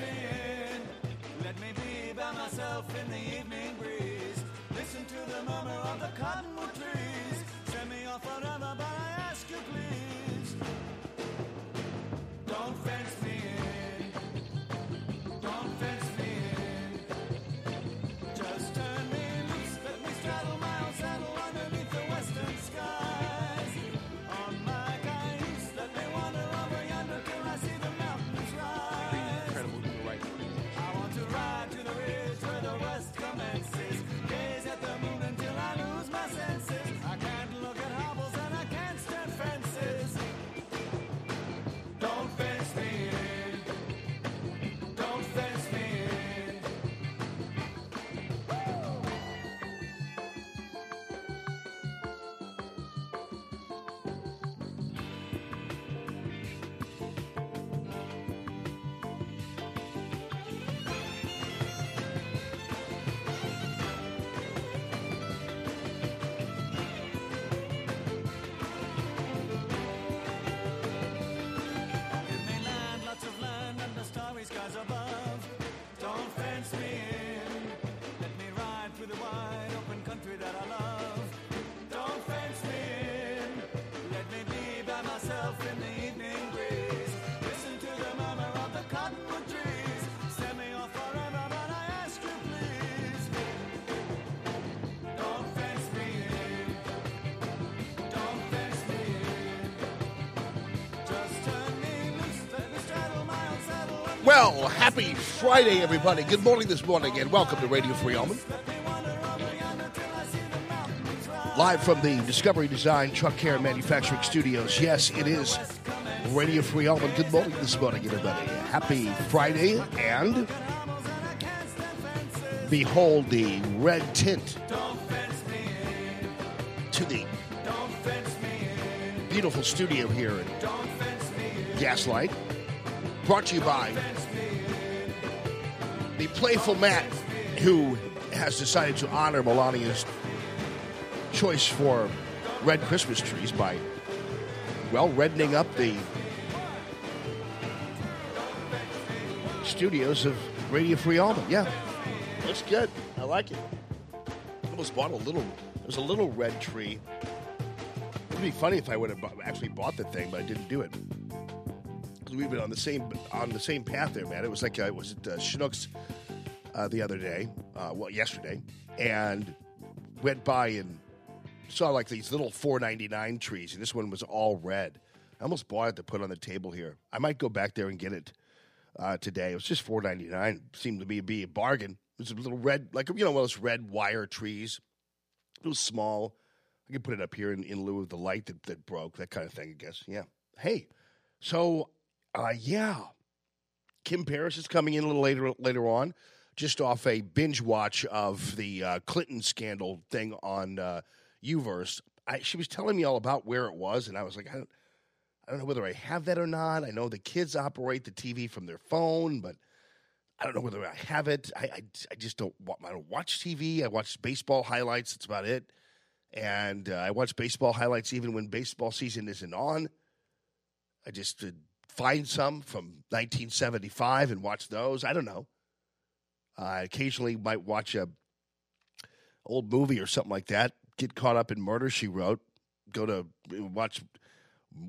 me. Let me be by myself in the evening breeze. Listen to the murmur of the cottonwood tree. Well, happy Friday, everybody. Good morning this morning, and welcome to Radio Free Almond. Live from the Discovery Design Truck Care Manufacturing Studios. Yes, it is Radio Free Almond. Good morning this morning, everybody. Happy Friday, and behold the red tint to the beautiful studio here at Gaslight. Brought to you by playful Matt, who has decided to honor Melania's choice for red Christmas trees by, well, reddening up the studios of Radio Free Almond. Yeah, looks good. I like it. Almost bought a little. There's a little red tree. It'd be funny if I would have actually bought the thing, but I didn't do it. 'Cause we've been on the same on the same path there, man. It was like uh, it was at uh, Schnucks uh, the other day, uh, well, yesterday, and went by and saw like these little four ninety nine trees, and this one was all red. I almost bought it to put on the table here. I might go back there and get it uh, today. It was just four ninety nine. Seemed to be be a bargain. It was a little red, like you know, one of those red wire trees. It was small. I could put it up here in, in lieu of the light that, that broke, that kind of thing. I guess. Yeah. Hey, so uh, yeah, Kim Paris is coming in a little later later on, just off a binge watch of the uh, Clinton scandal thing on uh, Uverse. I, she was telling me all about where it was, and I was like, I don't, I don't know whether I have that or not. I know the kids operate the TV from their phone, but I don't know whether I have it. I, I, I just don't, I don't watch TV. I watch baseball highlights. That's about it. And uh, I watch baseball highlights even when baseball season isn't on. I just uh, find some from 1975 and watch those. I don't know. I occasionally might watch a old movie or something like that. Get caught up in Murder She Wrote. Go to watch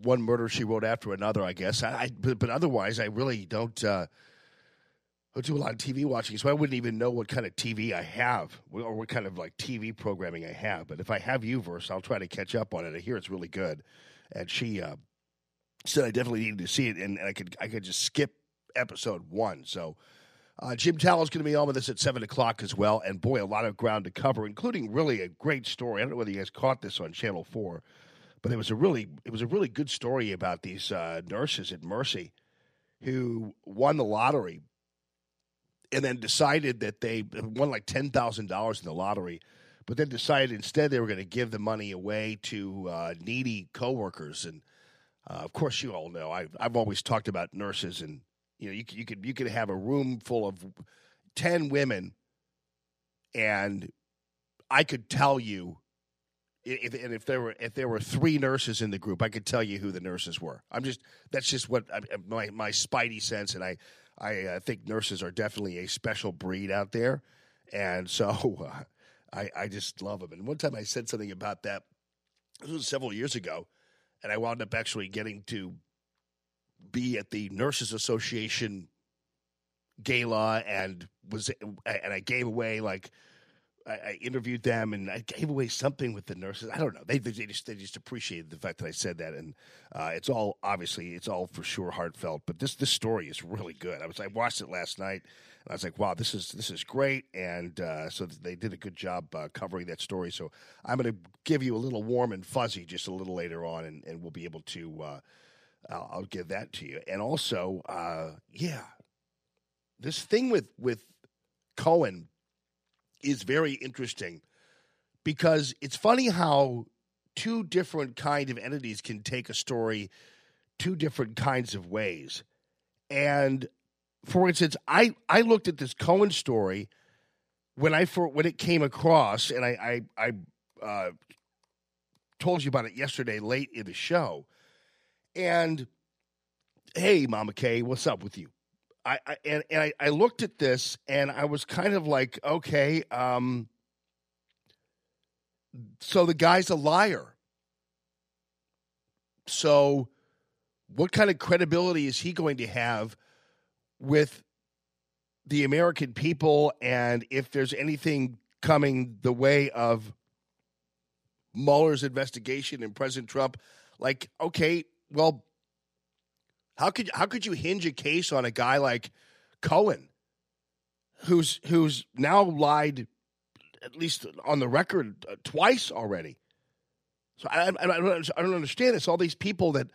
one Murder She Wrote after another. I guess. I, I but, but otherwise, I really don't. Uh, don't do a lot of TV watching, so I wouldn't even know what kind of TV I have or what kind of like TV programming I have. But if I have Uverse, I'll try to catch up on it. I hear it's really good, and she uh, said I definitely needed to see it, and, and I could I could just skip episode one. So uh, Jim Tallow's going to be on with us at seven o'clock as well, and boy, a lot of ground to cover, including really a great story. I don't know whether you guys caught this on Channel Four, but it was a really it was a really good story about these uh, nurses at Mercy who won the lottery and then decided that they won like ten thousand dollars in the lottery, but then decided instead they were going to give the money away to uh, needy coworkers. And uh, of course, you all know I've I've always talked about nurses, and you know you could, you could you could have a room full of ten women, and I could tell you. If, and if there were if there were three nurses in the group, I could tell you who the nurses were. I'm just that's just what I, my my spidey sense, and I I uh, think nurses are definitely a special breed out there. and so uh, I I just love them. And one time I said something about that. This was several years ago, and I wound up actually getting to be at the Nurses Association gala and was and I gave away like I, I, interviewed them and I gave away something with the nurses. I don't know. They, they just they just appreciated the fact that I said that, and uh, it's all obviously it's all for sure heartfelt. But this this story is really good. I was I watched it last night and I was like, wow, this is this is great. And uh, so they did a good job uh, covering that story. So I'm going to give you a little warm and fuzzy just a little later on, and, and we'll be able to. I'll, I'll, give that to you. And also, uh, yeah, this thing with with Cohen is very interesting because it's funny how two different kind of entities can take a story two different kinds of ways. And for instance, I, I looked at this Cohen story when I for, when it came across, and I I, I uh, told you about it yesterday late in the show. And hey, Mama K, what's up with you? I, I and, and I, I, looked at this and I was kind of like, okay, um, so the guy's a liar. So, what kind of credibility is he going to have with the American people? And if there's anything coming the way of Mueller's investigation and President Trump, like, okay, well, how could how could you hinge a case on a guy like Cohen, who's who's now lied, at least on the record, uh, twice already? So I, I, I, don't I don't understand this. All these people that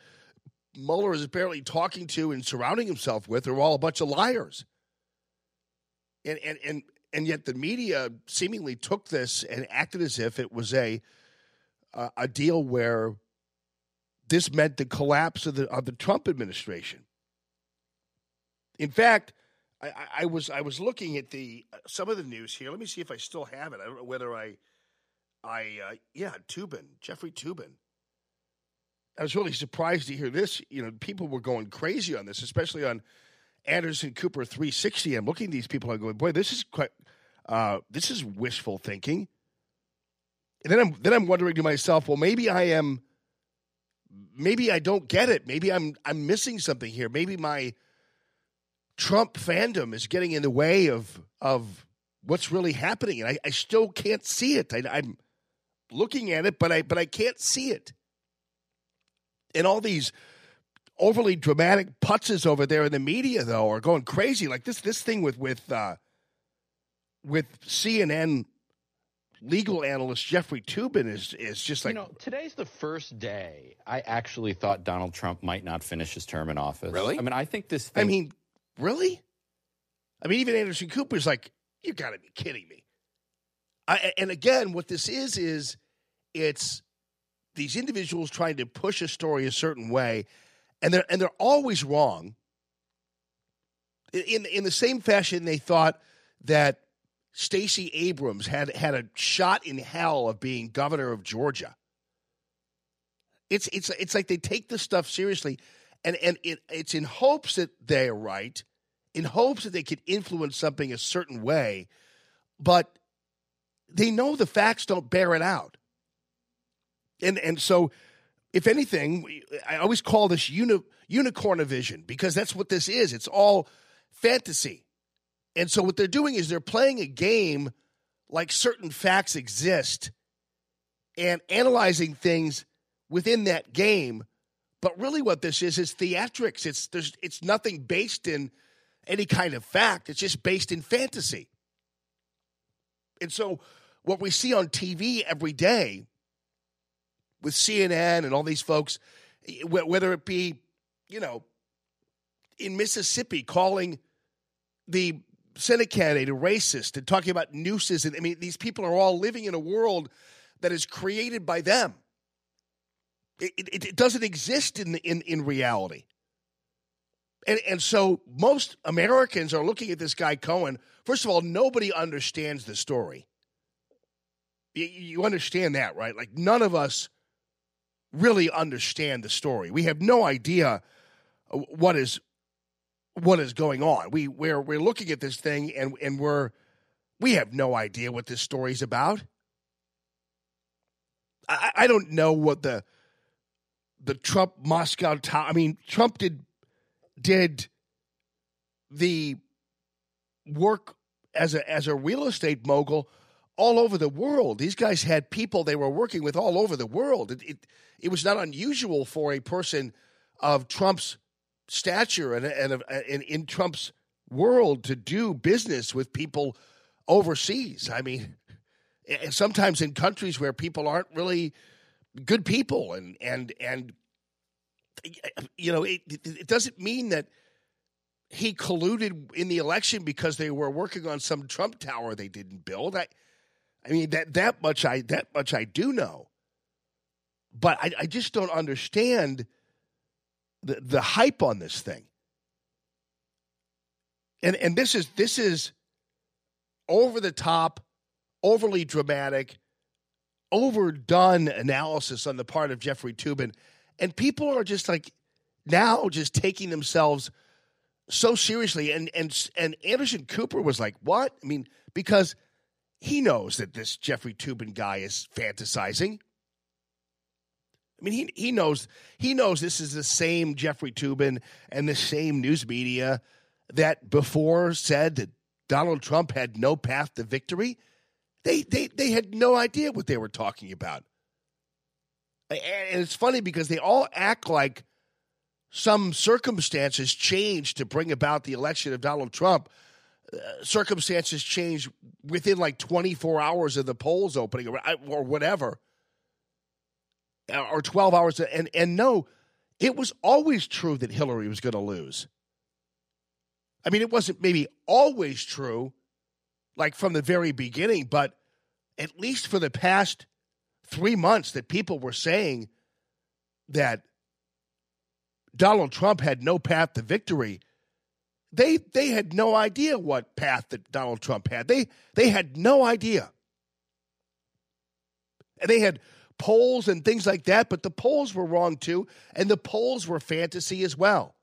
Mueller is apparently talking to and surrounding himself with are all a bunch of liars. And and and and yet the media seemingly took this and acted as if it was a uh, a deal where this meant the collapse of the of the Trump administration. In fact, I, I, was I was looking at the uh, some of the news here. Let me see if I still have it. I don't know whether I I uh, yeah Toobin Jeffrey Toobin. I was really surprised to hear this. You know, people were going crazy on this, especially on Anderson Cooper 360. I'm looking at these people. I'm going, boy, this is quite uh, this is wishful thinking. And then I'm then I'm wondering to myself, well, maybe I am maybe I don't get it. Maybe I'm I'm missing something here. Maybe my Trump fandom is getting in the way of of what's really happening, and I, I still can't see it. I, am looking at it, but I but I can't see it. And all these overly dramatic putzes over there in the media, though, are going crazy. Like this this thing with with uh, with CNN legal analyst Jeffrey Toobin is is just like you know today's the first day I actually thought Donald Trump might not finish his term in office. Really? I mean, I think this. Thing- I mean, really? I mean, even Anderson Cooper's like, you got to be kidding me. I, and again, what this is is it's these individuals trying to push a story a certain way, and they're and they're always wrong. In in the same fashion, they thought that Stacey Abrams had had a shot in hell of being governor of Georgia. It's it's it's like they take this stuff seriously, and and it, it's in hopes that they're right, in hopes that they could influence something a certain way, but they know the facts don't bear it out. And and so, if anything, I always call this uni, unicorn vision because that's what this is. It's all fantasy. And so what they're doing is they're playing a game like certain facts exist and analyzing things within that game. But really what this is is theatrics. It's there's it's nothing based in any kind of fact. It's just based in fantasy. And so what we see on TV every day with CNN and all these folks, whether it be, you know, in Mississippi calling the Senate candidate a racist and talking about nooses. And I mean, these people are all living in a world that is created by them. It, it, it doesn't exist in, in, in reality. And, and so most Americans are looking at this guy Cohen. First of all, nobody understands the story. You, you understand that, right? Like none of us really understand the story. We have no idea uh, what is what is going on. We we're we're looking at this thing and and we're We have no idea what this story's about. I, I don't know what the the Trump Moscow Tower. I mean, Trump did did the work as a as a real estate mogul all over the world. These guys had people they were working with all over the world. It it, it was not unusual for a person of Trump's stature and and, and uh, in Trump's world to do business with people overseas. I mean, sometimes in countries where people aren't really good people and and and you know it, it doesn't mean that he colluded in the election because they were working on some Trump tower they didn't build. I, I mean that that much I that much I do know, but I, I just don't understand the the hype on this thing. And and this is this is over the top, overly dramatic, overdone analysis on the part of Jeffrey Toobin, and people are just like now just taking themselves so seriously. And and and Anderson Cooper was like, "What?" I mean, because he knows that this Jeffrey Toobin guy is fantasizing. I mean, he he knows he knows this is the same Jeffrey Toobin and the same news media that before said that Donald Trump had no path to victory. They they they had no idea what they were talking about. And it's funny because they all act like some circumstances changed to bring about the election of Donald Trump. Uh, circumstances changed within like 24 hours of the polls opening or, or whatever, Uh, or 12 hours. And, and no, it was always true that Hillary was going to lose. I mean, it wasn't maybe always true, like from the very beginning, but at least for the past three months, that people were saying that Donald Trump had no path to victory. They they had no idea what path that Donald Trump had. They they had no idea. And they had polls and things like that, but the polls were wrong too, and the polls were fantasy as well.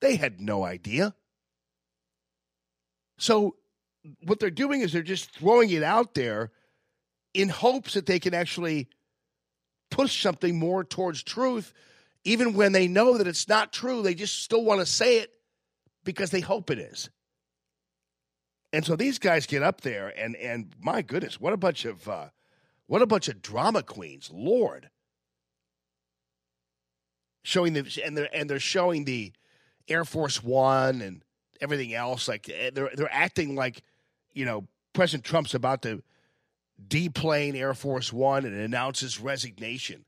They had no idea. So what they're doing is they're just throwing it out there in hopes that they can actually push something more towards truth even when they know that it's not true, they just still want to say it because they hope it is. And so these guys get up there, and and my goodness, what a bunch of uh, what a bunch of drama queens, Lord. Showing the and they're and they're showing the Air Force One and everything else. Like eh, they're they're acting like you know President Trump's about to deplane Air Force One and announce his resignation.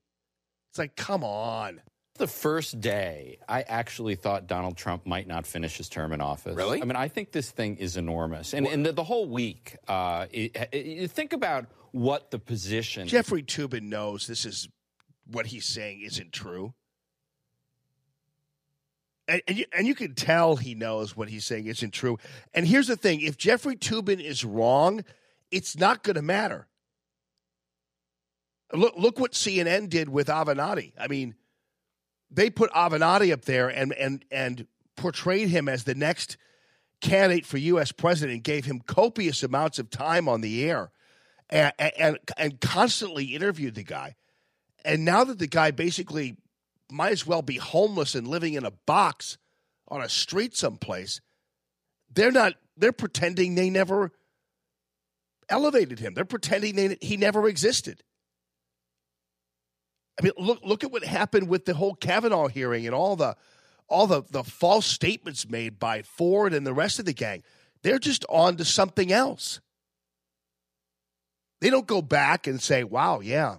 It's like, come on the first day, I actually thought Donald Trump might not finish his term in office. Really? I mean, I think this thing is enormous. And, and the, the, whole week, uh, it, it, think about what the position. Jeffrey Toobin knows this is what he's saying isn't true. And, and, you, and you can tell he knows what he's saying isn't true. And here's the thing if Jeffrey Toobin is wrong, it's not going to matter. Look, look what CNN did with Avenatti. I mean, they put Avenatti up there and and and portrayed him as the next candidate for U.S. president, and gave him copious amounts of time on the air, and and, and constantly interviewed the guy. And now that the guy basically might as well be homeless and living in a box on a street someplace, they're not. They're pretending they never elevated him. They're pretending they, he never existed. I mean, look look at what happened with the whole Kavanaugh hearing and all the all the, the false statements made by Ford and the rest of the gang. They're just on to something else. They don't go back and say, wow, yeah,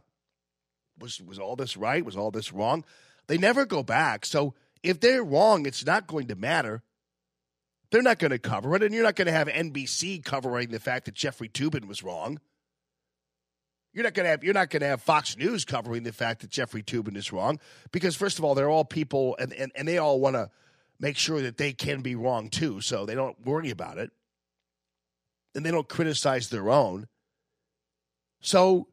was was all this right? Was all this wrong? They never go back. So if they're wrong, it's not going to matter. They're not going to cover it, and you're not going to have NBC covering the fact that Jeffrey Toobin was wrong. You're not going to have you're not going to have Fox News covering the fact that Jeffrey Toobin is wrong because first of all they're all people and and, and they all want to make sure that they can be wrong too so they don't worry about it and they don't criticize their own. So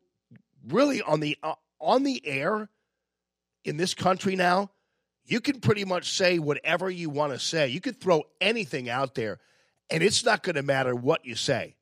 really on the uh, on the air in this country now, you can pretty much say whatever you want to say. You can throw anything out there and it's not going to matter what you say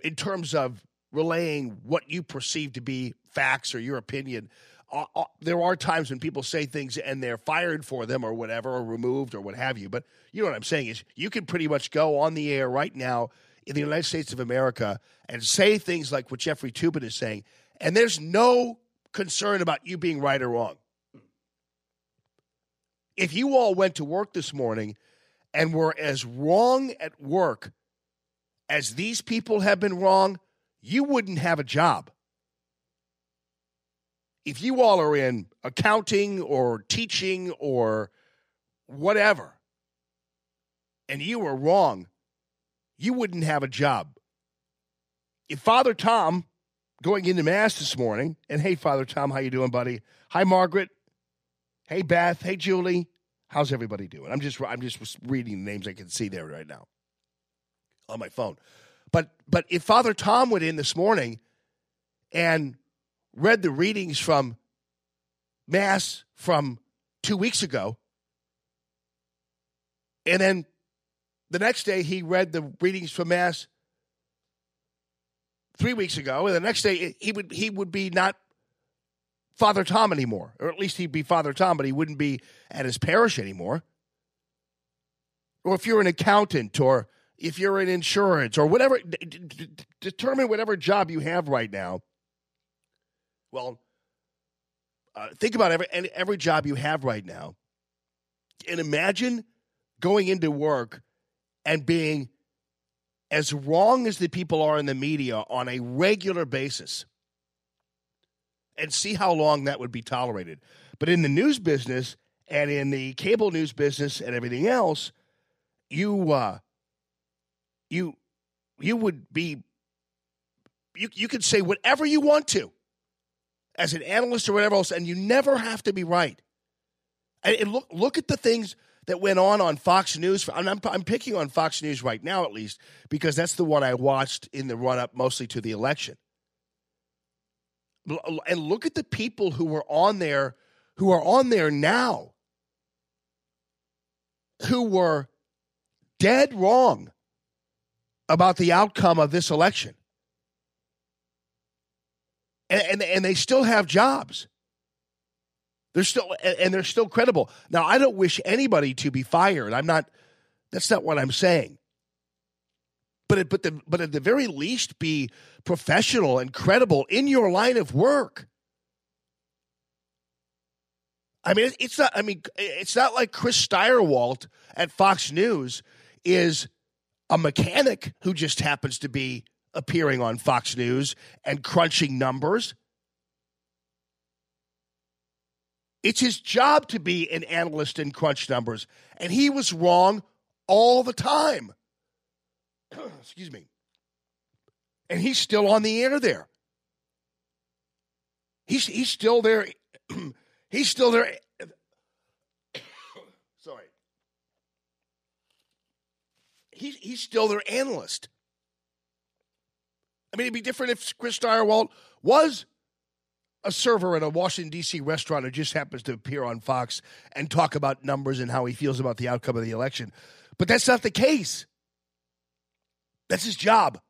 in terms of relaying what you perceive to be facts or your opinion. Uh, uh, there are times when people say things and they're fired for them or whatever, or removed or what have you. But you know what I'm saying is you can pretty much go on the air right now in the United States of America and say things like what Jeffrey Toobin is saying, and there's no concern about you being right or wrong. If you all went to work this morning and were as wrong at work as these people have been wrong, you wouldn't have a job. If you all are in accounting or teaching or whatever, and you were wrong, you wouldn't have a job. If Father Tom going into mass this morning, and hey, Father Tom, how you doing, buddy? Hi, Margaret. Hey, Beth. Hey, Julie. How's everybody doing? I'm just I'm just reading the names I can see there right now on my phone. But but if Father Tom went in this morning and read the readings from mass from 2 weeks ago and then the next day he read the readings from mass 3 weeks ago and the next day he would he would be not Father Tom anymore or at least he'd be Father Tom but he wouldn't be at his parish anymore or if you're an accountant or if you're in insurance or whatever, d- d- determine whatever job you have right now. Well, uh, think about every every job you have right now, and imagine going into work and being as wrong as the people are in the media on a regular basis, and see how long that would be tolerated. But in the news business and in the cable news business and everything else, you uh, you you would be you you could say whatever you want to as an analyst or whatever else, and you never have to be right. And, and look look at the things that went on on Fox News. I'm, I'm, I'm picking on Fox News right now, at least, because that's the one I watched in the run up mostly to the election. And look at the people who were on there, who are on there now, who were dead wrong about the outcome of this election. And, and, and they still have jobs. They're still and they're still credible. Now, I don't wish anybody to be fired. I'm not. That's not what I'm saying. But it, but the, but at the very least, be professional and credible in your line of work. I mean, it's not. I mean, it's not like Chris Stirewalt at Fox News is a mechanic who just happens to be appearing on Fox News and crunching numbers. It's his job to be an analyst and crunch numbers, and he was wrong all the time. Excuse me. And he's still on the air there. He's he's still there. he's still there Sorry. he's he's still their analyst. I mean, it'd be different if Chris Stirewalt was a server at a Washington D.C. restaurant who just happens to appear on Fox and talk about numbers and how he feels about the outcome of the election. But that's not the case. That's his job,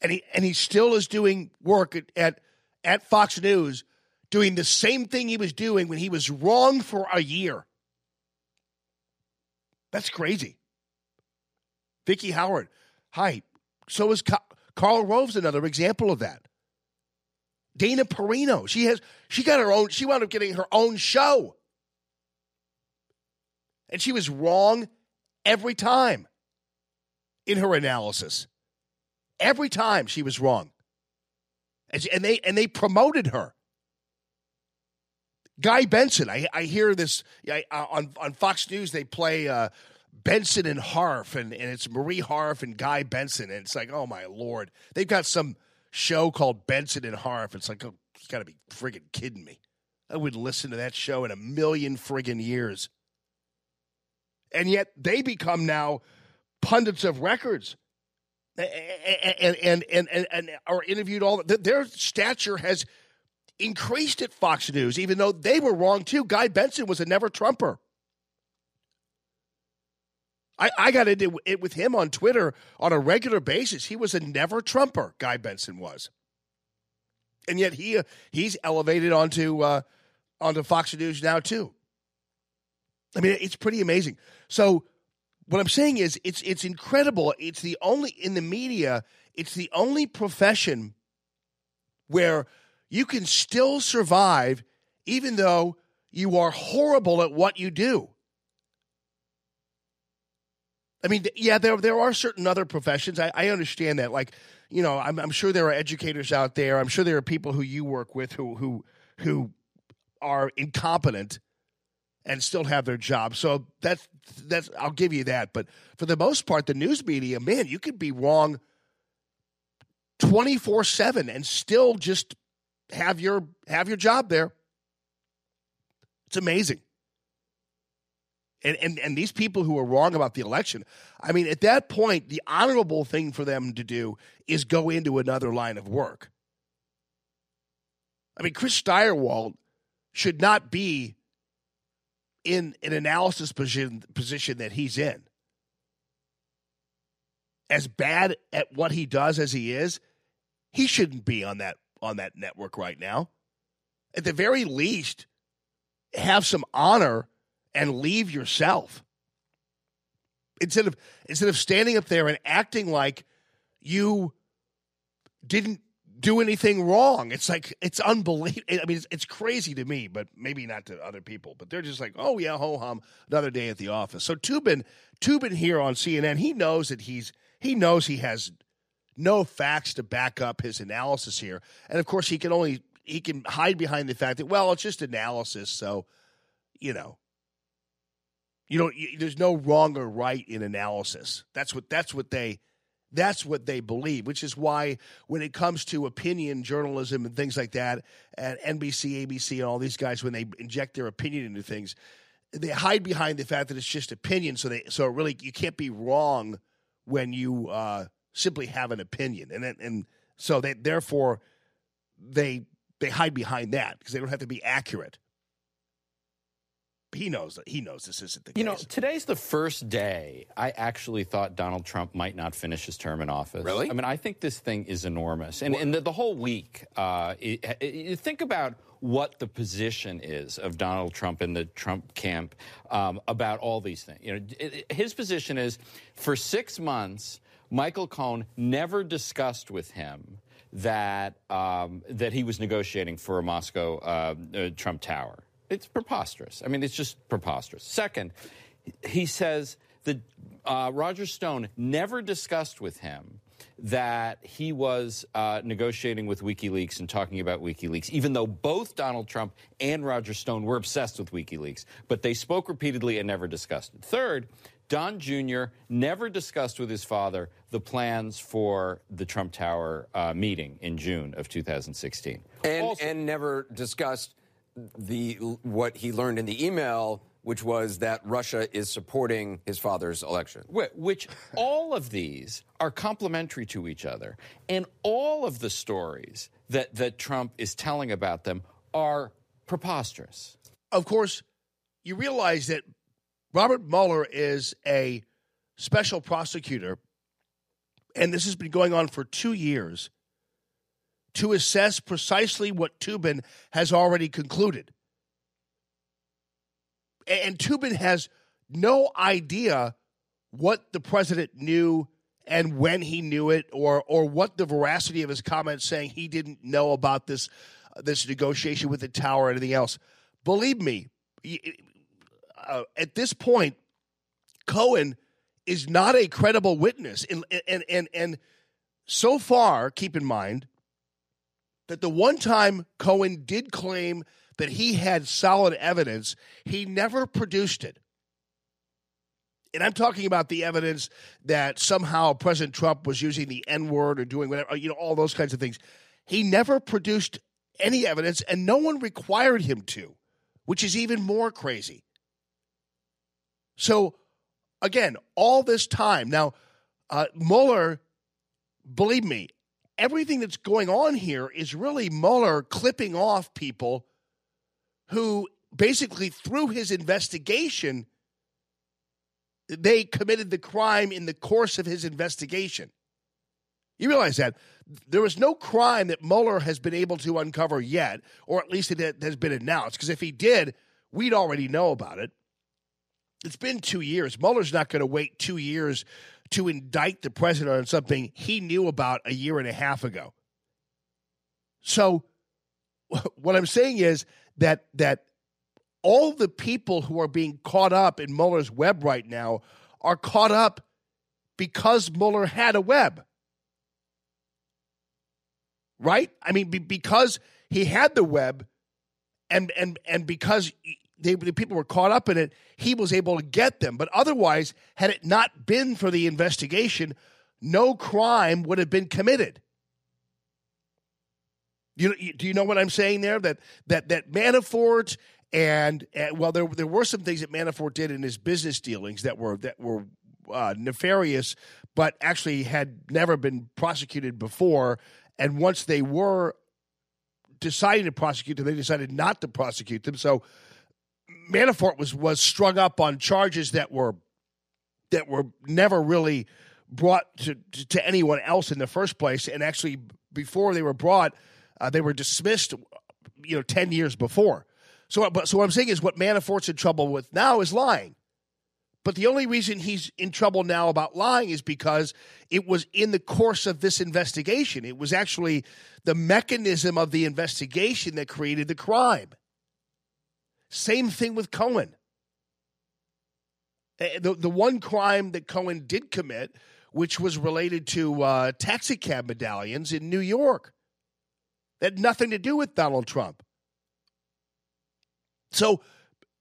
and he and he still is doing work at at, at Fox News, doing the same thing he was doing when he was wrong for a year. That's crazy. Vicky Howard. Hi. So is Karl Rove's another example of that. Dana Perino. She has she got her own she wound up getting her own show. And she was wrong every time in her analysis. Every time she was wrong. And, she, and they and they promoted her. Guy Benson, I, I hear this I, on on Fox News. They play uh, Benson and Harf, and, and it's Marie Harf and Guy Benson. And it's like, oh my lord. They've got some show called Benson and Harf. It's like, oh, you gotta be friggin' kidding me. I would listen to that show in a million friggin' years. And yet they become now pundits of records. And and and and, and are interviewed all their stature has increased at Fox News, even though they were wrong too. Guy Benson was a never Trumper. I, I got into it with him on Twitter on a regular basis. He was a never Trumper, Guy Benson was. And yet he uh, he's elevated onto uh, onto Fox News now too. I mean, it's pretty amazing. So what I'm saying is it's it's incredible. It's the only in the media, it's the only profession where you can still survive even though you are horrible at what you do. I mean, yeah, there there are certain other professions. I, I understand that. Like, you know, I'm, I'm sure there are educators out there. I'm sure there are people who you work with who who who are incompetent and still have their job. So that's that's I'll give you that. But for the most part, the news media, man, you could be wrong twenty four seven and still just have your have your job there. It's amazing. And, and and these people who are wrong about the election, I mean, at that point, the honorable thing for them to do is go into another line of work. I mean, Chris Stirewalt should not be in an analysis position position that he's in. As bad at what he does as he is, he shouldn't be on that on that network right now. At the very least, have some honor and leave yourself. Instead of instead of standing up there and acting like you didn't do anything wrong. It's like it's unbelievable. I mean, it's, it's, crazy to me, but maybe not to other people. But they're just like, oh yeah, ho hum, another day at the office. So Toobin, Toobin here on CNN, he knows that he's he knows he has no facts to back up his analysis here, and of course he can only he can hide behind the fact that well, it's just analysis. So, you know, you don't. You, there's no wrong or right in analysis. That's what. That's what they. That's what they believe, which is why when it comes to opinion journalism and things like that, at NBC, ABC, and all these guys, when they inject their opinion into things, they hide behind the fact that it's just opinion. So they, so really, you can't be wrong when you uh, simply have an opinion, and and so they therefore they they hide behind that because they don't have to be accurate he knows that he knows this isn't the case. you know today's the first day i actually thought donald trump might not finish his term in office. Really? I mean i think this thing is enormous. And, and the, the, whole week uh, it, it, think about what the position is of donald trump and the trump camp um, about all these things. You know it, his position is for six months michael cohen never discussed with him that um, that he was negotiating for a moscow uh, uh, trump tower it's preposterous. I mean, it's just preposterous. Second, he says that uh, Roger Stone never discussed with him that he was uh, negotiating with WikiLeaks and talking about WikiLeaks, even though both Donald Trump and Roger Stone were obsessed with WikiLeaks, but they spoke repeatedly and never discussed it. Third, Don Jr. never discussed with his father the plans for the Trump Tower uh, meeting in June of 2016. And, also, and never discussed the what he learned in the email which was that Russia is supporting his father's election. Which all of these are complementary to each other. And all of the stories that, that Trump is telling about them are preposterous. Of course, you realize that Robert Mueller is a special prosecutor, and this has been going on for two years to assess precisely what Toobin has already concluded. And Toobin has no idea what the president knew and when he knew it or or what the veracity of his comments saying he didn't know about this this negotiation with the tower or anything else. Believe me, uh, at this point Cohen is not a credible witness and and and and so far keep in mind that the one time Cohen did claim that he had solid evidence, he never produced it. And I'm talking about the evidence that somehow President Trump was using the N word or doing whatever, you know, all those kinds of things. He never produced any evidence, and no one required him to, which is even more crazy. So, again, all this time, now, uh, Mueller, believe me, everything that's going on here is really Mueller clipping off people who basically, through his investigation, they committed the crime in the course of his investigation. You realize that there is no crime that Mueller has been able to uncover yet, or at least it has been announced. Because if he did, we'd already know about it. It's been two years. Mueller's not going to wait two years to indict the president on something he knew about a year and a half ago. So, what I'm saying is that that all the people who are being caught up in Mueller's web right now are caught up because Mueller had a web. Right? I mean, be, because he had the web and and and because they, the people were caught up in it, he was able to get them. But otherwise, had it not been for the investigation, no crime would have been committed. You, do you know what I'm saying there? That that that Manafort and, and well, there there were some things that Manafort did in his business dealings that were that were uh, nefarious, but actually had never been prosecuted before. And once they were deciding to prosecute them, they decided not to prosecute them. So Manafort was was strung up on charges that were that were never really brought to, to, anyone else in the first place, and actually before they were brought, uh, they were dismissed. You know, ten years before. So, but so what I'm saying is, what Manafort's in trouble with now is lying. But the only reason he's in trouble now about lying is because it was in the course of this investigation. It was actually the mechanism of the investigation that created the crime. Same thing with Cohen. Eh, the, the one crime that Cohen did commit, which was related to uh, taxicab medallions in New York, that had nothing to do with Donald Trump. So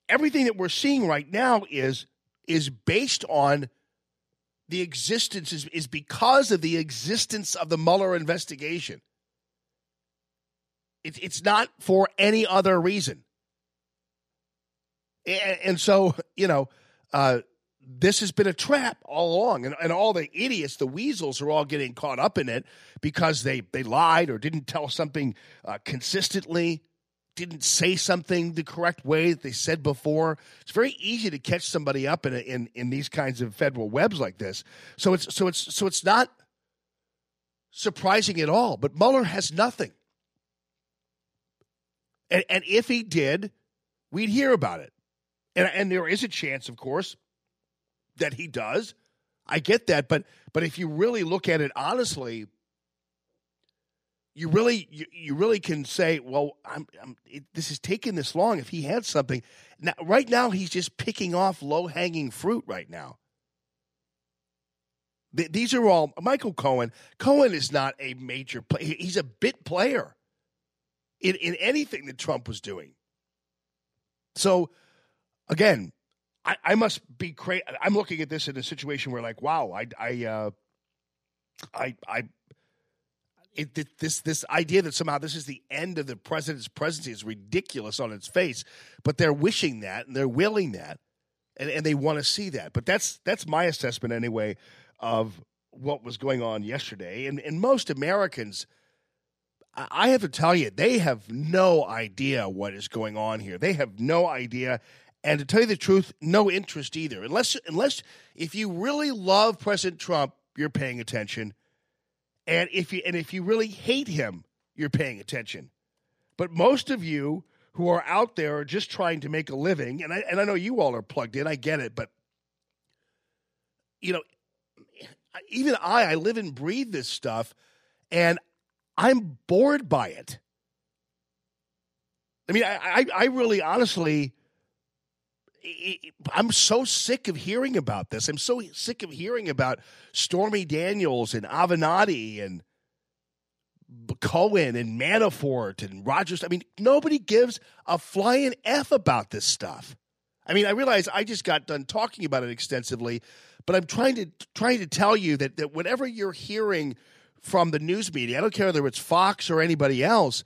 everything that we're seeing right now is is based on the existence is, is because of the existence of the Mueller investigation. It, it's not for any other reason. And, and so, you know, uh, this has been a trap all along. And, and all the idiots, the weasels, are all getting caught up in it because they, they lied or didn't tell something uh, consistently didn't say something the correct way that they said before. It's very easy to catch somebody up in, in in these kinds of federal webs like this. So it's so it's so it's not surprising at all. But Mueller has nothing, and, and if he did, we'd hear about it. And and there is a chance, of course, that he does. I get that, but but if you really look at it honestly you really you, you really can say, well, I'm, I'm it, this is taking this long. If he had something now, right now, he's just picking off low hanging fruit. Right now, Th- these are all Michael Cohen. Cohen is not a major player. He's a bit player in in anything that Trump was doing. So, again, I, I must be crazy. I'm looking at this in a situation where, like, wow, I I uh, I I it, this this idea that somehow this is the end of the president's presidency is ridiculous on its face. But they're wishing that and they're willing that, and, and they want to see that. But that's that's my assessment anyway of what was going on yesterday. And and most Americans, I have to tell you, they have no idea what is going on here. They have no idea. And to tell you the truth, no interest either. Unless unless if you really love President Trump, you're paying attention and if you and if you really hate him, you're paying attention. But most of you who are out there are just trying to make a living, and I and I know you all are plugged in. I get it, but you know, even I, I live and breathe this stuff, and I'm bored by it. I mean, I, I, I really honestly I'm so sick of hearing about this. I'm so sick of hearing about Stormy Daniels and Avenatti and Cohen and Manafort and Rogers. I mean, nobody gives a flying F about this stuff. I mean, I realize I just got done talking about it extensively, but I'm trying to trying to tell you that, that whenever you're hearing from the news media, I don't care whether it's Fox or anybody else,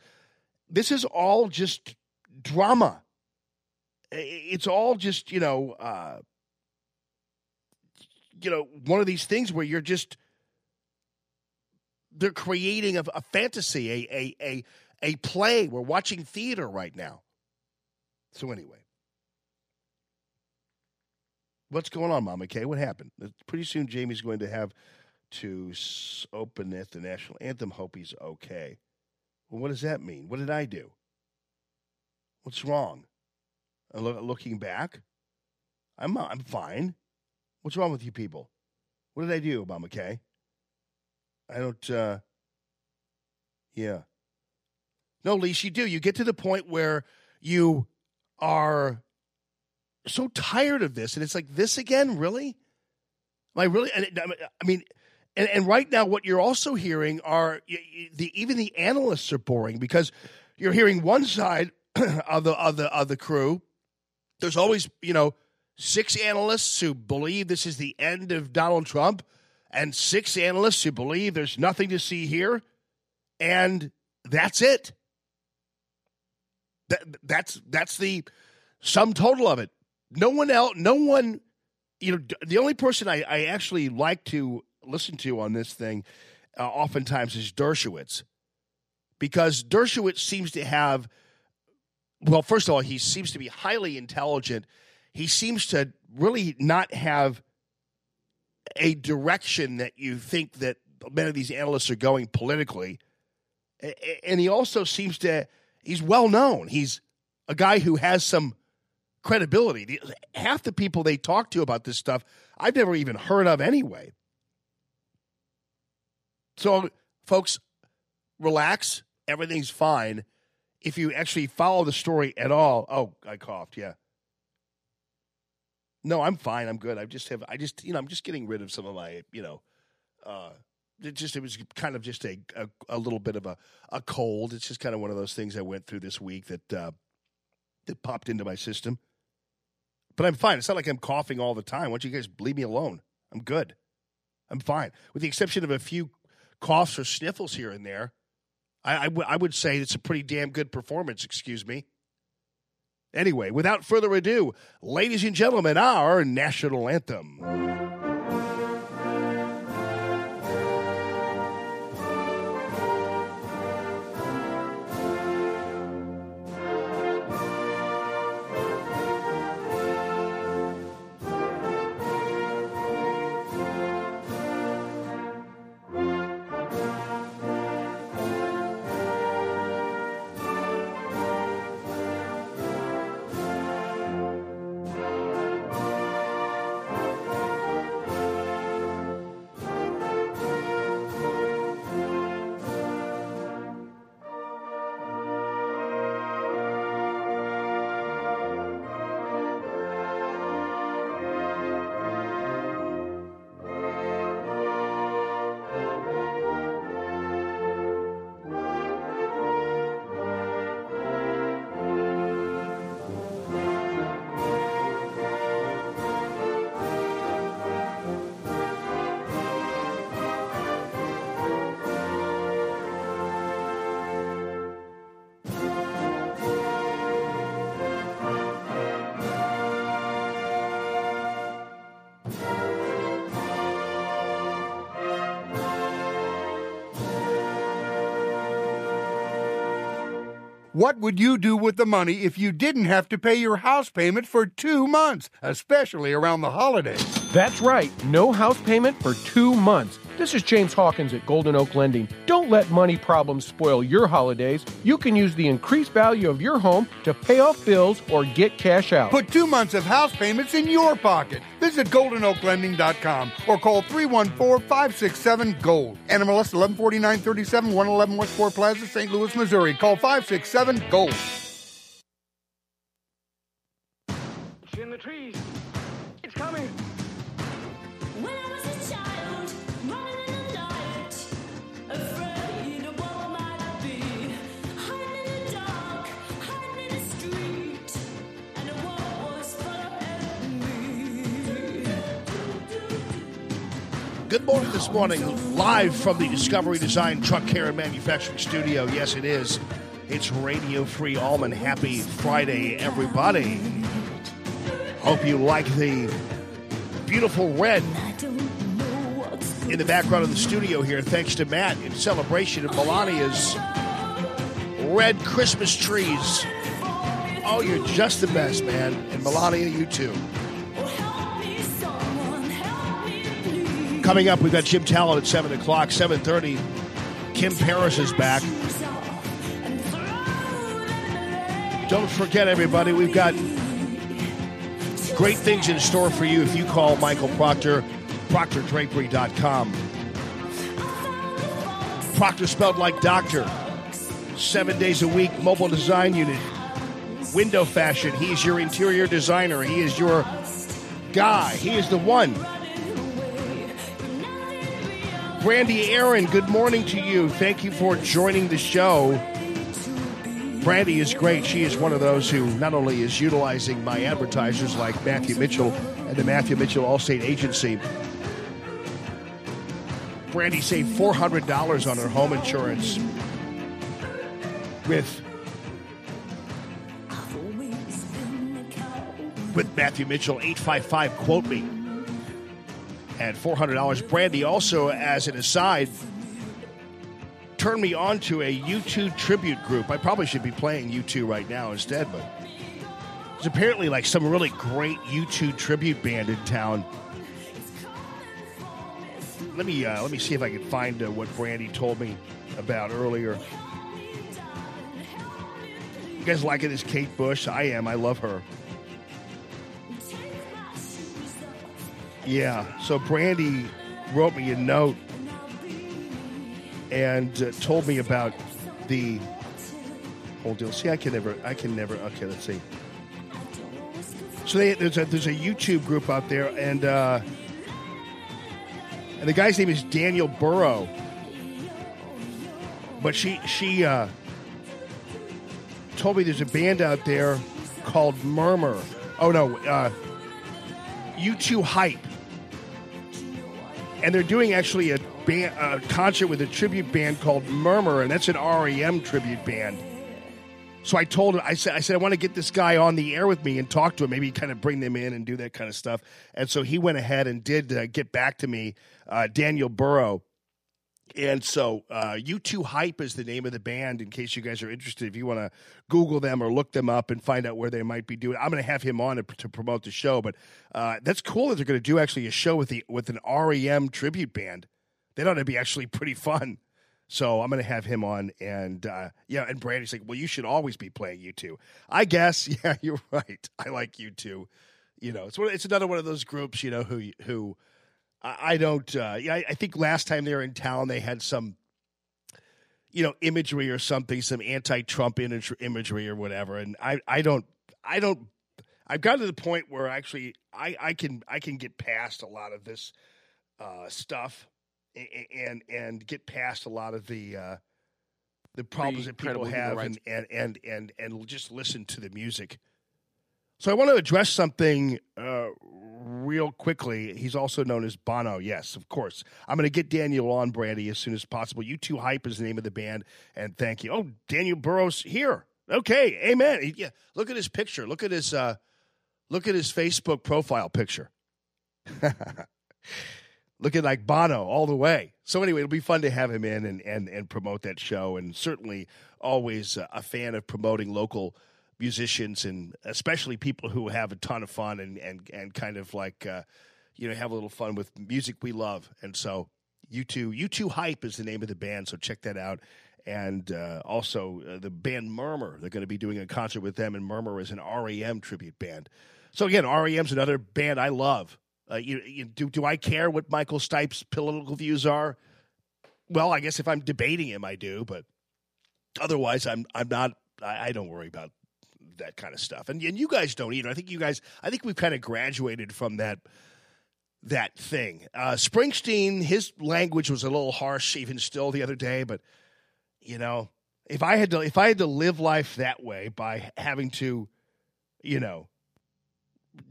this is all just drama it's all just you know uh, you know one of these things where you're just they're creating a, a fantasy a, a a a play we're watching theater right now so anyway What's going on, Mama Kay? What happened? Uh, Pretty soon, Jamie's going to have to open it, the national anthem. Hope he's okay. Well, what does that mean? What did I do? What's wrong? Loo- looking back, I'm I'm fine. What's wrong with you people? What did I do, Kay? I don't. uh Yeah. No, Lise, you do. You get to the point where you are so tired of this, and it's like this again, really? Am I really? I mean, and, and right now, what you're also hearing are the even the analysts are boring because you're hearing one side of the of the of the crew. There's always you know six analysts who believe this is the end of Donald Trump, and six analysts who believe there's nothing to see here, and that's it. That, that's that's the sum total of it. No one else, no one, you know, the only person I, I actually like to listen to on this thing uh, oftentimes is Dershowitz because Dershowitz seems to have, well, first of all, he seems to be highly intelligent. He seems to really not have a direction that you think that many of these analysts are going politically. And he also seems to, he's well known. He's a guy who has some credibility. Half the people they talk to about this stuff, I've never even heard of anyway. So, folks, relax. Everything's fine. If you actually follow the story at all, oh, I coughed. Yeah. No, I'm fine. I'm good. I just have, I just, you know, I'm just getting rid of some of my, you know, uh, it just, it was kind of just a, a, a little bit of a, a cold. It's just kind of one of those things I went through this week that, uh, that popped into my system. But I'm fine. It's not like I'm coughing all the time. Why don't you guys leave me alone? I'm good. I'm fine. With the exception of a few coughs or sniffles here and there, I, I, w- I would say it's a pretty damn good performance, excuse me. Anyway, without further ado, ladies and gentlemen, our national anthem. What would you do with the money if you didn't have to pay your house payment for two months, especially around the holidays? That's right, no house payment for two months. This is James Hawkins at Golden Oak Lending. Don't let money problems spoil your holidays. You can use the increased value of your home to pay off bills or get cash out. Put two months of house payments in your pocket. Visit goldenoaklending.com or call 314-567-GOLD. NMLS 114937, 111 Westport Plaza, St. Louis, Missouri. Call 567-GOLD. In the trees. Good morning this morning, live from the Discovery Design Truck Care and Manufacturing Studio. Yes, it is. It's Radio Free Allman. Happy Friday, everybody. Hope you like the beautiful red in the background of the studio here, thanks to Matt in celebration of Melania's red Christmas trees. Oh, you're just the best, man. And Melania, you too. Coming up, we've got Jim Talent at 7 o'clock, 7.30. Kim Paris is back. Don't forget, everybody, we've got great things in store for you if you call Michael Proctor, proctordrapery.com. Proctor spelled like doctor. Seven days a week, mobile design unit. Window fashion. He's your interior designer. He is your guy. He is the one. Brandy Aaron, good morning to you. Thank you for joining the show. Brandy is great. She is one of those who not only is utilizing my advertisers like Matthew Mitchell and the Matthew Mitchell Allstate Agency. Brandy saved $400 on her home insurance with with Matthew Mitchell 855 quote me at $400 Brandy also as an aside turned me on to a U2 tribute group. I probably should be playing U2 right now instead, but there's apparently like some really great U2 tribute band in town. Let me uh, let me see if I can find uh, what Brandy told me about earlier. You guys liking this Kate Bush? I am. I love her. Yeah. So Brandy wrote me a note and uh, told me about the whole deal. See, I can never, I can never. Okay, let's see. So they, there's a there's a YouTube group out there, and uh, and the guy's name is Daniel Burrow. But she she uh, told me there's a band out there called Murmur. Oh no, uh, U2 Hype, and they're doing actually a band, a concert with a tribute band called Murmur, and that's an REM tribute band. So I told him, I said, I said, I want to get this guy on the air with me and talk to him, maybe kind of bring them in and do that kind of stuff. And so he went ahead and did uh, get back to me, uh, Daniel Burrow. And so, uh, U2 Hype is the name of the band. In case you guys are interested, if you want to Google them or look them up and find out where they might be doing, I'm going to have him on to, to promote the show. But uh, that's cool that they're going to do actually a show with the with an REM tribute band. That ought to be actually pretty fun. So I'm going to have him on, and uh, yeah, and Brandy's like, "Well, you should always be playing U2." I guess, yeah, you're right. I like U2. You know, it's one, it's another one of those groups, you know, who who I, I don't. Uh, yeah, I, I think last time they were in town, they had some, you know, imagery or something, some anti-Trump imagery or whatever, and I I don't I don't. I've gotten to the point where actually I I can I can get past a lot of this uh, stuff a- and and get past a lot of the uh, the problems that people have and, and and and and just listen to the music. So I want to address something uh, real quickly. He's also known as Bono. Yes, of course. I'm going to get Daniel on Brandy as soon as possible. U2 Hype is the name of the band, and thank you. Oh, Daniel Burrows here. Okay, amen. Yeah, look at his picture. Look at his uh, look at his Facebook profile picture. looking like Bono all the way. So anyway, it'll be fun to have him in and and and promote that show, and certainly always a fan of promoting local musicians and especially people who have a ton of fun and and and kind of like uh, you know have a little fun with music we love. And so you two, U2 Hype is the name of the band, so check that out. And uh, also uh, the band Murmur, they're going to be doing a concert with them, and Murmur is an REM tribute band. So again, REM's another band I love. Uh, you, you, do do I care what Michael Stipe's political views are? Well, I guess if I'm debating him, I do, but otherwise, I'm I'm not. I, I don't worry about that kind of stuff, and and you guys don't either. I think you guys. I think we've kind of graduated from that that thing. Uh, Springsteen, his language was a little harsh, even still the other day, but you know, if I had to if I had to live life that way by having to, you know,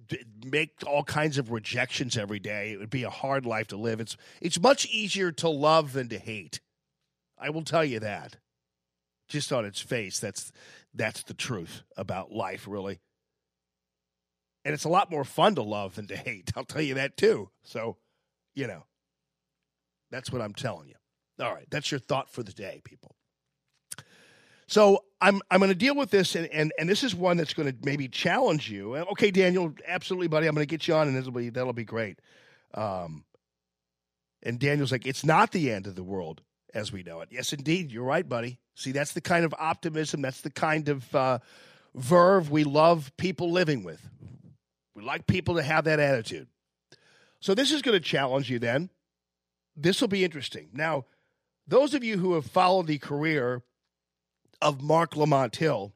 d- make all kinds of rejections every day, it would be a hard life to live. It's it's much easier to love than to hate. I will tell you that. Just on its face, that's that's the truth about life, really. And it's a lot more fun to love than to hate. I'll tell you that too. So, you know, that's what I'm telling you. All right, that's your thought for the day, people. So I'm I'm going to deal with this, and, and and this is one that's going to maybe challenge you. Okay, Daniel, absolutely, buddy. I'm going to get you on, and this will be that'll be great. Um, And Daniel's like, it's not the end of the world as we know it. Yes, indeed. You're right, buddy. See, that's the kind of optimism, that's the kind of uh, verve we love people living with. We like people to have that attitude. So this is going to challenge you then. This will be interesting. Now, those of you who have followed the career of Mark Lamont Hill,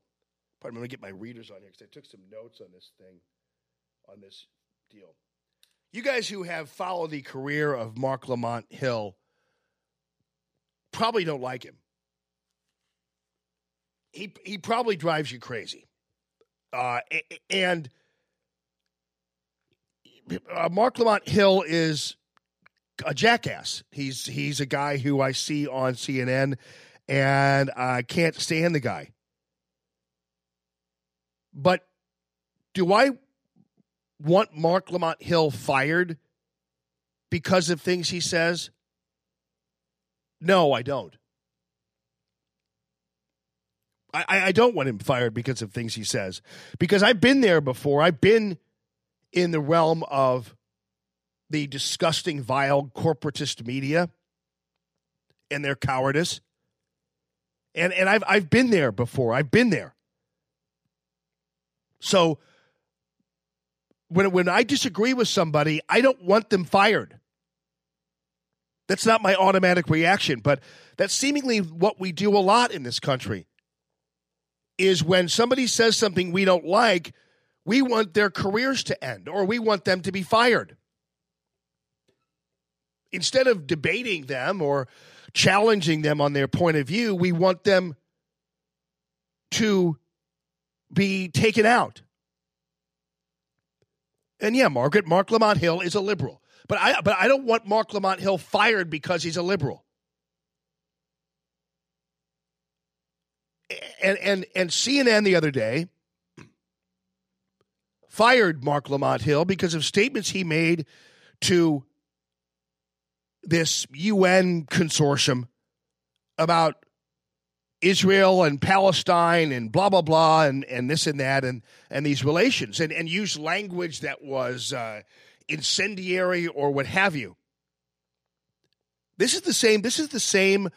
pardon me, let me get my readers on here because I took some notes on this thing, on this deal. You guys who have followed the career of Mark Lamont Hill probably don't like him. He he probably drives you crazy, uh, and uh, Mark Lamont Hill is a jackass. He's he's a guy who I see on CNN, and I can't stand the guy. But do I want Mark Lamont Hill fired because of things he says? No, I don't. I, I- don't want him fired because of things he says. Because I've been there before. I've been in the realm of the disgusting, vile corporatist media and their cowardice. And and I've I've been there before. I've been there. So when when I disagree with somebody, I don't want them fired. That's not my automatic reaction, but that's seemingly what we do a lot in this country. Is when somebody says something we don't like, we want their careers to end or we want them to be fired. Instead of debating them or challenging them on their point of view, we want them to be taken out. And yeah, Margaret, Mark Lamont Hill is a liberal. But I but I don't want Mark Lamont Hill fired because he's a liberal. And and and CNN the other day fired Mark Lamont Hill because of statements he made to this UN consortium about Israel and Palestine and blah blah blah and, and this and that and and these relations and and use language that was uh, incendiary or what have you. This is the same. This is the same.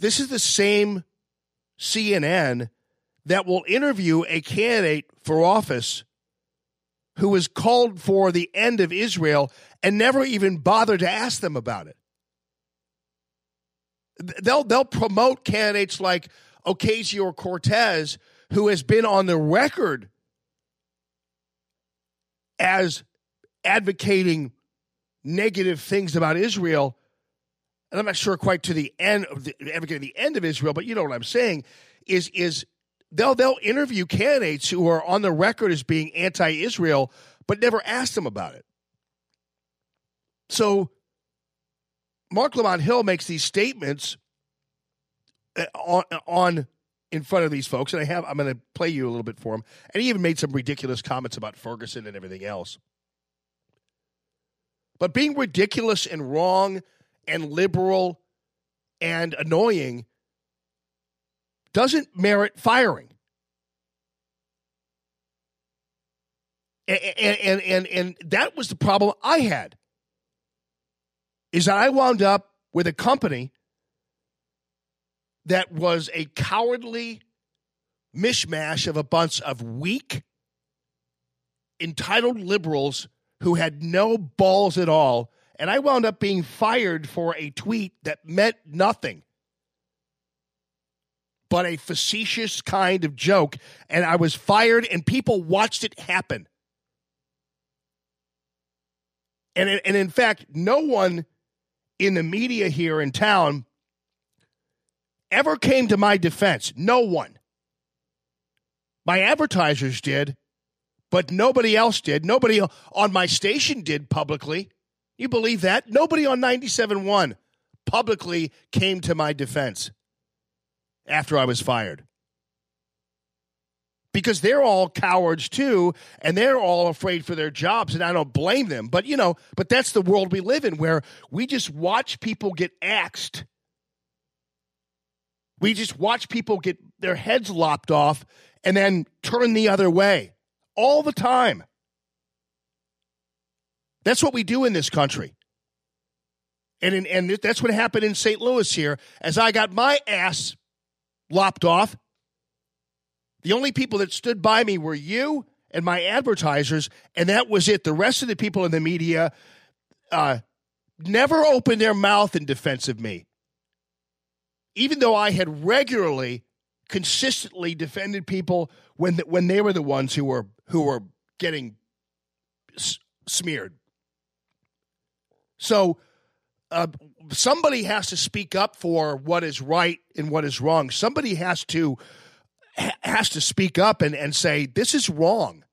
This is the same CNN that will interview a candidate for office who has called for the end of Israel and never even bothered to ask them about it they'll they'll promote candidates like Ocasio Cortez, who has been on the record as advocating negative things about Israel. And I'm not sure quite to the end of the the end of Israel, but you know what I'm saying is is they'll they'll interview candidates who are on the record as being anti-Israel, but never ask them about it. So Mark Lamont Hill makes these statements uh, on, on in front of these folks, and I have I'm going to play you a little bit for him. And he even made some ridiculous comments about Ferguson and everything else. But being ridiculous and wrong and liberal and annoying doesn't merit firing. And, and and and that was the problem I had is that I wound up with a company that was a cowardly mishmash of a bunch of weak, entitled liberals who had no balls at all. And I wound up being fired for a tweet that meant nothing but a facetious kind of joke. And I was fired, and people watched it happen. And, and in fact, no one in the media here in town ever came to my defense. No one. My advertisers did, but nobody else did. Nobody on my station did publicly. You believe that? Nobody on 97.1 publicly came to my defense after I was fired. Because they're all cowards too, and they're all afraid for their jobs, and I don't blame them. But you know, but that's the world we live in where we just watch people get axed. We just watch people get their heads lopped off and then turn the other way all the time. That's what we do in this country. And in, and that's what happened in St. Louis here. As I got my ass lopped off, the only people that stood by me were you and my advertisers, and that was it. The rest of the people in the media uh, never opened their mouth in defense of me, even though I had regularly, consistently defended people when the, when they were the ones who were who were getting s- smeared. So uh, somebody has to speak up for what is right and what is wrong. Somebody has to ha- has to speak up and, and say this is wrong.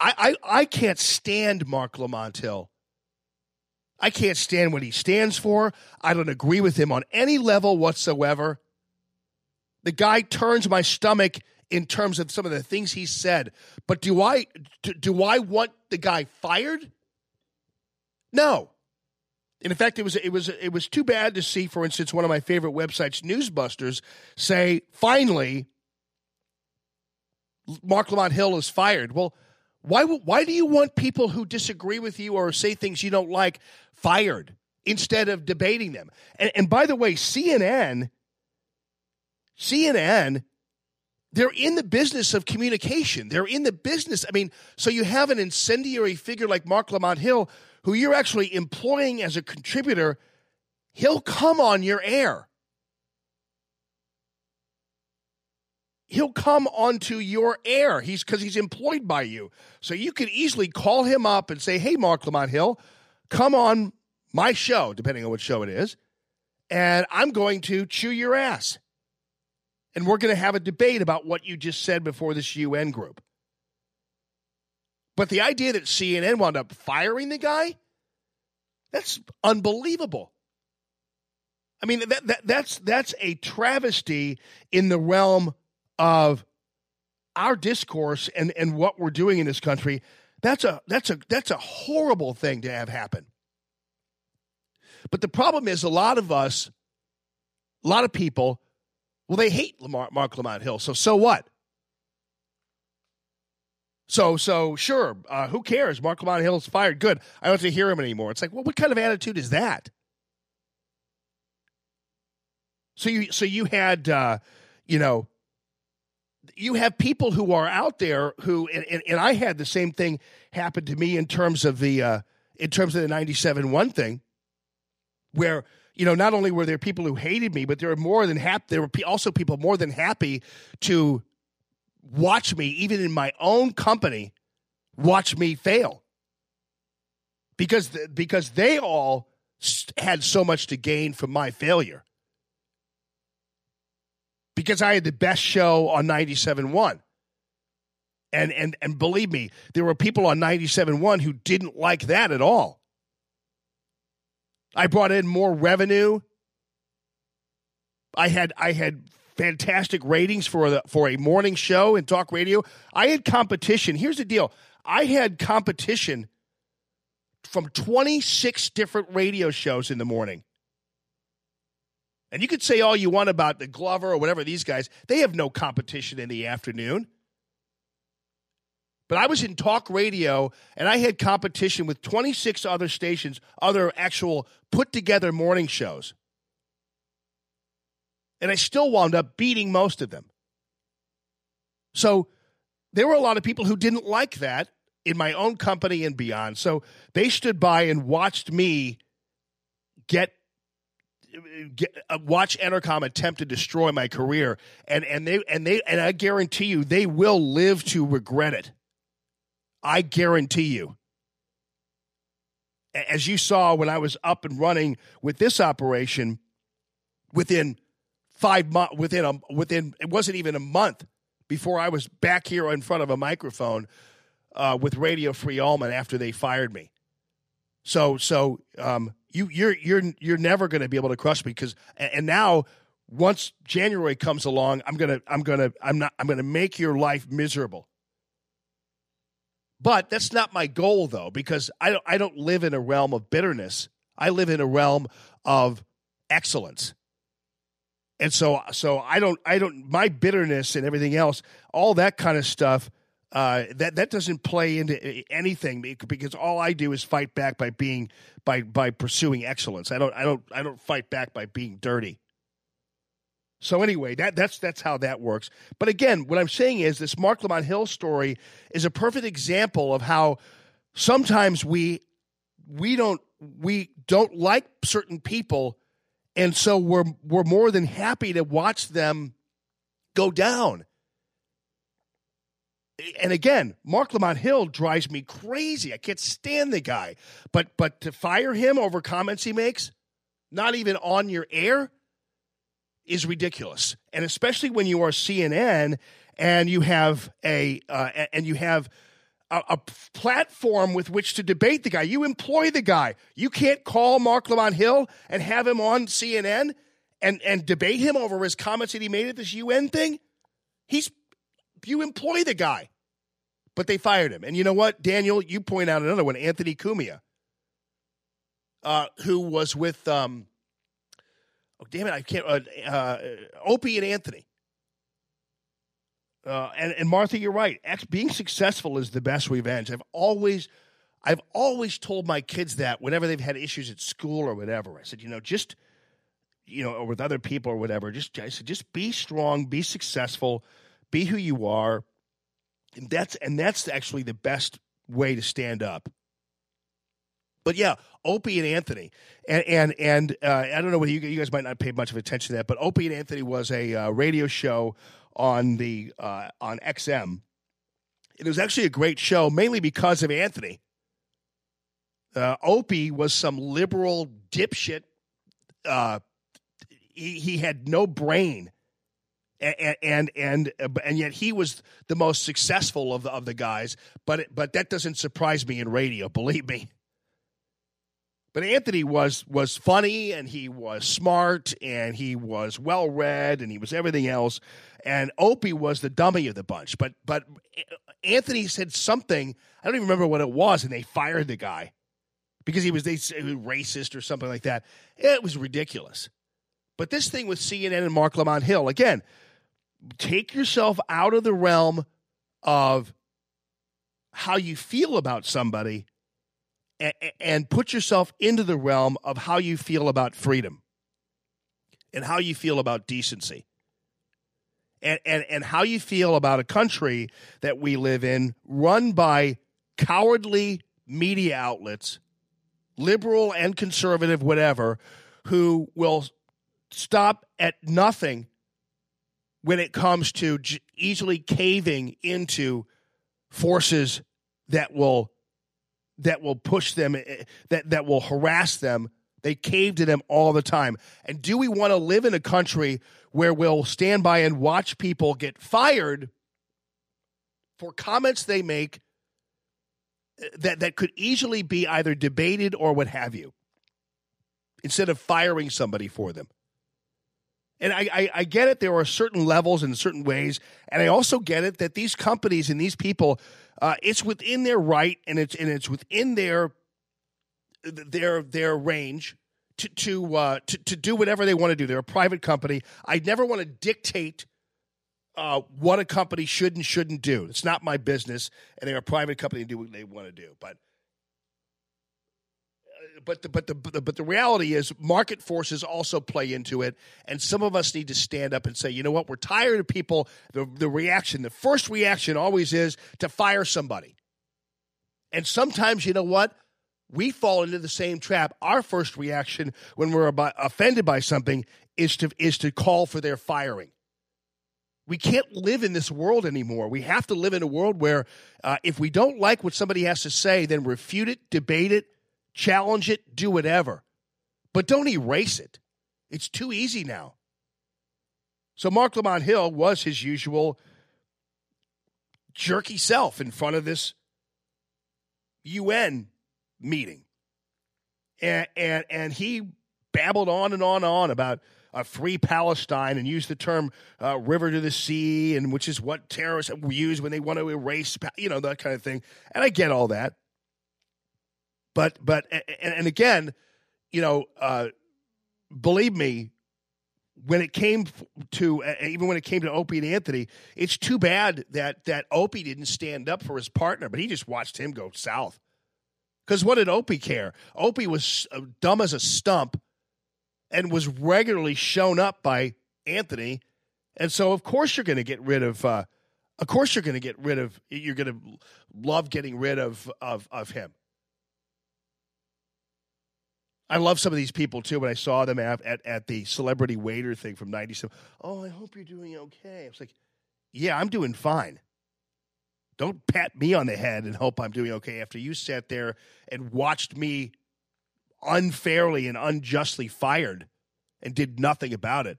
I, I I can't stand Mark Lamont Hill. I can't stand what he stands for. I don't agree with him on any level whatsoever. The guy turns my stomach in terms of some of the things he said. But do I do, do I want the guy fired? No. And in fact, it was it was it was too bad to see, for instance, one of my favorite websites, Newsbusters, say finally Mark Lamont Hill is fired. Well, why why do you want people who disagree with you or say things you don't like fired instead of debating them? And, and by the way, CNN, CNN, they're in the business of communication. They're in the business. I mean, so you have an incendiary figure like Mark Lamont Hill, who you're actually employing as a contributor. He'll come on your air. He'll come onto your air. He's because he's employed by you. So you could easily call him up and say, Hey, Mark Lamont Hill, come on my show, depending on what show it is, and I'm going to chew your ass and we're going to have a debate about what you just said before this UN group. But the idea that CNN wound up firing the guy, that's unbelievable. I mean, that, that, that's, that's a travesty in the realm of our discourse and, and what we're doing in this country. That's a, that's, a, that's a horrible thing to have happen. But the problem is, a lot of us, a lot of people, well, they hate Lamar, Mark Lamont Hill. So so what? So so sure, uh, who cares? Mark Lamont Hill's fired. Good. I don't have to hear him anymore. It's like, well, what kind of attitude is that? So you so you had uh, you know you have people who are out there who and, and, and I had the same thing happen to me in terms of the uh, in terms of the 97 1 thing where you know, not only were there people who hated me, but there were more than happy. There were also people more than happy to watch me, even in my own company, watch me fail because because they all had so much to gain from my failure. Because I had the best show on 97.1. And and and believe me, there were people on 97.1 who didn't like that at all. I brought in more revenue. I had I had fantastic ratings for the for a morning show in talk radio. I had competition. Here's the deal. I had competition from 26 different radio shows in the morning. And you could say all you want about the Glover or whatever these guys, they have no competition in the afternoon. But I was in talk radio and I had competition with 26 other stations, other actual put together morning shows. And I still wound up beating most of them. So there were a lot of people who didn't like that in my own company and beyond. So they stood by and watched me get Get, uh, watch Entercom attempt to destroy my career, and and they and they and I guarantee you they will live to regret it. I guarantee you. As you saw when I was up and running with this operation, within five months, within a within it wasn't even a month before I was back here in front of a microphone uh, with Radio Free Allman after they fired me. So so um, you you're you're you're never going to be able to crush me because and now once January comes along, I'm gonna I'm gonna I'm not I'm gonna make your life miserable. But that's not my goal though, because I don't I don't live in a realm of bitterness. I live in a realm of excellence. And so so I don't I don't my bitterness and everything else, all that kind of stuff uh, that that doesn't play into anything because all I do is fight back by being by by pursuing excellence. I don't I don't I don't fight back by being dirty. So anyway, that that's that's how that works. But again, what I'm saying is this Mark Lamont Hill story is a perfect example of how sometimes we we don't we don't like certain people, and so we're we're more than happy to watch them go down. And again, Mark Lamont Hill drives me crazy. I can't stand the guy. But but to fire him over comments he makes, not even on your air, is ridiculous. And especially when you are CNN and you have a uh, and you have a, a platform with which to debate the guy. You employ the guy. You can't call Mark Lamont Hill and have him on CNN and and debate him over his comments that he made at this UN thing. He's you employ the guy, but they fired him. And you know what, Daniel? You point out another one, Anthony Cumia, uh, who was with um, oh damn it, I can't. Uh, uh, Opie and Anthony. Uh, and, and Martha, you're right. Ex- being successful is the best revenge. I've always, I've always told my kids that whenever they've had issues at school or whatever. I said, you know, just, you know, or with other people or whatever. Just, I said, just be strong, be successful, be who you are. And that's and that's actually the best way to stand up. But yeah, Opie and Anthony, and and and uh, I don't know whether you, you guys might not pay much of attention to that, but Opie and Anthony was a uh, radio show on the uh, on XM. It was actually a great show, mainly because of Anthony. Uh, Opie was some liberal dipshit. Uh, he, he had no brain, and and and and yet he was the most successful of the of the guys. But but that doesn't surprise me in radio. Believe me. But Anthony was was funny and he was smart and he was well read and he was everything else. And Opie was the dummy of the bunch. But but Anthony said something I don't even remember what it was, and they fired the guy because he was they racist or something like that. It was ridiculous. But this thing with CNN and Mark Lamont Hill again, take yourself out of the realm of how you feel about somebody and, put yourself into the realm of how you feel about freedom and how you feel about decency and, and, and how you feel about a country that we live in run by cowardly media outlets, liberal and conservative, whatever, who will stop at nothing when it comes to easily caving into forces that will that will push them eh, that that will harass them they cave to them all the time and do we want to live in a country where we'll stand by and watch people get fired for comments they make eh, that that could easily be either debated or what have you instead of firing somebody for them and I, I, I, get it. There are certain levels and certain ways, and I also get it that these companies and these people, uh, it's within their right and it's and it's within their their their range to to uh, to, to do whatever they want to do. They're a private company. I never want to dictate uh, what a company should and shouldn't do. It's not my business, and they're a private company and do what they want to do. But but the, but the but the reality is market forces also play into it and some of us need to stand up and say you know what? We're tired of people. The the reaction the first reaction always is to fire somebody. And sometimes you know what? We fall into the same trap. Our first reaction when we're about, offended by something is to is to call for their firing. We can't live in this world anymore. We have to live in a world where uh, if we don't like what somebody has to say, then refute it, debate it, challenge it, do whatever. But don't erase it. It's too easy now. So Mark Lamont Hill was his usual jerky self in front of this UN meeting. And and and he babbled on and on and on about a free Palestine and used the term uh, river to the sea, and which is what terrorists use when they want to erase, you know, that kind of thing. And I get all that. But but and, and again, you know, uh, believe me, when it came to even when it came to Opie and Anthony, it's too bad that that Opie didn't stand up for his partner, but he just watched him go south. Because what did Opie care? Opie was uh, dumb as a stump and was regularly shown up by Anthony, and so of course you're going to get rid of. Uh, of course you're going to get rid of. You're going to love getting rid of of of him. I love some of these people too. When I saw them at, at, at the celebrity waiter thing from '97, oh, I hope you're doing okay. I was like, yeah, I'm doing fine. Don't pat me on the head and hope I'm doing okay after you sat there and watched me unfairly and unjustly fired and did nothing about it.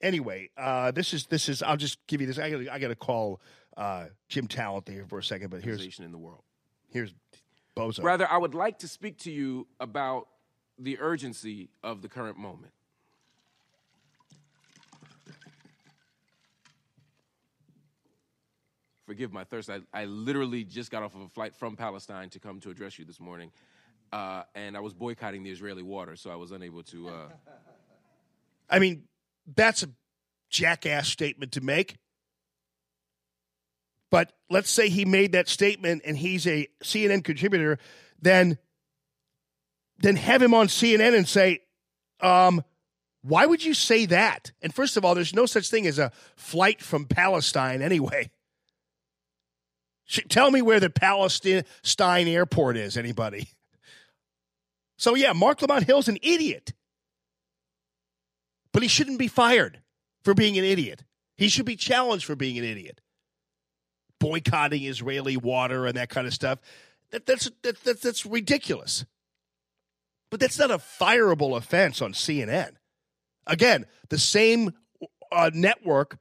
Anyway, uh, this is this is. I'll just give you this. I got I got to call uh, Jim Talent here for a second, but here's in the world. here's Bozo. Rather, I would like to speak to you about the urgency of the current moment. Forgive my thirst. I, I literally just got off of a flight from Palestine to come to address you this morning, uh, and I was boycotting the Israeli water, so I was unable to. Uh, I mean, that's a jackass statement to make. But let's say he made that statement and he's a CNN contributor, then then have him on CNN and say, um, why would you say that? And first of all, there's no such thing as a flight from Palestine anyway. Tell me where the Palestine airport is, anybody. So yeah, Mark Lamont Hill's an idiot but he shouldn't be fired for being an idiot. He should be challenged for being an idiot. Boycotting Israeli water and that kind of stuff. That, that's, that, that, that's ridiculous. But that's not a fireable offense on CNN. Again, the same uh, network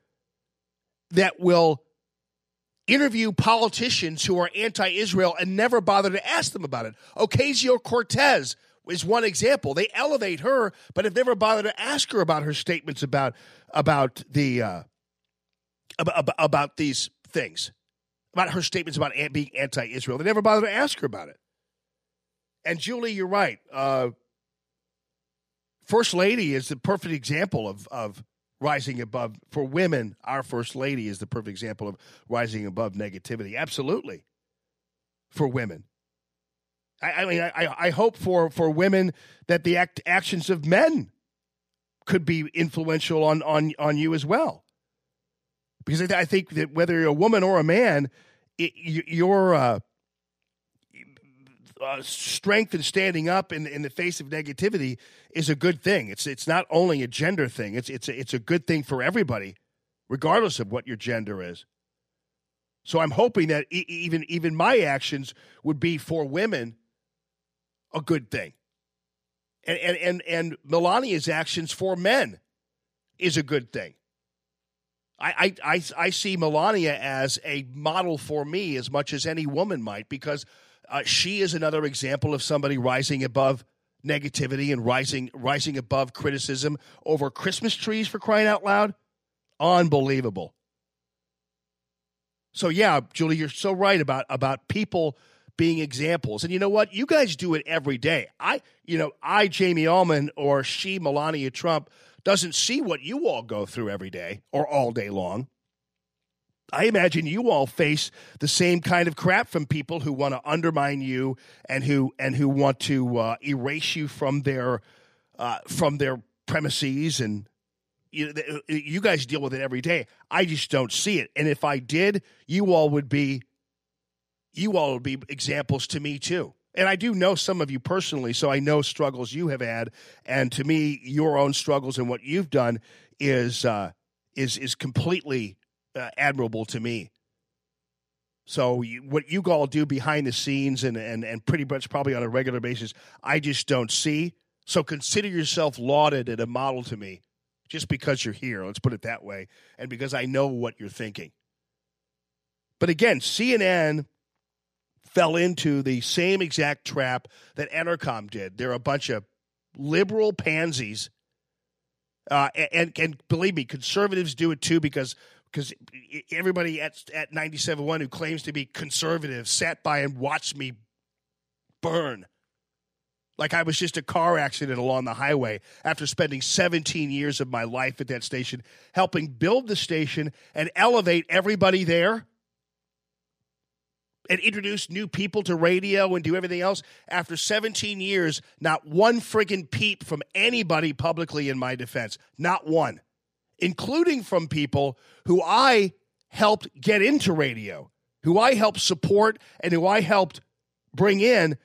that will interview politicians who are anti Israel and never bother to ask them about it. Ocasio Cortez is one example. They elevate her, but have never bothered to ask her about her statements about about the uh, about, about these things, about her statements about being anti-Israel. They never bothered to ask her about it. And Julie, you're right. Uh, First Lady is the perfect example of of rising above for women. Our First Lady is the perfect example of rising above negativity. Absolutely, for women. I, mean, I, I hope for, for women that the act, actions of men could be influential on, on, on you as well. Because I, think that whether you're a woman or a man, it, your uh, uh, strength in standing up in, in the face of negativity is a good thing. It's, it's not only a gender thing, it's, it's, a, it's a good thing for everybody, regardless of what your gender is. So I'm hoping that e- even even my actions would be for women a good thing. And and and, and Melania's actions for men is a good thing. I, I, I, I see Melania as a model for me as much as any woman might because uh, she is another example of somebody rising above negativity and rising rising above criticism over Christmas trees for crying out loud. Unbelievable. So yeah, Julie, you're so right about about people being examples. And you know what? You guys do it every day. I, you know, I, Jamie Allman, or she, Melania Trump, doesn't see what you all go through every day or all day long. I imagine you all face the same kind of crap from people who want to undermine you and who and who want to uh, erase you from their uh, from their premises and you, you guys deal with it every day. I just don't see it. And if I did, you all would be you all would be examples to me too. And I do know some of you personally, so I know struggles you have had. And to me, your own struggles and what you've done is uh, is is completely uh, admirable to me. So you, what you all do behind the scenes and, and and pretty much probably on a regular basis, I just don't see. So consider yourself lauded and a model to me, just because you're here. Let's put it that way, and because I know what you're thinking. But again, CNN fell into the same exact trap that Entercom did. They're a bunch of liberal pansies, uh, and and believe me, conservatives do it too because because everybody at at ninety seven one who claims to be conservative sat by and watched me burn. Like I was just a car accident along the highway after spending 17 years of my life at that station, helping build the station and elevate everybody there and introduce new people to radio and do everything else. After 17 years, not one friggin' peep from anybody publicly in my defense. Not one. Including from people who I helped get into radio, who I helped support, and who I helped bring in.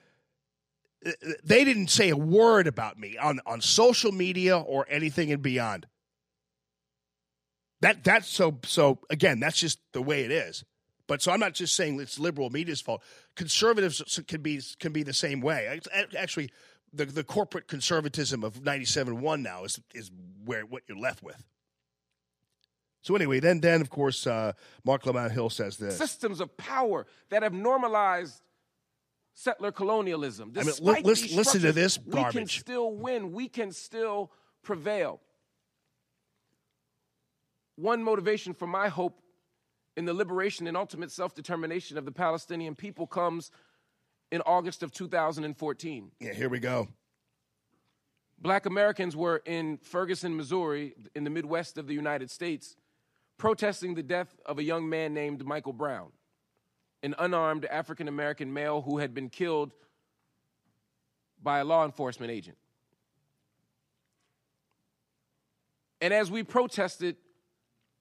They didn't say a word about me on, on social media or anything and beyond. That that's so so again, that's just the way it is. But so I'm not just saying it's liberal media's fault. Conservatives can be can be the same way. Actually, the the corporate conservatism of 97.1 now is is where what you're left with. So anyway, then then of course uh, Marc Lamont Hill says this. Systems of power that have normalized settler colonialism. I mean, Despite li- these listen to this We can still win. We can still prevail. One motivation for my hope in the liberation and ultimate self determination of the Palestinian people comes in August of 2014. Yeah, here we go. Black Americans were in Ferguson, Missouri, in the Midwest of the United States, protesting the death of a young man named Michael Brown, an unarmed African American male who had been killed by a law enforcement agent. And as we protested,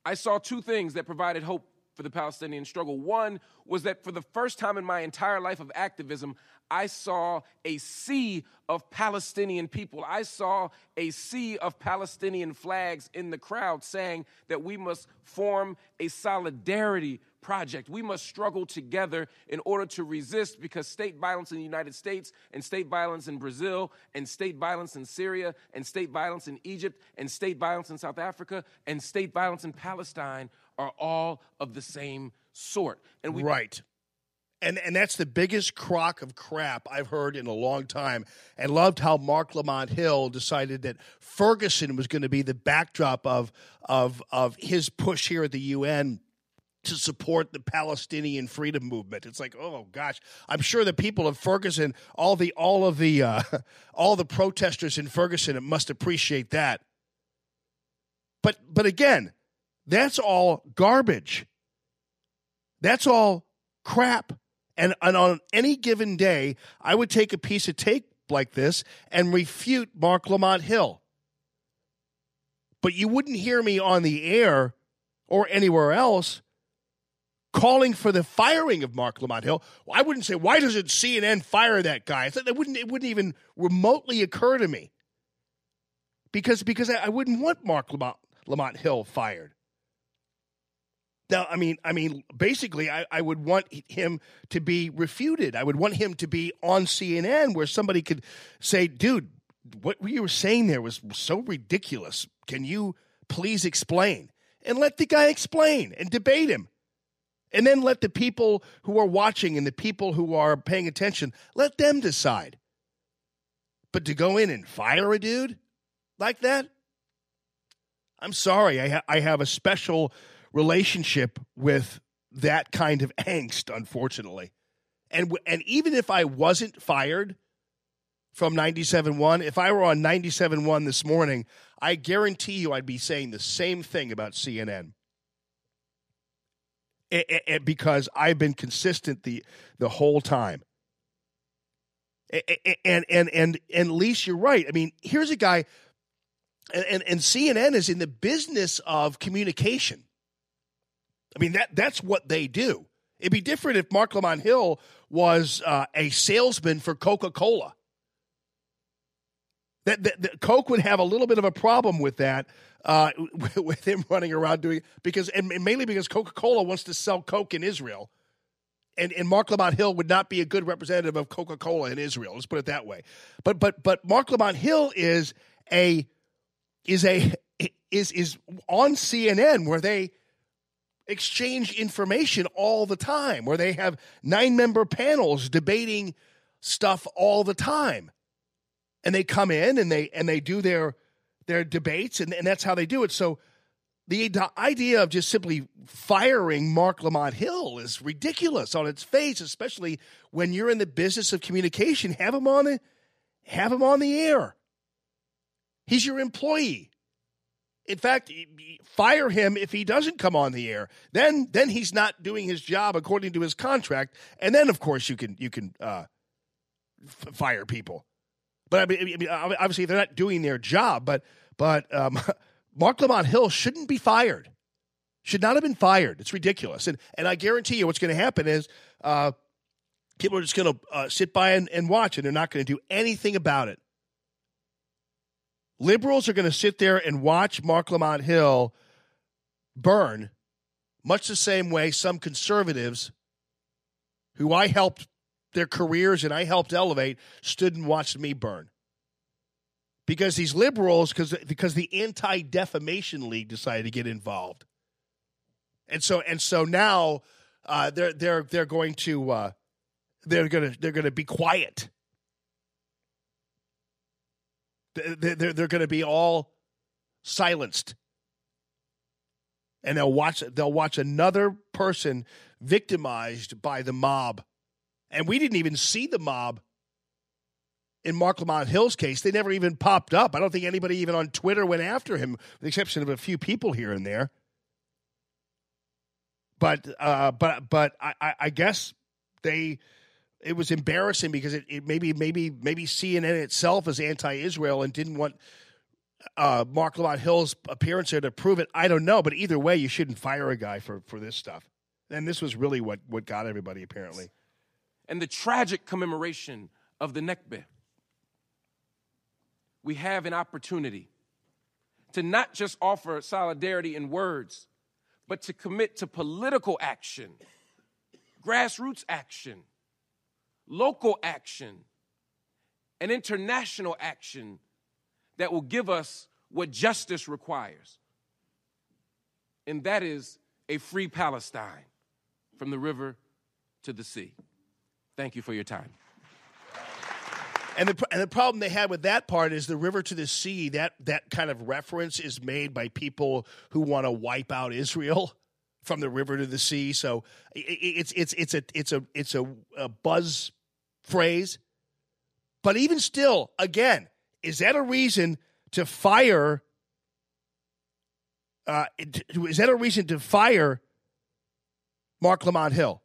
I saw two things that provided hope for the Palestinian struggle. One was that for the first time in my entire life of activism, I saw a sea of Palestinian people. I saw a sea of Palestinian flags in the crowd saying that we must form a solidarity project. We must struggle together in order to resist because state violence in the United States and state violence in Brazil and state violence in Syria and state violence in Egypt and state violence in South Africa and state violence in Palestine are all of the same sort. And we right. And and that's the biggest crock of crap I've heard in a long time. And loved how Marc Lamont Hill decided that Ferguson was going to be the backdrop of of of his push here at the UN to support the Palestinian freedom movement. It's like, oh gosh, I'm sure the people of Ferguson, all the all of the uh, all the protesters in Ferguson must appreciate that. But but again, that's all garbage. That's all crap. And, and on any given day, I would take a piece of tape like this and refute Marc Lamont Hill. But you wouldn't hear me on the air or anywhere else calling for the firing of Marc Lamont Hill. I wouldn't say, why doesn't CNN fire that guy? I thought that wouldn't, it wouldn't even remotely occur to me. Because, because I, I wouldn't want Marc Lamont, Lamont Hill fired. Now, I mean, I mean, basically, I, I would want him to be refuted. I would want him to be on CNN where somebody could say, dude, what you were saying there was so ridiculous. Can you please explain? And let the guy explain and debate him. And then let the people who are watching and the people who are paying attention, let them decide. But to go in and fire a dude like that, I'm sorry. I, ha- I have a special relationship with that kind of angst, unfortunately. And and even if I wasn't fired from 97.1, if I were on 97.1 this morning, I guarantee you I'd be saying the same thing about CNN. A- a- a- because I've been consistent the the whole time. And and and and Lise, you're right. I mean, here's a guy, and, and, and CNN is in the business of communication. I mean that that's what they do. It'd be different if Marc Lamont Hill was uh, a salesman for Coca Cola. That, that, that Coke would have a little bit of a problem with that, uh, with him running around doing because and mainly because Coca Cola wants to sell Coke in Israel, and and Marc Lamont Hill would not be a good representative of Coca Cola in Israel. Let's put it that way. But but but Marc Lamont Hill is a is a is is on CNN where they exchange information all the time, where they have nine member panels debating stuff all the time. And they come in and they and they do their their debates and, and that's how they do it. So the, the idea of just simply firing Marc Lamont Hill is ridiculous on its face, especially when you're in the business of communication. Have him on the have him on the air. He's your employee. In fact, fire him if he doesn't come on the air. Then, then he's not doing his job according to his contract. And then, of course, you can you can uh, f- fire people. But I mean, I mean, obviously, they're not doing their job. But but um, Marc Lamont Hill shouldn't be fired. Should not have been fired. It's ridiculous. And and I guarantee you, what's going to happen is uh, people are just going to uh, sit by and, and watch, and they're not going to do anything about it. Liberals are going to sit there and watch Marc Lamont Hill burn, much the same way some conservatives, who I helped their careers and I helped elevate, stood and watched me burn. Because these liberals, because because the Anti Defamation League decided to get involved, and so and so now uh, they're they're they're going to uh, they're gonna they're gonna be quiet. They're they're, they're going to be all silenced, and they'll watch they'll watch another person victimized by the mob, and we didn't even see the mob in Marc Lamont Hill's case. They never even popped up. I don't think anybody even on Twitter went after him, with the exception of a few people here and there. But uh, but but I, I, I guess they it was embarrassing because it, it maybe maybe maybe CNN itself is anti-Israel and didn't want uh, Marc Lamont Hill's appearance there to prove it. I don't know, but either way, you shouldn't fire a guy for for this stuff. And this was really what what got everybody apparently. and the tragic commemoration of the Nakba, we have an opportunity to not just offer solidarity in words, but to commit to political action, grassroots action, local action, and international action that will give us what justice requires. And that is a free Palestine from the river to the sea. Thank you for your time. And the and the problem they had with that part is the river to the sea. That that kind of reference is made by people who want to wipe out Israel from the river to the sea. So it's it's it's a it's a it's a, a buzz phrase. But even still, again, is that a reason to fire? Uh, is that a reason to fire Marc Lamont Hill?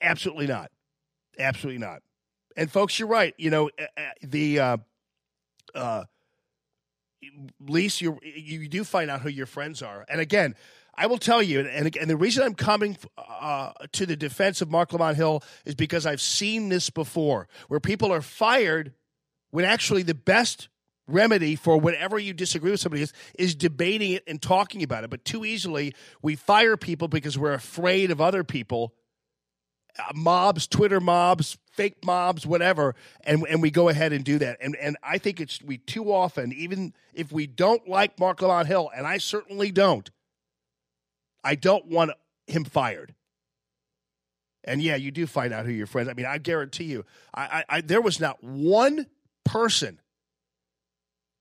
Absolutely not. Absolutely not. And folks, you're right. You know, uh, uh, the uh, uh, least you you do find out who your friends are. And again, I will tell you, and and the reason I'm coming uh, to the defense of Marc Lamont Hill is because I've seen this before, where people are fired when actually the best remedy for whenever you disagree with somebody is is debating it and talking about it. But too easily we fire people because we're afraid of other people uh, mobs, Twitter mobs, fake mobs, whatever, and and we go ahead and do that. And and I think it's we too often, even if we don't like Marc Lamont Hill, and I certainly don't, I don't want him fired. And yeah, you do find out who your friends. I mean, I guarantee you, I, I, I there was not one person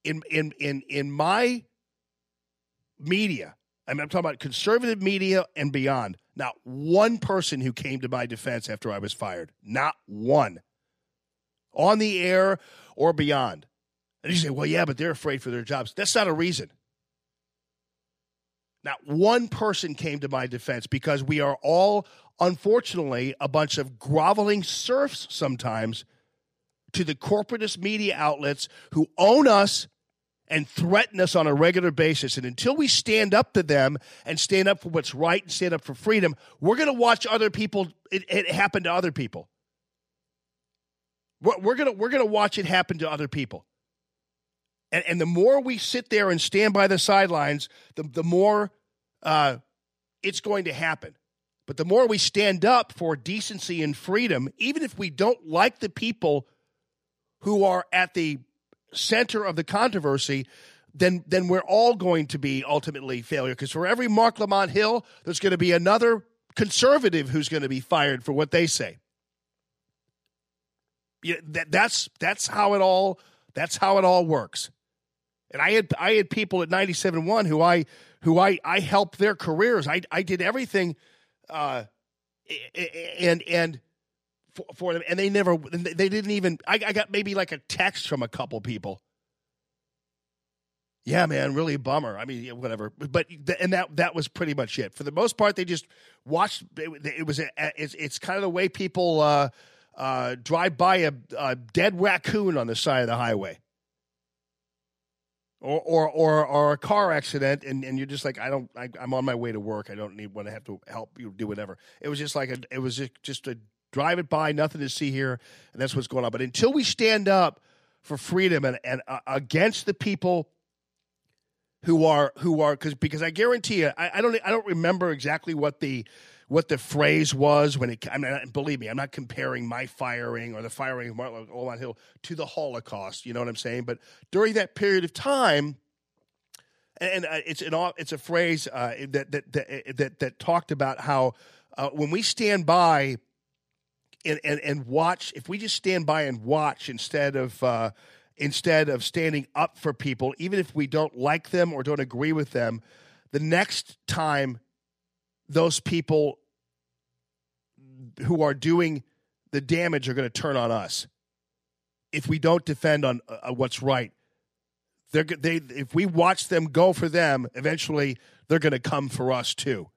in in in in my media. I mean, I'm talking about conservative media and beyond. Not one person who came to my defense after I was fired. Not one. On the air or beyond. And you say, well, yeah, but they're afraid for their jobs. That's not a reason. Not one person came to my defense because we are all, unfortunately, a bunch of groveling serfs sometimes to the corporatist media outlets who own us and threaten us on a regular basis. And until we stand up to them and stand up for what's right and stand up for freedom, we're going to watch other people it, it happen to other people. We're, we're gonna we're gonna watch it happen to other people. And and the more we sit there and stand by the sidelines, the the more uh, it's going to happen. But the more we stand up for decency and freedom, even if we don't like the people who are at the center of the controversy, then then we're all going to be ultimately failure. Because for every Marc Lamont Hill, there's going to be another conservative who's going to be fired for what they say. Yeah, that, that's that's how it all that's how it all works. And I had I had people at 97.1 who I who I I helped their careers. I I did everything uh and and for, for them, and they never they didn't even. I, I got maybe like a text from a couple people. Yeah, man, really a bummer. I mean, whatever. But and that that was pretty much it. For the most part, they just watched. It, it was a, it's it's kind of the way people uh, uh, drive by a, a dead raccoon on the side of the highway. Or, or or or a car accident, and, and you're just like, I don't, I, I'm on my way to work. I don't need want to have to help you do whatever. It was just like a, it was just, just a drive it by, nothing to see here, and that's what's going on. But until we stand up for freedom and and uh, against the people who are who are because because I guarantee you, I, I don't I don't remember exactly what the what the phrase was when it. I mean, believe me, I'm not comparing my firing or the firing of Marc Lamont Hill to the Holocaust. You know what I'm saying? But during that period of time, and uh, it's an it's a phrase uh, that, that that that that talked about how uh, when we stand by and, and and watch, if we just stand by and watch instead of uh, instead of standing up for people, even if we don't like them or don't agree with them, the next time those people who are doing the damage are going to turn on us if we don't defend on uh, what's right. They're they if we watch them go for them, eventually they're going to come for us too.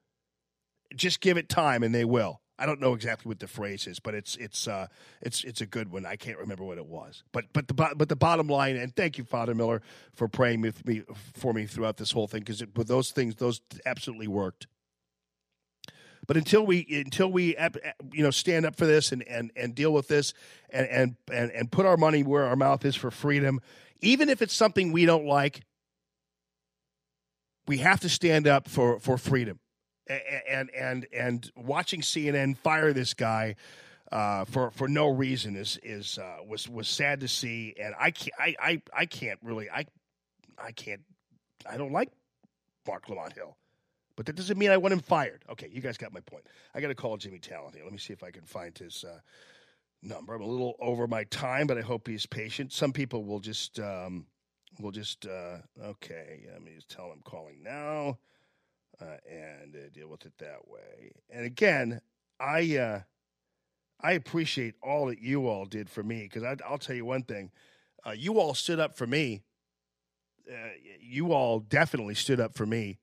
Just give it time, and they will. I don't know exactly what the phrase is, but it's it's uh, it's it's a good one. I can't remember what it was, but but the but the bottom line, and thank you, Father Miller, for praying with me for me throughout this whole thing because those things, those absolutely worked. But until we until we you know stand up for this and, and, and deal with this and, and and and put our money where our mouth is for freedom, even if it's something we don't like, we have to stand up for, for freedom. And and and watching CNN fire this guy uh, for for no reason is is uh, was was sad to see, and I can't I, I, I can't really I I can't I don't like Marc Lamont Hill. But that doesn't mean I want him fired. Okay, you guys got my point. I got to call Jimmy Talent here. Let me see if I can find his uh, number. I'm a little over my time, but I hope he's patient. Some people will just um, will just uh, okay. Let me just tell him I'm calling now uh, and uh, deal with it that way. And again, I uh, I appreciate all that you all did for me because I'll tell you one thing: uh, you all stood up for me. You all definitely stood up for me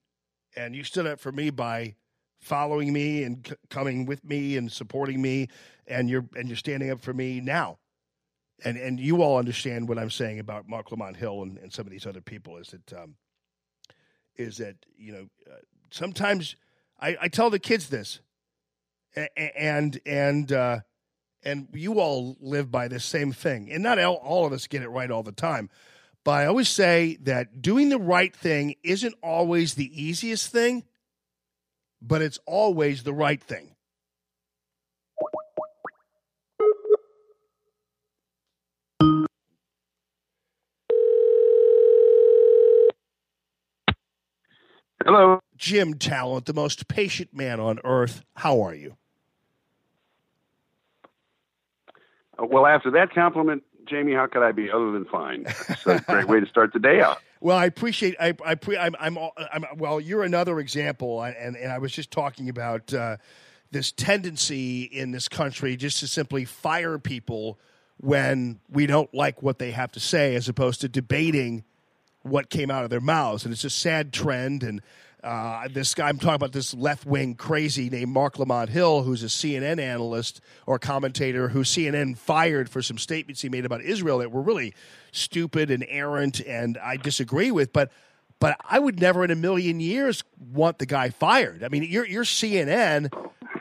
and you stood up for me by following me and c- coming with me and supporting me and you're and you're standing up for me now. And and you all understand what i'm saying about marc lamont hill and, and some of these other people is that um, is that you know uh, sometimes I, I tell the kids this and and uh, and you all live by this same thing. And not all, all of us get it right all the time but I always say that doing the right thing isn't always the easiest thing, but it's always the right thing. Hello. Jim Talent, the most patient man on earth. How are you? Uh, Well, after that compliment, Jamie, how could I be other than fine? It's a great way to start the day out. Well, I appreciate. I, I pre, I'm, I'm, all- I'm. Well, you're another example, and and I was just talking about uh, this tendency in this country just to simply fire people when we don't like what they have to say, as opposed to debating what came out of their mouths, and it's a sad trend. And uh, this guy, I'm talking about this left wing crazy named Marc Lamont Hill, who's a CNN analyst or commentator who CNN fired for some statements he made about Israel that were really stupid and errant, and I disagree with. But but I would never in a million years want the guy fired. I mean, you're you're CNN.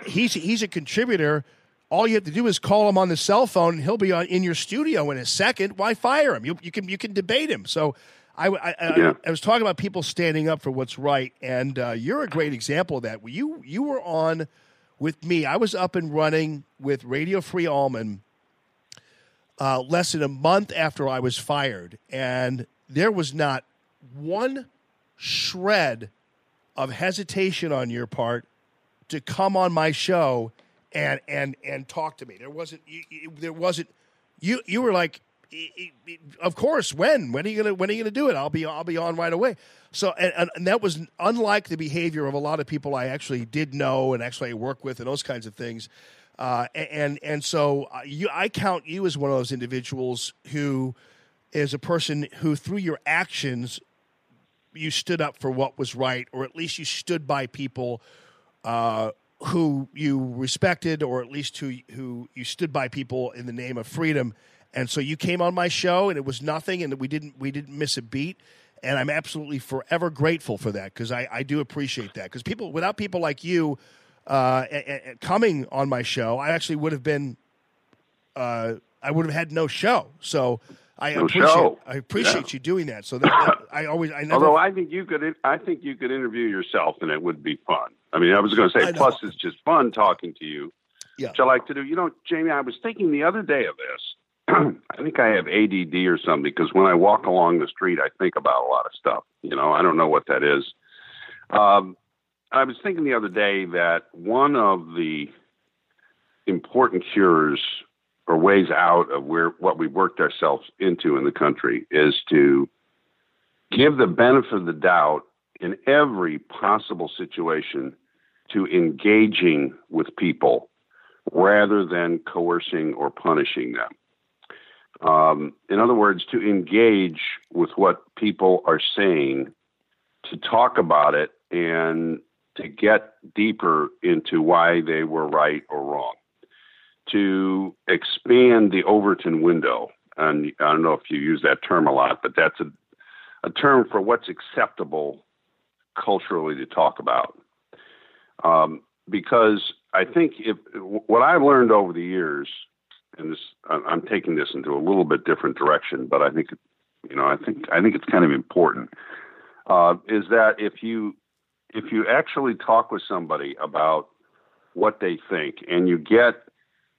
He's he's a contributor. All you have to do is call him on the cell phone, and he'll be on, in your studio in a second. Why fire him? You, you can you can debate him. So. I, I, I, Yeah. I was talking about people standing up for what's right, and uh, you're a great example of that. You you were on with me. I was up and running with Radio Free Allman uh, less than a month after I was fired, and there was not one shred of hesitation on your part to come on my show and and and talk to me. There wasn't you- there wasn't you you were like "E- e- e- of course when when are you gonna when are you gonna do it I'll be I'll be on right away so and, and, and that was unlike the behavior of a lot of people I actually did know and actually work with and those kinds of things Uh, and and so uh, you, I count you as one of those individuals who is a person who, through your actions, you stood up for what was right, or at least you stood by people uh, who you respected, or at least who who you stood by people in the name of freedom. And so you came on my show, and it was nothing, and we didn't we didn't miss a beat. And I'm absolutely forever grateful for that because I, I do appreciate that because people without people like you uh, a- a- coming on my show, I actually would have been uh, I would have had no show. So I No appreciate show. I appreciate Yeah. you doing that. So that, that- I always I never Although I think you could, I think you could interview yourself, and it would be fun. I mean, I was going to say, plus it's just fun talking to you, Yeah. which I like to do. You know, Jamie, I was thinking the other day of this. I think I have ADD or something because when I walk along the street, I think about a lot of stuff. You know, I don't know what that is. Um, I was thinking the other day that one of the important cures or ways out of where what we've worked ourselves into in the country is to give the benefit of the doubt in every possible situation to engaging with people rather than coercing or punishing them. Um, in other words, to engage with what people are saying, to talk about it, and to get deeper into why they were right or wrong, to expand the Overton window. And I don't know if you use that term a lot, but that's a, a term for what's acceptable culturally to talk about. Um, because I think if what I've learned over the years, and this I'm taking this into a little bit different direction, but I think you know I think I think it's kind of important. Uh, is that if you if you actually talk with somebody about what they think and you get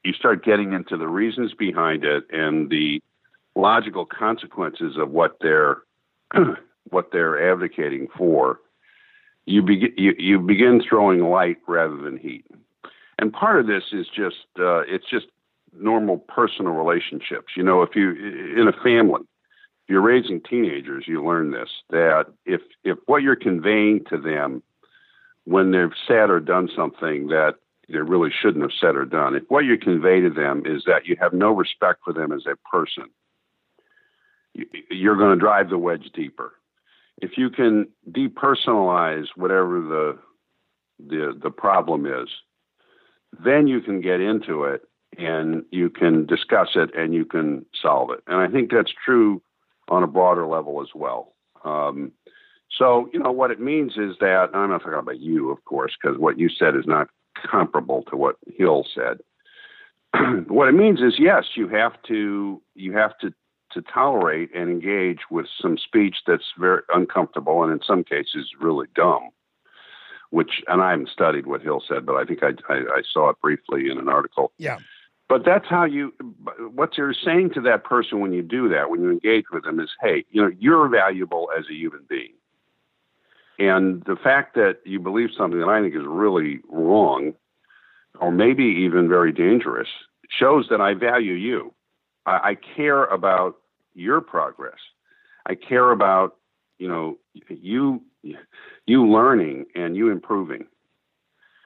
you start getting into the reasons behind it and the logical consequences of what they're what they're advocating for you begin you, you begin throwing light rather than heat. And part of this is just uh, it's just normal personal relationships. You know if you in a family if you're raising teenagers you learn this that if if what you're conveying to them when they've said or done something that they really shouldn't have said or done if what you convey to them is that you have no respect for them as a person you- you're going to drive the wedge deeper. If you can depersonalize whatever the the the problem is, then you can get into it and you can discuss it and you can solve it. And I think that's true on a broader level as well. Um, so you know what it means is that I'm not talking about you, of course, because what you said is not comparable to what Hill said. what it means is yes, you have to you have to to tolerate and engage with some speech that's very uncomfortable and in some cases really dumb. Which and I haven't studied what Hill said, but I think I, I, I saw it briefly in an article. yeah But that's how you. What you're saying to that person when you do that, when you engage with them, is, hey, you know, you're valuable as a human being. And the fact that you believe something that I think is really wrong, or maybe even very dangerous, shows that I value you. I, I care about your progress. I care about you know you you learning and you improving.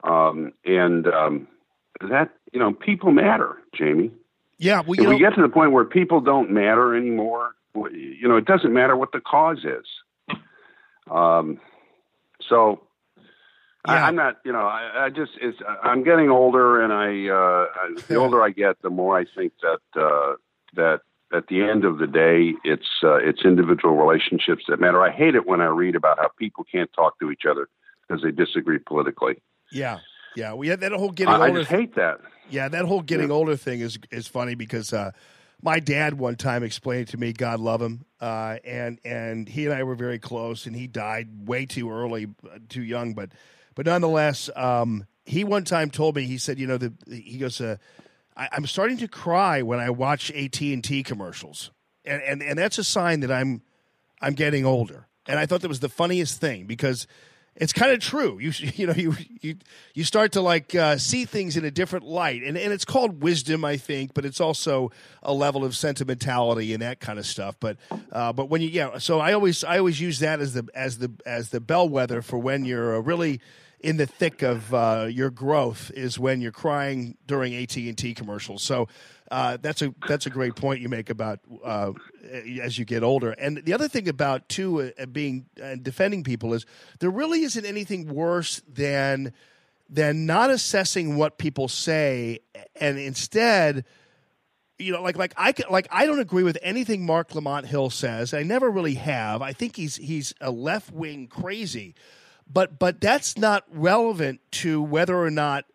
Um, and um, that you know people matter, Jamie. yeah well If we get to the point where people don't matter anymore, you know, it doesn't matter what the cause is. Um, so I, Yeah. I'm not, you know, I, I just, it's, I'm getting older, and I, uh, the older I get, the more I think that uh, that at the end of the day, it's uh, it's individual relationships that matter. I hate it when I read about how people can't talk to each other because they disagree politically. yeah yeah we had that whole getting I, I older just hate that. Yeah, that whole getting older thing is is funny because uh, my dad one time explained to me, God love him, uh, and and he and I were very close, and he died way too early, uh, too young, but but nonetheless, um, he one time told me he said, you know, the, he goes, uh, I, I'm starting to cry when I watch AT and T commercials, and, and and that's a sign that I'm I'm getting older, and I thought that was the funniest thing because it's kind of true. You you know you you you start to like uh, see things in a different light, and and it's called wisdom, I think, but it's also a level of sentimentality and that kind of stuff. But uh, but when you yeah, so I always I always use that as the as the as the bellwether for when you're uh, really in the thick of uh, your growth is when you're crying during AT and T commercials. So uh, that's a that's a great point you make about uh, as you get older. And the other thing about too uh, being and defending people is there really isn't anything worse than than not assessing what people say and instead you know, like like I like I don't agree with anything Marc Lamont Hill says. I never really have. I think he's he's a left wing crazy, but but that's not relevant to whether or not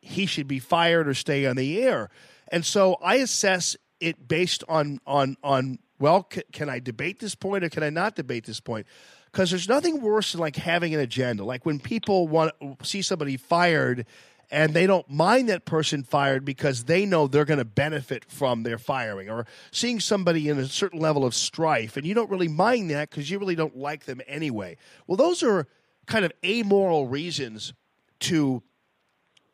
he should be fired or stay on the air. And so I assess it based on on on well, c- can I debate this point or can I not debate this point? Because there's nothing worse than like having an agenda. Like when people want see somebody fired and they don't mind that person fired because they know they're going to benefit from their firing or seeing somebody in a certain level of strife and you don't really mind that because you really don't like them anyway well those are kind of amoral reasons to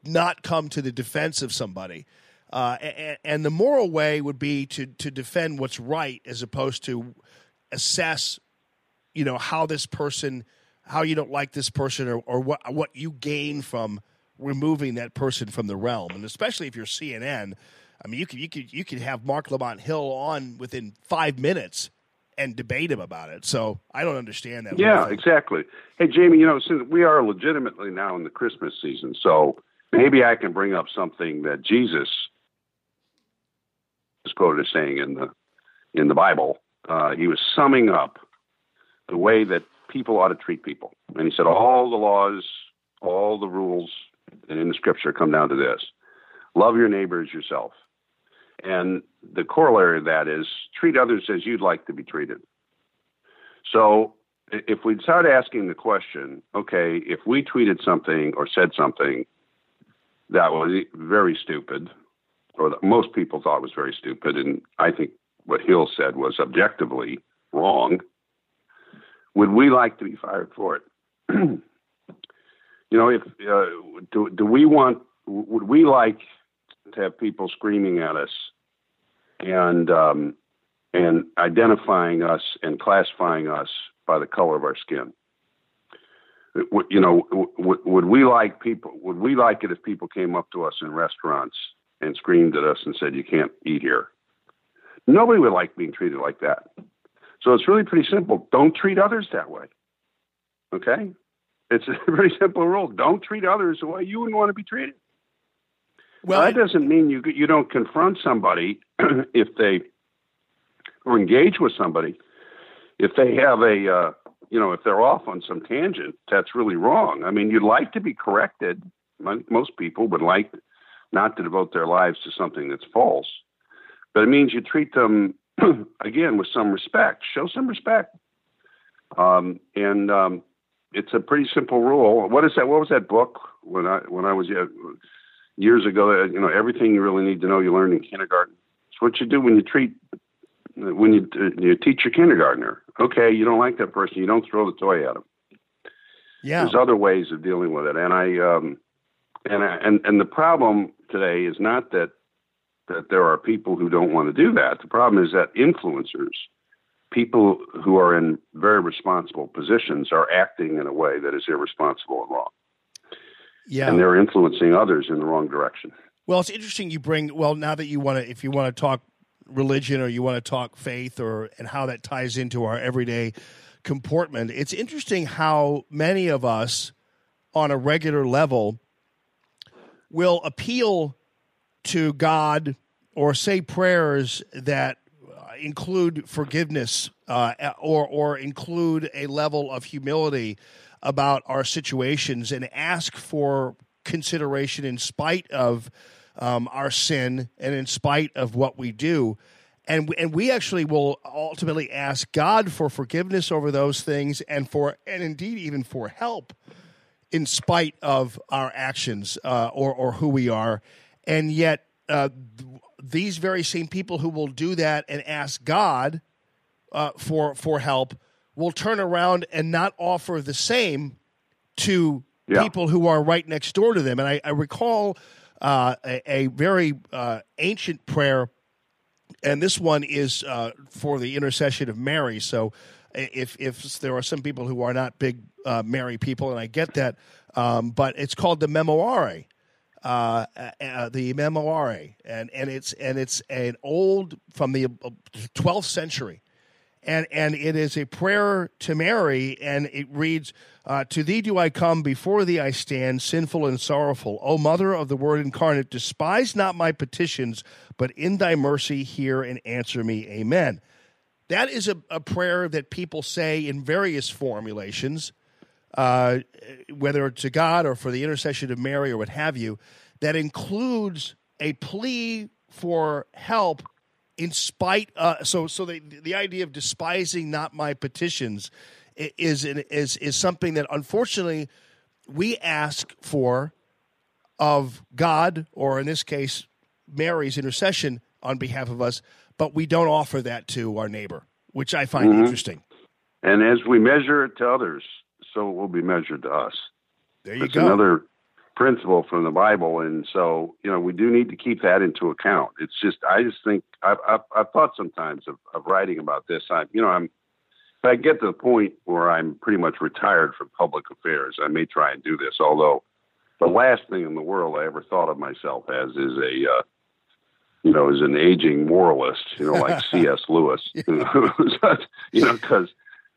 not come to the defense of somebody uh, and, and the moral way would be to to defend what's right as opposed to assess you know how this person how you don't like this person or, or what what you gain from removing that person from the realm. And especially if you're CNN I mean you could you could you could have Marc Lamont Hill on within 5 minutes and debate him about it. So I don't understand that. Yeah, exactly. Hey, Jamie, you know, since we are legitimately now in the Christmas season, so maybe I can bring up something that Jesus is quoted as saying in the in the Bible. Uh, he was summing up the way that people ought to treat people, and he said all the laws, all the rules in the Scripture come down to this: love your neighbor as yourself. And the corollary of that is treat others as you'd like to be treated. So if we start asking the question, okay, if we tweeted something or said something that was very stupid, or that most people thought was very stupid, and I think what Hill said was objectively wrong, would we like to be fired for it? you know, if uh, do do we want? Would we like to have people screaming at us and um, and identifying us and classifying us by the color of our skin. You know, would we like people? Would we like it if people came up to us in restaurants and screamed at us and said, "You can't eat here"? Nobody would like being treated like that. So it's really pretty simple. Don't treat others that way. Okay, it's a pretty simple rule. Don't treat others the way you wouldn't want to be treated. Well, that doesn't mean you you don't confront somebody if they or engage with somebody if they have a uh, you know if they're off on some tangent that's really wrong. I mean, you'd like to be corrected. Most people would like not to devote their lives to something that's false, but it means you treat them again with some respect. Show some respect, um, and um, it's a pretty simple rule. What is that? What was that book when I when I was uh, years ago? uh, You know, everything you really need to know you learned in kindergarten. It's what you do when you treat when you uh, you teach your kindergartner. Okay, you don't like that person, you don't throw the toy at him. yeah There's other ways of dealing with it, and I um, and I, and and the problem today is not that that there are people who don't want to do that. The problem is that influencers, people who are in very responsible positions, are acting in a way that is irresponsible and wrong, yeah and they're influencing others in the wrong direction. Well, it's interesting you bring. Well, now that you want to, if you want to talk religion or you want to talk faith or and how that ties into our everyday comportment, it's interesting how many of us, on a regular level, will appeal to God or say prayers that uh, include forgiveness uh, or or include a level of humility about our situations and ask for consideration in spite of um, our sin and in spite of what we do. And, and we actually will ultimately ask God for forgiveness over those things and for and indeed even for help in spite of our actions uh, or or who we are, and yet uh, th- these very same people who will do that and ask God uh, for for help will turn around and not offer the same to Yeah. people who are right next door to them. And I, I recall uh, a, a very uh, ancient prayer and this one is uh, for the intercession of Mary. So if if there are some people who are not big uh, Mary people, and I get that, um, but it's called the Memorare. Uh, uh, the Memorare, and and it's and it's an old from the uh, twelfth century, and and it is a prayer to Mary, and it reads, uh, "To thee do I come, before thee I stand, sinful and sorrowful. O Mother of the Word incarnate, despise not my petitions, but in thy mercy hear and answer me. Amen." That is a, a prayer that people say in various formulations, uh, whether to God or for the intercession of Mary or what have you, that includes a plea for help in spite uh, so so the the idea of despising not my petitions is is is something that unfortunately we ask for of God or in this case Mary's intercession on behalf of us but we don't offer that to our neighbor which I find Mhm. interesting And as we measure it to others, so it will be measured to us. there you It's go another principle from the Bible, and so you know we do need to keep that into account. It's just I just think I've I've, I've thought sometimes of, of writing about this. I you know I'm if I get to the point where I'm pretty much retired from public affairs, I may try and do this. Although the last thing in the world I ever thought of myself as is a uh, you know, as an aging moralist, you know, like C.S. Lewis, you know, you know, because,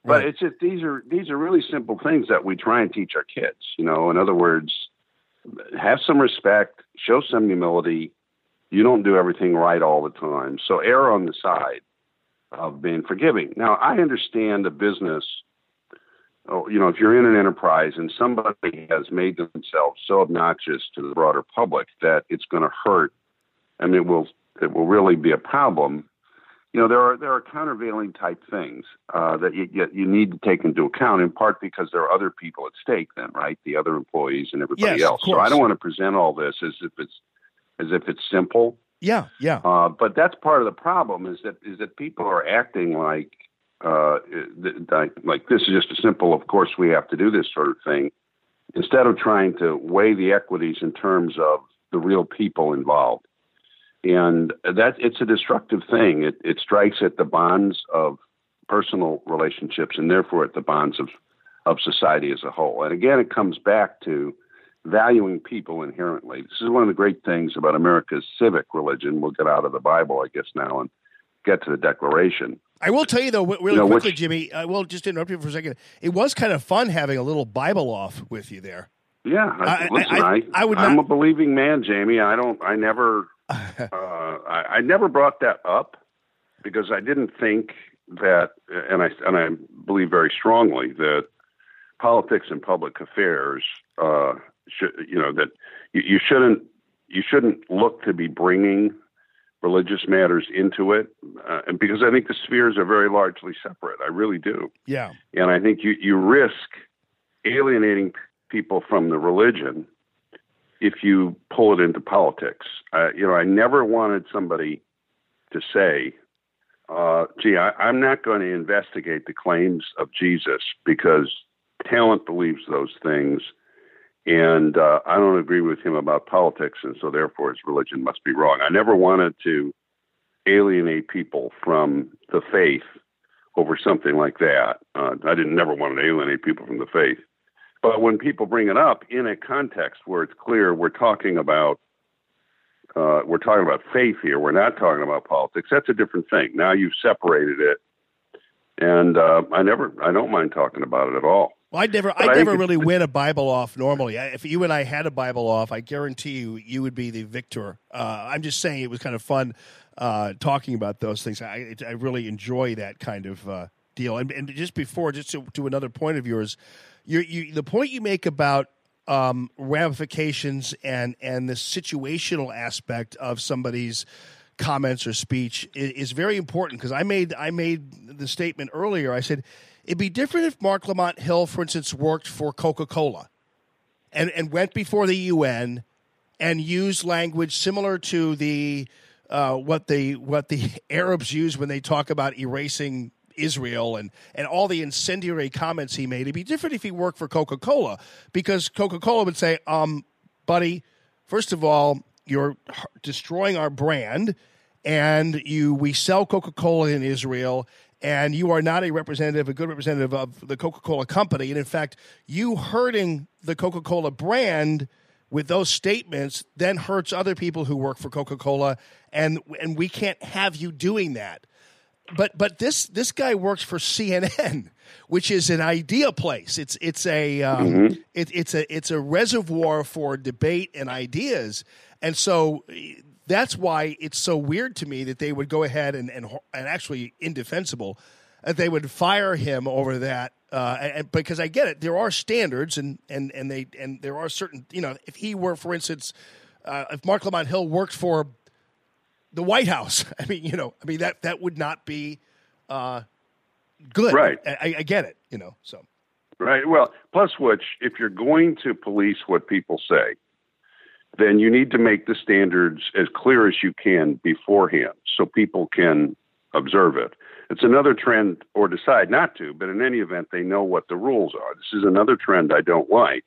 but it's just these are these are really simple things that we try and teach our kids. You know, in other words, have some respect, show some humility. You don't do everything right all the time, so err on the side of being forgiving. Now, I understand a business. Oh, you know, if you're in an enterprise and somebody has made themselves so obnoxious to the broader public that it's going to hurt and it will it will really be a problem. You know, there are there are countervailing type things uh, that you you need to take into account. In part because there are other people at stake, then right, the other employees and everybody Yes, else. So I don't want to present all this as if it's as if it's simple. yeah yeah Uh, but that's part of the problem is that is that people are acting like uh, th- like like this is just a simple. Of course, we have to do this sort of thing instead of trying to weigh the equities in terms of the real people involved. And that it's a destructive thing. It it strikes at the bonds of personal relationships and therefore at the bonds of of society as a whole. And again, it comes back to valuing people inherently. This is one of the great things about America's civic religion. We'll get out of the Bible, I guess, now and get to the Declaration. I will tell you though, really You know, quickly, which- Jimmy. Uh, I will just interrupt you for a second. It was kind of fun having a little Bible off with you there. Yeah, I, I- listen, I- I, I would I'm not- a believing man, Jamie. I don't. I never. uh, I, I never brought that up because I didn't think that, and I and I believe very strongly that politics and public affairs uh, should, you know, that you, you shouldn't you shouldn't look to be bringing religious matters into it, uh, and because I think the spheres are very largely separate. I really do. Yeah. And I think you, you risk alienating people from the religion if you pull it into politics. Uh, you know, I never wanted somebody to say, uh, gee, I, I'm not going to investigate the claims of Jesus because talent believes those things. And uh, I don't agree with him about politics, and so therefore his religion must be wrong. I never wanted to alienate people from the faith over something like that. Uh, I didn't never want to alienate people from the faith. But when people bring it up in a context where it's clear we're talking about uh, we're talking about faith here, we're not talking about politics. That's a different thing. Now you've separated it, and uh, I never, I don't mind talking about it at all. Well, I'd never, I think never really win a Bible off normally. If you and I had a Bible off, I guarantee you, you would be the victor. Uh, I'm just saying it was kind of fun uh, talking about those things. I, I really enjoy that kind of uh, deal. And, and just before, just to, to another point of yours, you you, the point you make about um, ramifications and and the situational aspect of somebody's comments or speech is, is very important because I made I made the statement earlier. I said it'd be different if Marc Lamont Hill, for instance, worked for Coca Cola and and went before the UN and used language similar to the uh, what the what the Arabs use when they talk about erasing Israel and and all the incendiary comments he made. It'd be different if he worked for Coca Cola because Coca Cola would say, um, buddy, first of all, you're destroying our brand, and you we sell Coca Cola in Israel. and you are not a representative, a good representative of the Coca Cola company. And in fact, you hurting the Coca Cola brand with those statements then hurts other people who work for Coca Cola, and and we can't have you doing that. But but this this guy works for CNN, which is an idea place. It's it's a um, it, it's a it's a reservoir for debate and ideas, and so that's why it's so weird to me that they would go ahead and and, and actually indefensible that they would fire him over that uh, and, because I get it. There are standards and and and they and there are certain you know if he were for instance uh, if Marc Lamont Hill worked for the White House I mean you know I mean that that would not be uh, good Right. I, I get it you know so Right. Well, plus which, if you're going to police what people say, then you need to make the standards as clear as you can beforehand so people can observe it. It's another trend, or decide not to, but in any event, they know what the rules are. This is another trend I don't like,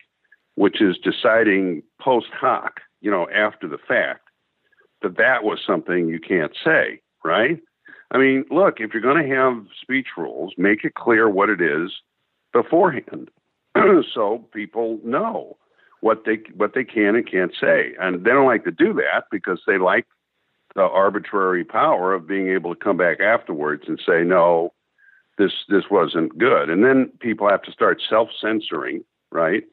which is deciding post hoc, you know, after the fact, that that was something you can't say, right? I mean, look, if you're going to have speech rules, make it clear what it is beforehand so people know what they what they can and can't say. And they don't like to do that because they like the arbitrary power of being able to come back afterwards and say no this this wasn't good. And then people have to start self-censoring, right?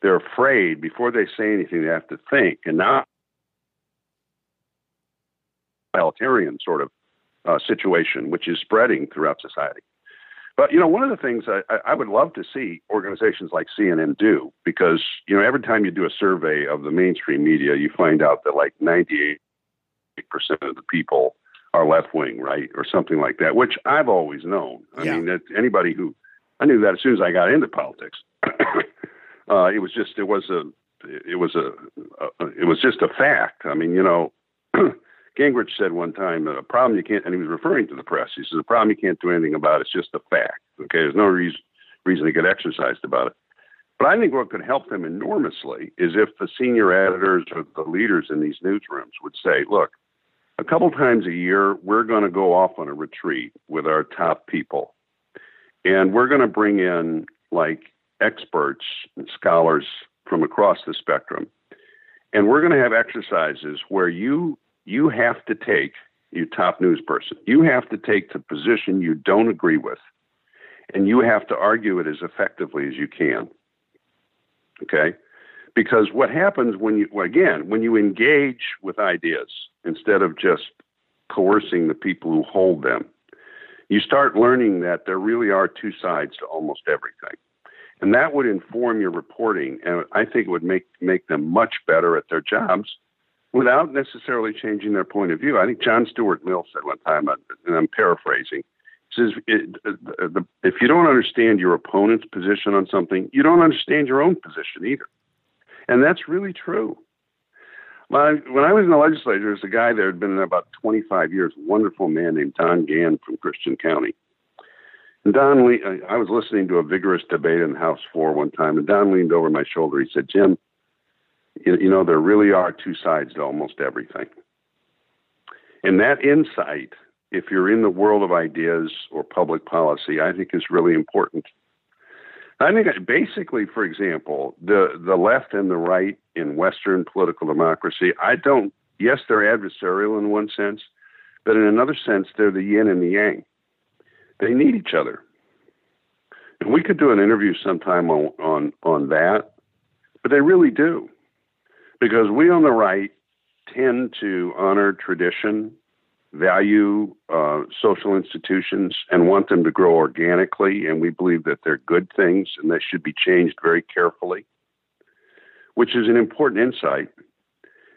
They're afraid before they say anything they have to think and not totalitarian sort of uh, situation which is spreading throughout society. But you know, one of the things I, I would love to see organizations like CNN do, because you know, every time you do a survey of the mainstream media, you find out that like 98 percent of the people are left wing, right, or something like that, which I've always known. I Yeah. mean, that anybody who I knew that as soon as I got into politics. uh, it was just it was a it was a, a it was just a fact. I mean, you know. Gingrich said one time, that a problem you can't, and he was referring to the press. He says, a problem you can't do anything about. It's just a fact. Okay, there's no reason reason to get exercised about it. But I think what could help them enormously is if the senior editors or the leaders in these newsrooms would say, look, a couple times a year, we're going to go off on a retreat with our top people. And we're going to bring in like experts and scholars from across the spectrum. And we're going to have exercises where you you have to take you top news person you have to take the position you don't agree with and you have to argue it as effectively as you can okay? Because what happens when you again when you engage with ideas instead of just coercing the people who hold them you start learning that there really are two sides to almost everything. And that would inform your reporting and i think it would make make them much better at their jobs without necessarily changing their point of view. I think John Stuart Mill said one time, uh, and I'm paraphrasing, says, if you don't understand your opponent's position on something, you don't understand your own position either. And that's really true. When I was in the legislature, there was a guy there had been there about 25 years, wonderful man named Don Gann from Christian County. And Don, I was listening to a vigorous debate in the House Floor one time, and Don leaned over my shoulder. He said, Jim, you, know, there really are two sides to almost everything. And that insight, if you're in the world of ideas or public policy, I think is really important. I think basically, for example, the, the left and the right in Western political democracy, I don't, yes, they're adversarial in one sense, but in another sense, they're the yin and the yang. They need each other. And we could do an interview sometime on, on, on that, but they really do because we on the right tend to honor tradition, value uh, social institutions, and want them to grow organically. And we believe that they're good things and they should be changed very carefully, which is an important insight.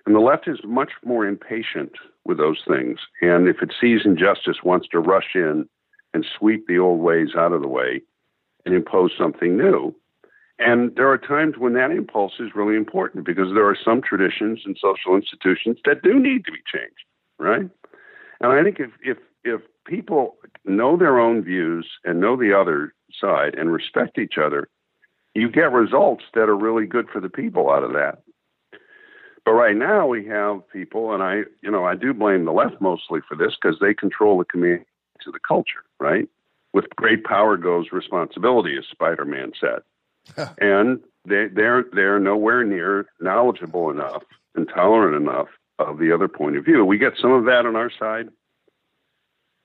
And the left is much more impatient with those things. And if it sees injustice, wants to rush in and sweep the old ways out of the way and impose something new. And there are times when that impulse is really important because there are some traditions and social institutions that do need to be changed, right? And I think if if if people know their own views and know the other side and respect each other, you get results that are really good for the people out of that. But right now we have people, and I, you know, I do blame the left mostly for this because they control the command to the culture, right? with great power goes responsibility, as Spider Man said. and they, they're they're nowhere near knowledgeable enough and tolerant enough of the other point of view. We get some of that on our side,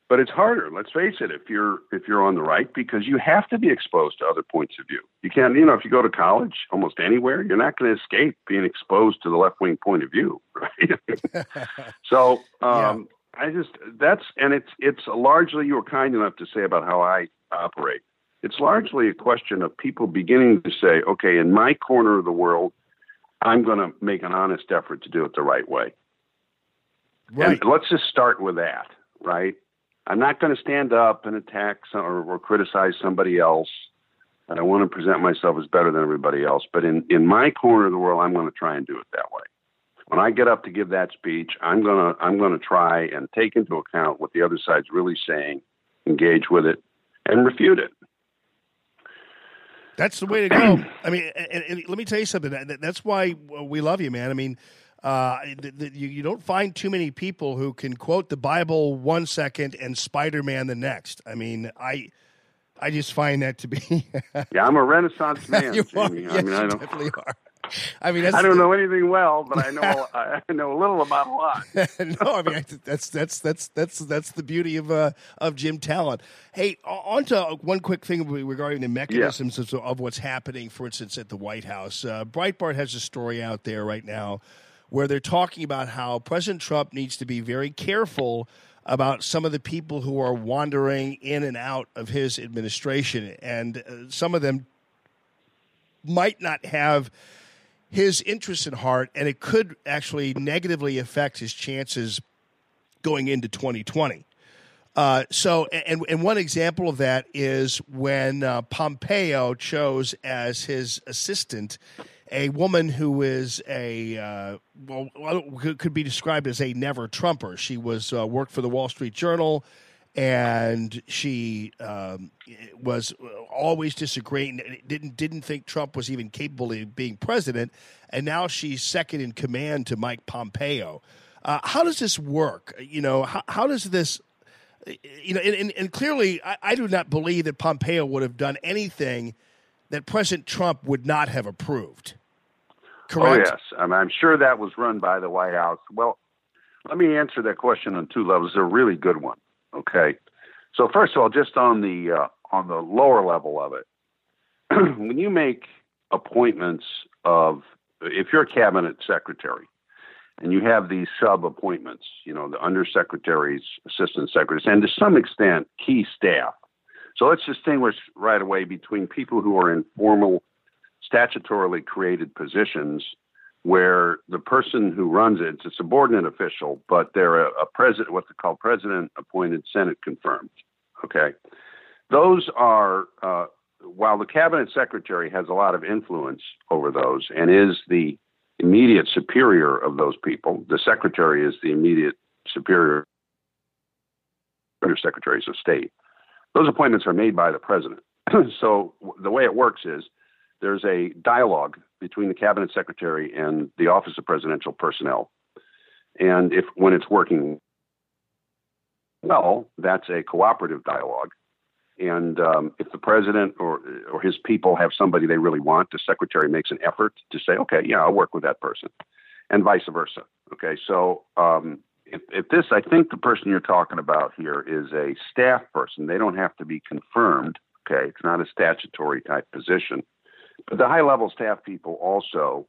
but it's harder. Let's face it. If you're if you're on the right, because you have to be exposed to other points of view. You can't. You know, if you go to college, almost anywhere, you're not going to escape being exposed to the left wing point of view, right? so. Um, I just that's and it's it's largely you were kind enough to say about how I operate. It's largely a question of people beginning to say, okay, in my corner of the world, I'm going to make an honest effort to do it the right way. Right. And let's just start with that, right? I'm not going to stand up and attack some, or, or criticize somebody else. And I want to present myself as better than everybody else. But in, in my corner of the world, I'm going to try and do it that way. When I get up to give that speech, I'm gonna I'm gonna try and take into account what the other side's really saying, engage with it, and refute it. That's the way to go. I mean, and, and let me tell you something. That- That's why we love you, man. I mean, uh, th- th- you, you don't find too many people who can quote the Bible one second and Spider Man the next. I mean, I I just find that to be. Yeah, I'm a Renaissance man. you are. Yes, I mean, I you definitely are. I mean, that's I don't know anything well, but I know I know a little about a lot. no, I mean that's that's that's that's that's the beauty of uh, of Jim Talent. Hey, on to one quick thing regarding the mechanisms of, of what's happening. For instance, at the White House, uh, Breitbart has a story out there right now where they're talking about how President Trump needs to be very careful about some of the people who are wandering in and out of his administration, and uh, some of them might not have his interest in heart, and it could actually negatively affect his chances going into 2020. Uh, so, and, and one example of that is when uh, Pompeo chose as his assistant a woman who is a uh, well could- be described as a never Trumper. She was uh, worked for the Wall Street Journal, and she um, was always disagreeing. Didn't didn't think Trump was even capable of being president, and now she's second in command to Mike Pompeo. Uh, how does this work? You know, how, how does this? You know, and, and, and clearly, I, I do not believe that Pompeo would have done anything that President Trump would not have approved. Correct. Oh yes, I mean, I'm sure that was run by the White House. Well, let me answer that question on two levels. It's a really good one. Okay, so first of all, just on the uh, on the lower level of it, when you make appointments of, if you're a cabinet secretary, and you have these sub appointments, you know, the undersecretaries, assistant secretaries, and to some extent, key staff. So let's distinguish right away between people who are in formal, statutorily created positions where the person who runs it, it's a subordinate official, but they're a, a president, what they call president appointed, Senate confirmed. Okay. Those are, uh, while the cabinet secretary has a lot of influence over those and is the immediate superior of those people, the secretary is the immediate superior under secretaries of state. Those appointments are made by the president. so the way it works is there's a dialogue between the cabinet secretary and the office of presidential personnel. And if when it's working well, that's a cooperative dialogue. And um, if the president or or his people have somebody they really want, the secretary makes an effort to say, okay, yeah, I'll work with that person, and vice versa. Okay, so um, if, if this, I think the person you're talking about here is a staff person. They don't have to be confirmed. Okay, it's not a statutory type position, the high level staff people also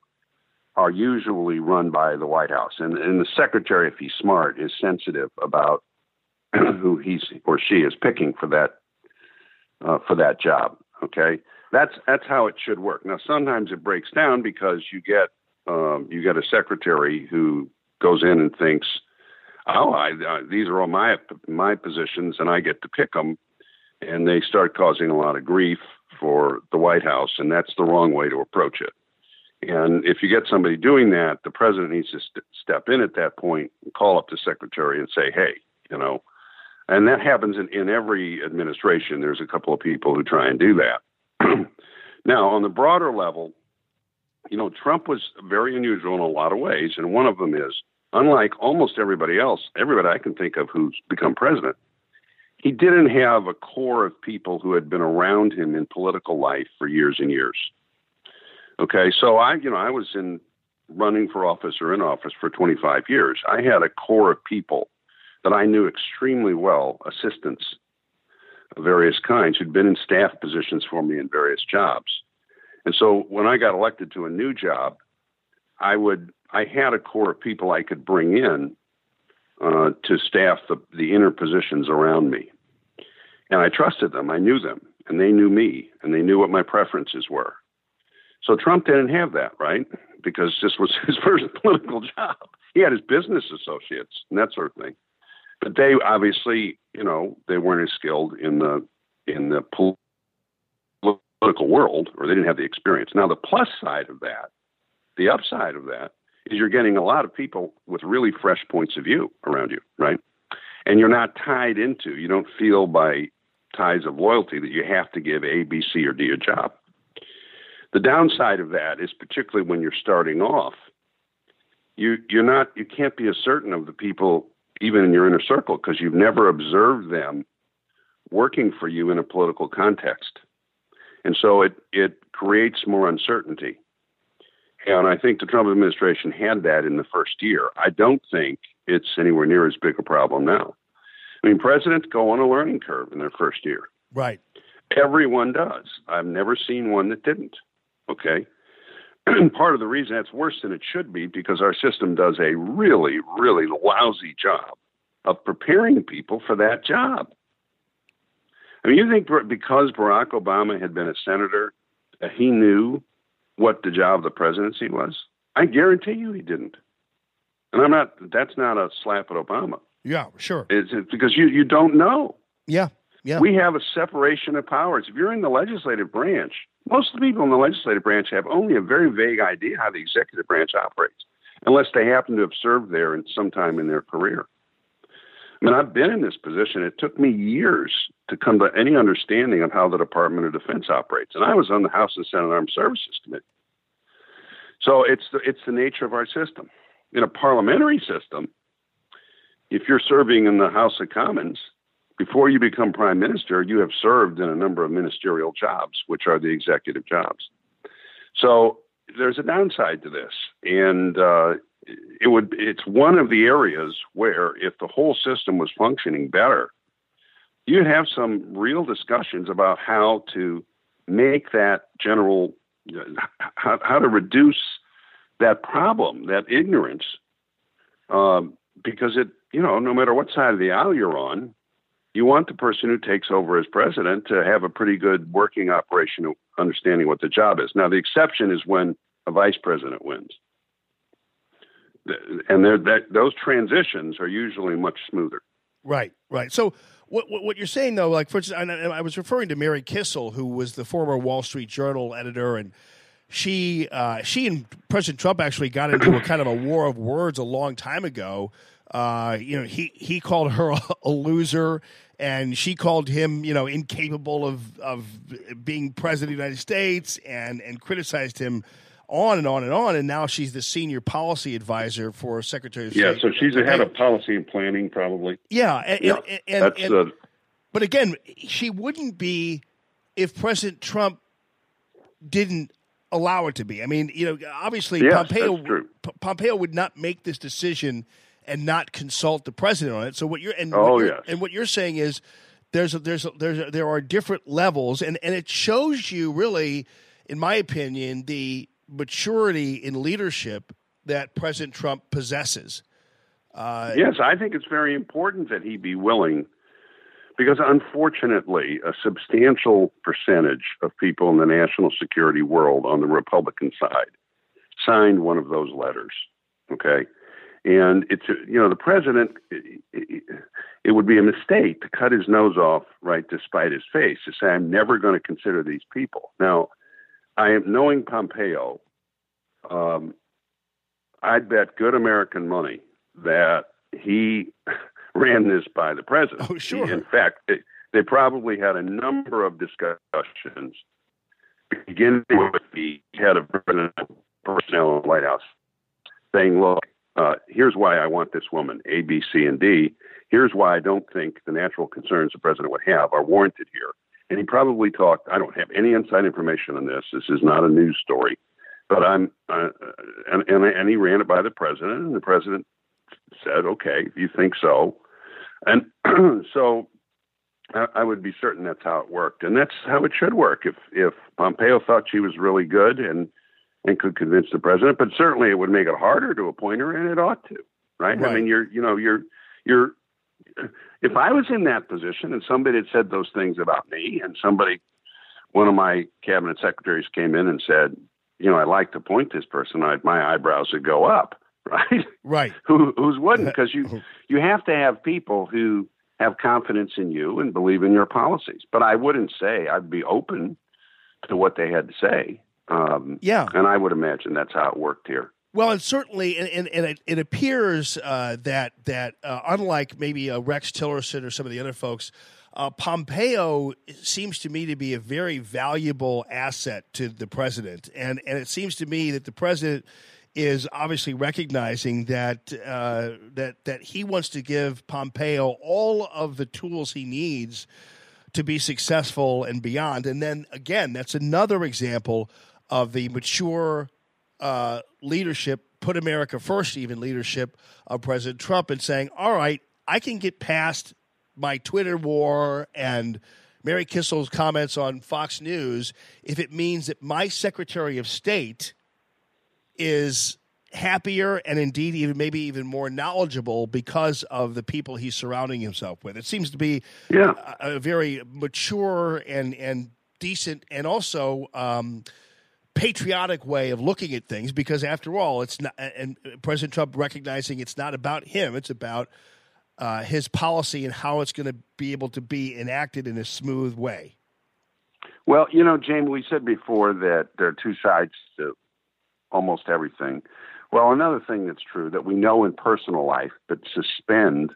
are usually run by the White House, and, and the secretary, if he's smart, is sensitive about who he's or she is picking for that uh, for that job. Okay, that's that's how it should work. Now, sometimes it breaks down because you get um, you get a secretary who goes in and thinks, "Oh, I, uh, these are all my my positions, and I get to pick them," and they start causing a lot of grief for the White House, and that's the wrong way to approach it. And if you get somebody doing that, the president needs to st- step in at that point and call up the secretary and say, "Hey, you know." And that happens in, in every administration. There's a couple of people who try and do that. now, on the broader level, you know, Trump was very unusual in a lot of ways. And one of them is, unlike almost everybody else, everybody I can think of who's become president, he didn't have a core of people who had been around him in political life for years and years. Okay, so I, you know, I was in running for office or in office for 25 years. I had a core of people that I knew extremely well, assistants of various kinds who'd been in staff positions for me in various jobs. And so when I got elected to a new job, I would I had a core of people I could bring in uh, to staff the, the inner positions around me. And I trusted them. I knew them, and they knew me, and they knew what my preferences were. So Trump didn't have that, right? Because this was his first political job. He had his business associates and that sort of thing, but they obviously, you know, they weren't as skilled in the in the political world, or they didn't have the experience. Now, the plus side of that, the upside of that, is you're getting a lot of people with really fresh points of view around you, right? And you're not tied into. You don't feel by ties of loyalty that you have to give A, B, C, or D a job. The downside of that is particularly when you're starting off, you you're not you can't be as certain of the people even in your inner circle because you've never observed them working for you in a political context. And so it it creates more uncertainty. And I think the Trump administration had that in the first year. I don't think it's anywhere near as big a problem now. I mean, presidents go on a learning curve in their first year. Right. Everyone does. I've never seen one that didn't. Okay. Part of the reason that's worse than it should be because our system does a really, really lousy job of preparing people for that job. I mean, you think because Barack Obama had been a senator, that he knew what the job of the presidency was? I guarantee you he didn't. And I'm not, that's not a slap at Obama. Yeah, sure. It's, it's because you, you don't know. Yeah. Yeah. We have a separation of powers. If you're in the legislative branch, most of the people in the legislative branch have only a very vague idea how the executive branch operates, unless they happen to have served there in some time in their career. I mean, I've been in this position. It took me years to come to any understanding of how the Department of Defense operates, and I was on the House and Senate Armed Services Committee. So it's the, it's the nature of our system. In a parliamentary system, if you're serving in the House of Commons, before you become prime minister, you have served in a number of ministerial jobs, which are the executive jobs. So there's a downside to this, and uh, it would it's one of the areas where if the whole system was functioning better, you'd have some real discussions about how to make that general how, how to reduce that problem, that ignorance, um, because it you know no matter what side of the aisle you're on, you want the person who takes over as president to have a pretty good working operation of understanding what the job is. Now, the exception is when a vice president wins. And that, those transitions are usually much smoother. Right, right. So, what, what, you're saying, though, like, for instance, I, I was referring to Mary Kissel, who was the former Wall Street Journal editor, and she, uh, she and President Trump actually got into a kind of a war of words a long time ago. Uh, you know, he, he called her a, loser and she called him, you know, incapable of of being president of the United States, and and criticized him on and on and on. And now she's the senior policy advisor for Secretary of Yeah, State. so she's the head of policy and planning, probably. Yeah, and, Yeah, and, and, that's and- uh, but again, she wouldn't be if President Trump didn't allow it to be. I mean, you know, obviously Yes, Pompeo. P- Pompeo would not make this decision and not consult the president on it. So what you're and Oh, what you're, yes. and what you're saying is there's a, there's a, there's a, there are different levels and and it shows you really in my opinion the maturity in leadership that President Trump possesses. Uh, yes, I think it's very important that he be willing, because unfortunately, a substantial percentage of people in the national security world on the Republican side signed one of those letters. Okay. And it's, you know, the president, it, it, it would be a mistake to cut his nose off right despite his face to say, I'm never going to consider these people. Now, I am knowing Pompeo, um, I'd bet good American money that he ran this by the president. Oh, sure. In fact, they, they probably had a number of discussions, beginning with the head of personnel in the White House, saying, look, uh, here's why I want this woman, A, B, C, and D. here's why I don't think the natural concerns the president would have are warranted here. And he probably talked. I don't have any inside information on this. This is not a news story, but I'm uh, and, and and he ran it by the president, and the president said, "Okay, if you think so," and so I, I would be certain that's how it worked, and that's how it should work. If if Pompeo thought she was really good and and could convince the president, but certainly it would make it harder to appoint her, and it ought to, right? I mean, you're you know you're you're if I was in that position and somebody had said those things about me, and somebody, one of my cabinet secretaries came in and said, you know, I'd like to appoint this person, I'd, my eyebrows would go up, right? Right. Who who's wouldn't? Because you you have to have people who have confidence in you and believe in your policies. But I wouldn't say I'd be open to what they had to say. Um, Yeah. and I would imagine that's how it worked here. Well, and certainly, and, and, and it, it appears uh, that that uh, unlike maybe uh, Rex Tillerson or some of the other folks, uh, Pompeo seems to me to be a very valuable asset to the president, and and it seems to me that the president is obviously recognizing that uh, that that he wants to give Pompeo all of the tools he needs to be successful and beyond. And then again, that's another example of the mature uh, leadership, put America first, even leadership of President Trump, and saying, all right, I can get past my Twitter war and Mary Kissel's comments on Fox News if it means that my Secretary of State is happier and indeed even maybe even more knowledgeable because of the people he's surrounding himself with. It seems to be Yeah. a, a very mature and and decent and also um, patriotic way of looking at things because after all it's not and President Trump recognizing it's not about him it's about uh, his policy and how it's going to be able to be enacted in a smooth way. Well, you know, Jamie, we said before that there are two sides to almost everything. Well, another thing that's true that we know in personal life, but suspend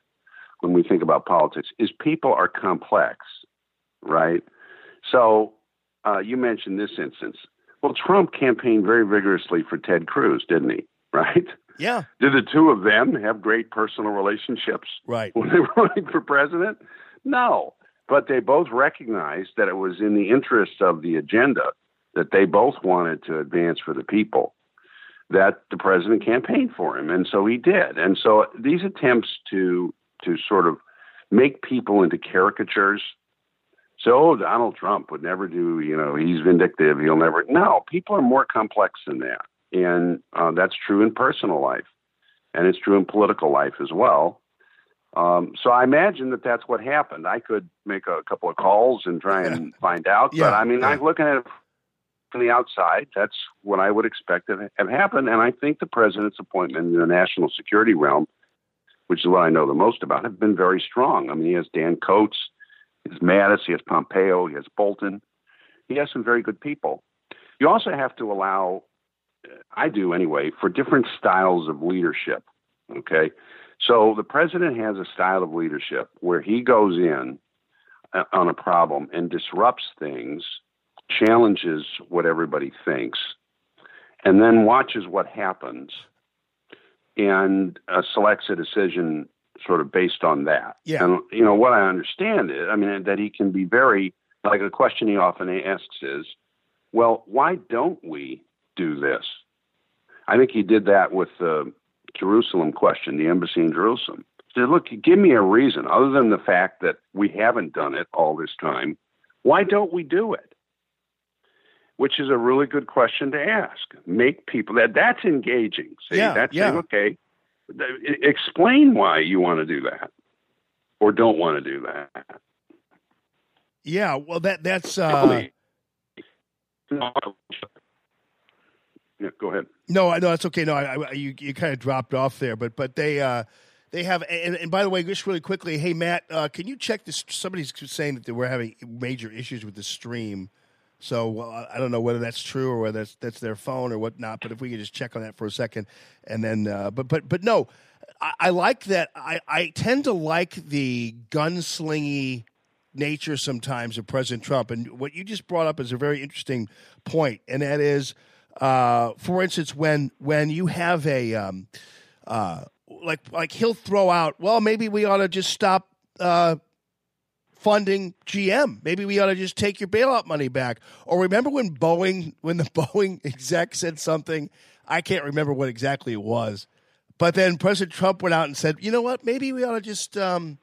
when we think about politics, is people are complex, right? So uh, you mentioned this instance. Well, Trump campaigned very vigorously for Ted Cruz, didn't he? Right? Yeah, Did the two of them have great personal relationships right. when they were running for president? No. But they both recognized that it was in the interest of the agenda that they both wanted to advance for the people that the president campaigned for him. And so he did. And so these attempts to to sort of make people into caricatures. So Donald Trump would never do, you know, he's vindictive, he'll never no, people are more complex than that. And uh, that's true in personal life. And it's true in political life as well. Um, so I imagine that that's what happened. I could make a couple of calls and try and find out, Yeah, but I mean, yeah. I'm looking at it from the outside. That's what I would expect to have happened. And I think the president's appointment in the national security realm, which is what I know the most about, have been very strong. I mean, he has Dan Coats, has Mattis, he has Pompeo, he has Bolton. He has some very good people. You also have to allow, I do anyway, for different styles of leadership. Okay. So the president has a style of leadership where he goes in uh, on a problem and disrupts things, challenges what everybody thinks, and then watches what happens and uh, selects a decision sort of based on that. Yeah. And, you know, what I understand is, I mean, that he can be very, like a question he often asks is, well, why don't we do this? I think he did that with the Jerusalem question, the embassy in Jerusalem. He said, look, give me a reason other than the fact that we haven't done it all this time. Why don't we do it? Which is a really good question to ask. Make people that that's engaging. See, Yeah, that's yeah. saying, okay, explain why you want to do that or don't want to do that. Yeah, well that that's uh, yeah, go ahead. No, I know that's okay. No, I, I, you you kind of dropped off there, but but they uh, they have. And, and by the way, just really quickly, hey Matt, uh, can you check this? Somebody's saying that they we're having major issues with the stream. So uh, I don't know whether that's true or whether that's, that's their phone or whatnot. But if we could just check on that for a second, and then, uh, but but but no, I, I like that. I, I tend to like the gunslingy nature sometimes of President Trump. And what you just brought up is a very interesting point, and that is, uh, for instance, when when you have a um, uh, like like he'll throw out, well, maybe we ought to just stop uh, funding GM. Maybe we ought to just take your bailout money back. Or remember when Boeing, when the Boeing exec said something, I can't remember what exactly it was, but then President Trump went out and said, you know what, maybe we ought to just um,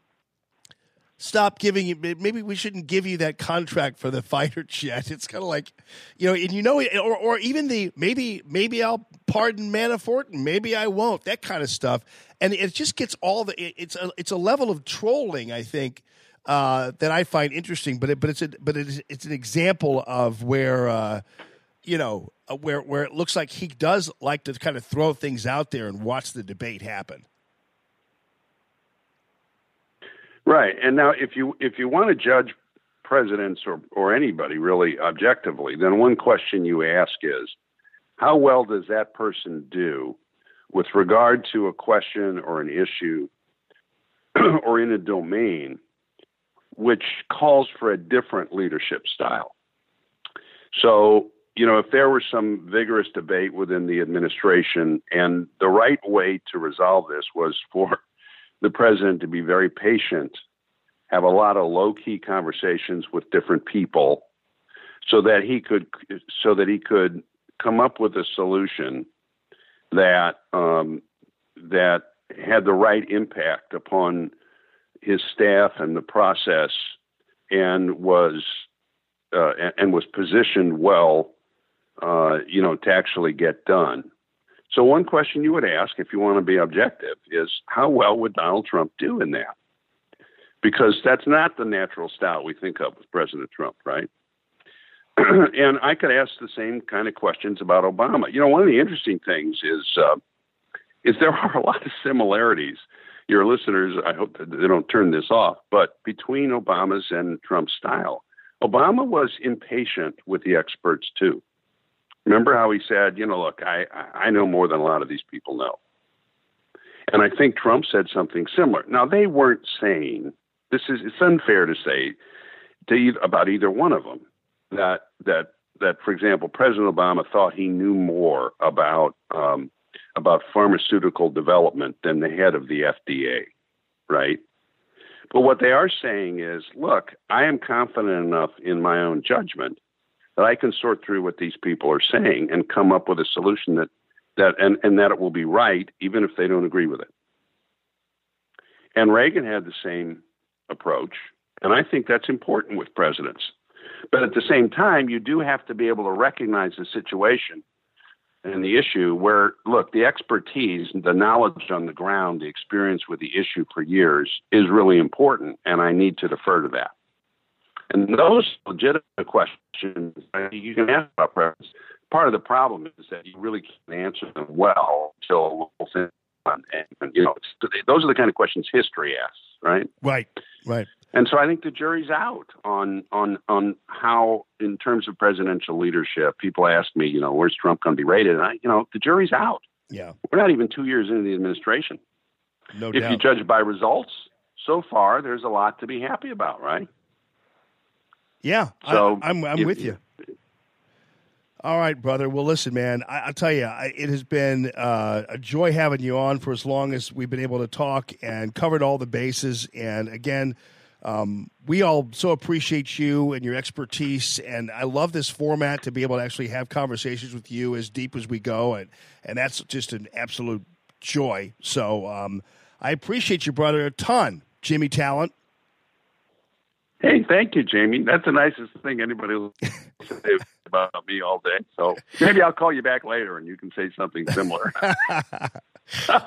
stop giving you. Maybe we shouldn't give you that contract for the fighter jet. It's kind of like, you know, and you know, or or even the maybe maybe I'll pardon Manafort and maybe I won't. That kind of stuff, and it just gets all the. it- It's a it's a level of trolling, I think. Uh, that I find interesting, but it, but it's a, but it's it's an example of where uh, you know uh, where where it looks like he does like to kind of throw things out there and watch the debate happen. Right. And now if you if you want to judge presidents or, or anybody really objectively, then one question you ask is how well does that person do with regard to a question or an issue or in a domain which calls for a different leadership style? So, you know, if there were some vigorous debate within the administration and the right way to resolve this was for the president to be very patient, have a lot of low key conversations with different people, so that he could so that he could come up with a solution that um, that had the right impact upon his staff and the process, and was uh, and, was positioned well, uh, you know, to actually get done. So one question you would ask, if you want to be objective, is how well would Donald Trump do in that? Because that's not the natural style we think of with President Trump, right? and I could ask the same kind of questions about Obama. You know, one of the interesting things is uh, is there are a lot of similarities. Your listeners, I hope that they don't turn this off, but between Obama's and Trump's style, Obama was impatient with the experts too. Remember how he said, you know, look, I, I know more than a lot of these people know. And I think Trump said something similar. Now, they weren't saying, this is, it's unfair to say to either, about either one of them that, that, that, for example, President Obama thought he knew more about, um, about pharmaceutical development than the head of the FDA, right? But what they are saying is, look, I am confident enough in my own judgment that I can sort through what these people are saying and come up with a solution that that and, and that it will be right even if they don't agree with it. And Reagan had the same approach, and I think that's important with presidents. But at the same time, you do have to be able to recognize the situation and the issue where look, the expertise, the knowledge on the ground, the experience with the issue for years is really important, and I need to defer to that. And those legitimate questions you can ask about. Part of the problem is that you really can't answer them well until and, and you know those are the kind of questions history asks, right? Right, right. And so I think the jury's out on on on how, in terms of presidential leadership, people ask me, you know, where's Trump going to be rated? And I, you know, the jury's out. Yeah, We're not even two years into the administration. no if doubt. you judge by results, so far there's a lot to be happy about, right? Yeah, So, I, I'm I'm if- with you. All right, brother. Well, listen, man. I, I'll tell you, I, it has been uh, a joy having you on for as long as we've been able to talk and covered all the bases. And again, um, we all so appreciate you and your expertise. And I love this format to be able to actually have conversations with you as deep as we go, and and that's just an absolute joy. So um, I appreciate you, brother, a ton, Jimmy Talent. Hey, thank you, Jamie. That's the nicest thing anybody will say about me all day. So maybe I'll call you back later and you can say something similar.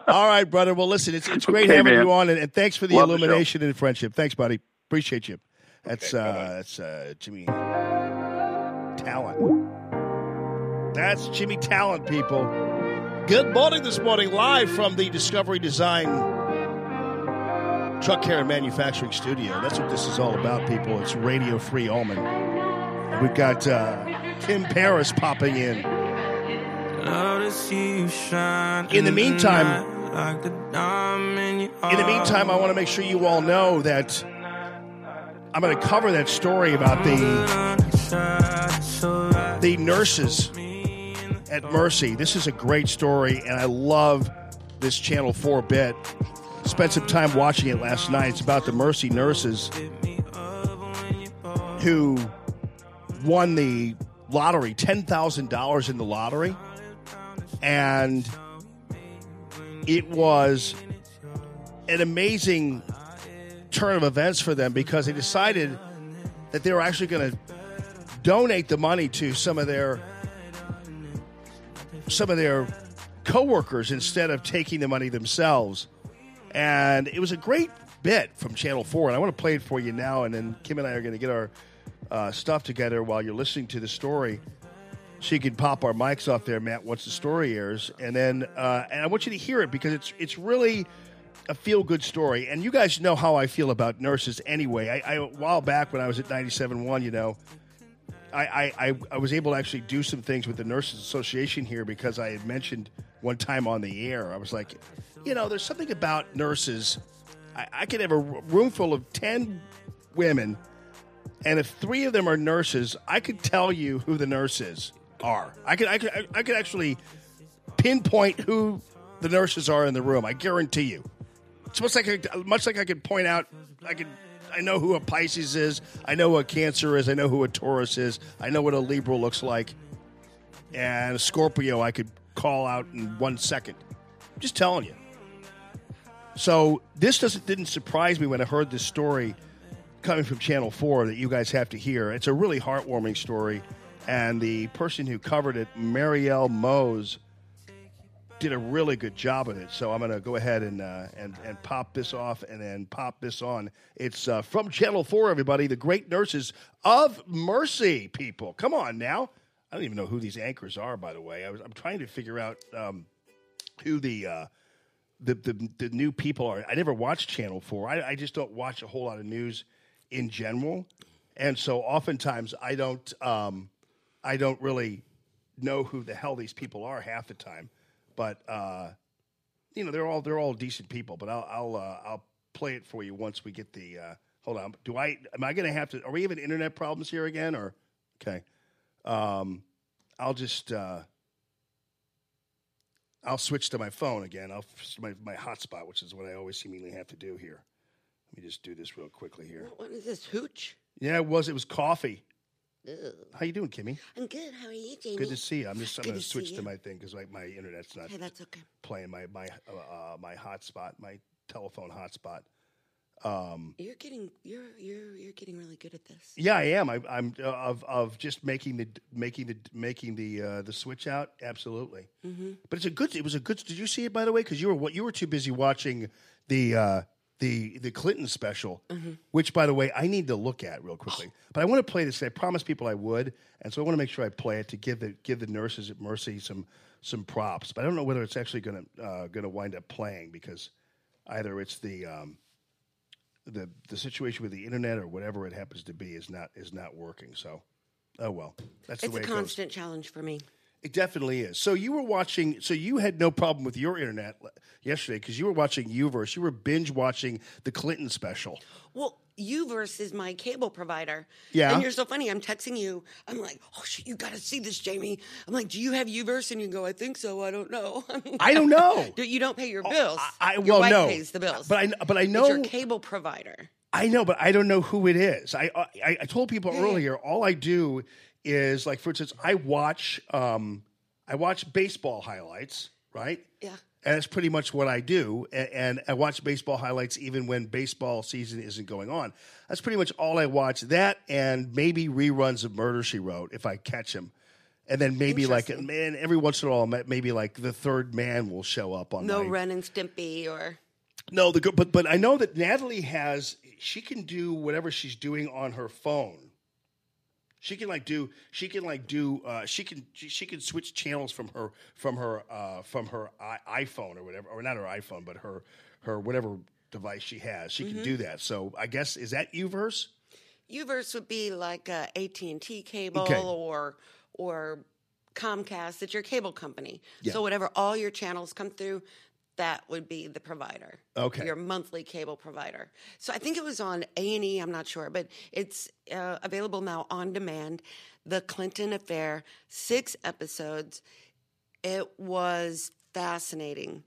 All right, brother. Well, listen, it's it's great Okay, having man. you on, and, and thanks for the Love the illumination and friendship. Thanks, buddy. Appreciate you. That's uh, that's uh, Jimmy Talent. That's Jimmy Talent, people. Good morning this morning, live from the Discovery Design Truck Care and Manufacturing Studio. That's what this is all about, people. It's Radio Free Allman. And we've got uh, Tim Paris popping in. In the meantime, in the meantime, I want to make sure you all know that I'm going to cover that story about the the nurses at Mercy. This is a great story, and I love this Channel 4 bit. Spent some time watching it last night. It's about the Mercy nurses who won the lottery, $10,000 in the lottery. And it was an amazing turn of events for them because they decided that they were actually going to donate the money to some of their some of their coworkers instead of taking the money themselves. And it was a great bit from Channel 4. And I want to play it for you now. And then Kim and I are going to get our uh, stuff together while you're listening to the story. So you can pop our mics off there, Matt, once the story airs. And then uh, and I want you to hear it because it's it's really a feel good story. And you guys know how I feel about nurses anyway. I, I a while back when I was at 97.1, you know, I, I, I, was able to actually do some things with the Nurses Association here because I had mentioned one time on the air, I was like, you know, there's something about nurses. I, I could have a room full of 10 women, and if three of them are nurses, I could tell you who the nurses are. I could, I could, I- could actually pinpoint who the nurses are in the room. I guarantee you. It's like I, much like I could point out. I could. I know who a Pisces is. I know what Cancer is. I know who a Taurus is. I know what a Libra looks like. And a Scorpio, I could call out in one second. Just telling you. So this doesn't didn't surprise me when I heard this story coming from Channel Four that you guys have to hear. It's a really heartwarming story, and the person who covered it, Marielle Mose, did a really good job of it. So I'm going to go ahead and uh, and and pop this off and then pop this on. It's uh, from Channel Four, everybody. The great nurses of Mercy, people. Come on now. I don't even know who these anchors are, by the way. I was, I'm trying to figure out um, who the, uh, the the the new people are. I never watched Channel Four. I, I just don't watch a whole lot of news in general, and so oftentimes I don't um, I don't really know who the hell these people are half the time. But uh, you know they're all they're all decent people. But I'll I'll uh, I'll play it for you once we get the. Uh, hold on. Do I am I going to have to? Are we having internet problems here again? Or okay. Um, I'll just uh, I'll switch to my phone again. I'll my my hotspot, which is what I always seemingly have to do here. Let me just do this real quickly here. What is this, hooch? Yeah, it was. It was coffee. Ugh. How you doing, Kimmy? I'm good. How are you, Jamie? Good to see you. I'm just I'm going to switch to my thing because like my internet's not Hey, that's okay. playing my my uh, uh, my hotspot, my telephone hotspot. Um, You're getting you're you're you're getting really good at this. yeah, I am. I, I'm uh, of of just making the making the making the uh, the switch out. Absolutely. Mm-hmm. But it's a good. It was a good. Did you see it by the way? Because you were what you were too busy watching the uh, the the Clinton special, Mm-hmm. which by the way I need to look at real quickly. But I want to play this. I promised people I would, and so I want to make sure I play it to give the give the nurses at Mercy some some props. But I don't know whether it's actually going to uh, going to wind up playing because either it's the um, the the situation with the internet or whatever it happens to be is not is not working. So, oh well, that's It's the way a it goes. constant challenge for me. It definitely is. So you were watching. So you had no problem with your internet yesterday because you were watching Uverse. You were binge watching the Clinton special. Well, Uverse is my cable provider. Yeah. And you're so funny. I'm texting you. I'm like, oh shit, you got to see this, Jamie. I'm like, do you have Uverse? And you go, I think so. I don't know. I don't know. You don't pay your oh, bills. I your well wife no, pays the bills. but I but I It's know your cable provider. I know, but I don't know who it is. I I, I told people Yeah. earlier. All I do is like, for instance, I watch um I watch baseball highlights, right? Yeah. And that's pretty much what I do. And, and I watch baseball highlights even when baseball season isn't going on. That's pretty much all I watch. That and maybe reruns of Murder She Wrote if I catch them. And then maybe like, man, every once in a while, maybe like the third man will show up on No my Ren and Stimpy or no, the but but I know that Natalie has. She can do whatever she's doing on her phone. She can like do. She can like do. Uh, she can. She, she can switch channels from her from her uh, from her I, iPhone or whatever, or not her iPhone, but her her whatever device she has. She can Mhm. do that. So I guess is that Uverse? Uverse would be like a AT&T cable Okay. or or Comcast. It's your cable company. Yeah. So whatever all your channels come through, that would be the provider. Okay. Your monthly cable provider. So I think it was on A&E, I'm not sure, but it's uh, available now on demand. The Clinton Affair, 6 episodes. It was fascinating.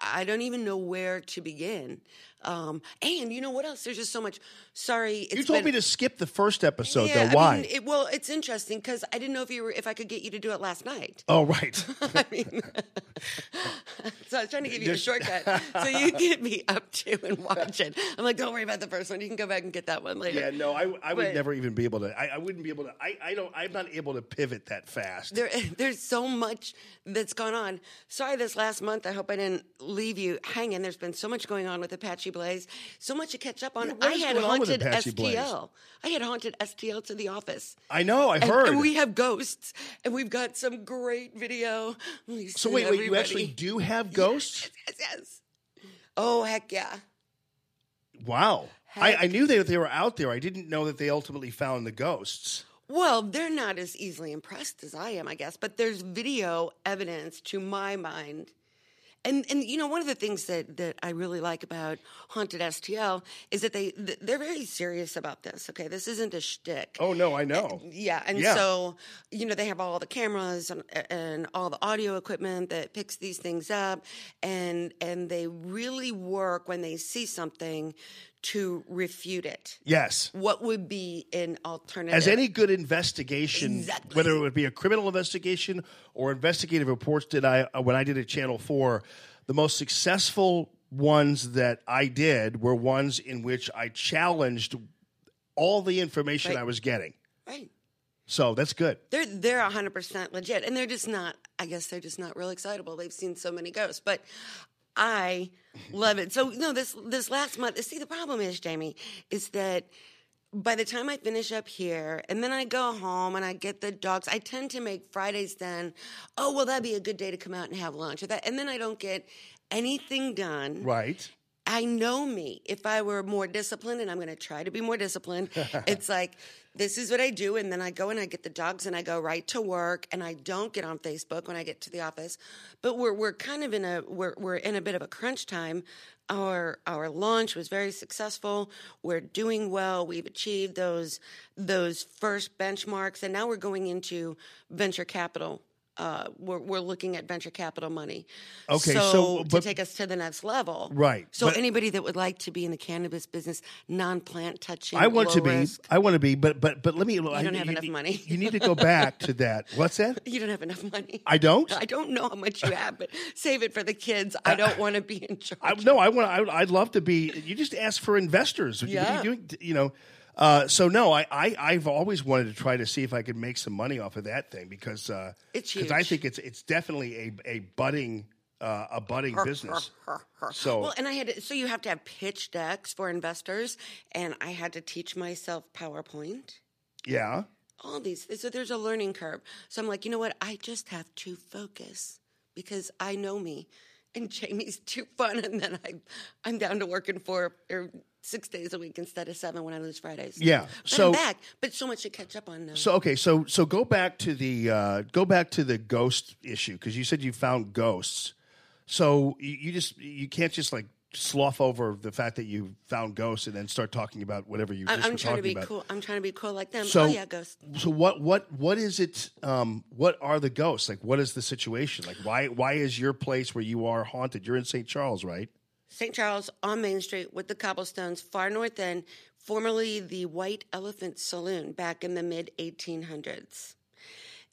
I don't even know where to begin. Um, and you know what else? There's just so much. Sorry, it's you told been- me to skip the first episode, yeah, though. Why? I mean, it, well, it's interesting because I didn't know if you were if I could get you to do it last night. oh, right. I mean, so I was trying to give you a shortcut so you get me up to and watch it. I'm like, don't worry about the first one. You can go back and get that one later. yeah, no, I, I would But- never even be able to. I, I wouldn't be able to. I, I don't. I'm not able to pivot that fast. There, there's so much that's gone on. Sorry, this last month. I hope I didn't leave you hanging. There's been so much going on with Apache Blaze, so much to catch up on. Yeah, I had going on with haunted Apache Blaze? STL. I had haunted STL to the office. I know. I And- heard. And we have ghosts, and we've got some great video. so wait, wait. You actually do have ghosts? Yes, yes. Oh heck yeah! Wow. I, I knew that they were out there. I didn't know that they ultimately found the ghosts. Well, they're not as easily impressed as I am, I guess, but there's video evidence to my mind. And and you know one of the things that, that I really like about Haunted STL is that they they're very serious about this. Okay, this isn't a shtick. Oh no, I know. Yeah, and Yeah. so you know they have all the cameras and, and all the audio equipment that picks these things up, and and they really work when they see something to refute it. Yes. What would be an alternative? As any good investigation, Exactly. whether it would be a criminal investigation or investigative reports, did I uh, when I did at Channel Four, the most successful ones that I did were ones in which I challenged all the information Right. I was getting. right. So that's good. They're they're hundred percent legit, and they're just not. I guess they're just not real excitable. They've seen so many ghosts, but I love it. So no, this this last month. See, the problem is, Jamie, is that by the time I finish up here and then I go home and I get the dogs, I tend to make Fridays then. Oh well, that'd be a good day to come out and have lunch, or that, and then I don't get anything done. Right. I know me. If I were more disciplined, and I'm going to try to be more disciplined, it's like this is what I do, and then I go and I get the dogs and I go right to work, and I don't get on Facebook when I get to the office. But we're we're kind of in a we're we're in a bit of a crunch time. Our our launch was very successful. We're doing well. We've achieved those those first benchmarks, and now we're going into venture capital. Uh, we're, we're looking at venture capital money. Okay, so, to but- take us to the next level. Right, So but- anybody that would like to be in the cannabis business, non-plant touching, I want to be. risk, I want to be. But but but let me. You don't have enough money. You need to go back to that. What's that? You don't have enough money. I don't? I don't know how much you have, but save it for the kids. I don't want to be in charge. I, no, I want. I, I'd love to be. You just ask for investors. Yeah. you doing? You know. Uh, so no, I, I I've always wanted to try to see if I could make some money off of that thing because uh, It's because I think it's it's definitely a a budding uh, a budding business. So Well, and I had to, so you have to have pitch decks for investors, and I had to teach myself PowerPoint. yeah, all these so there's a learning curve. So i'm like you know what? I just have to focus because i know me and jamie's too fun and then I, i'm down to working for or six days a week instead of seven when i lose fridays Yeah, but so- i'm back but so much to catch up on now So okay, so so go back to the uh, go back to the ghost issue because you said you found ghosts. So you, you just you can't just like slough over the fact that you found ghosts and then start talking about whatever you just i'm were trying to be about. cool i'm trying to be cool like them So oh yeah ghosts. So what what what is it? Um, what are the ghosts like? What is the situation like? Why why is your place where you are haunted? You're in St. Charles, right? St. Charles on Main Street with the cobblestones, far north end, formerly the White Elephant Saloon back in the mid 1800s.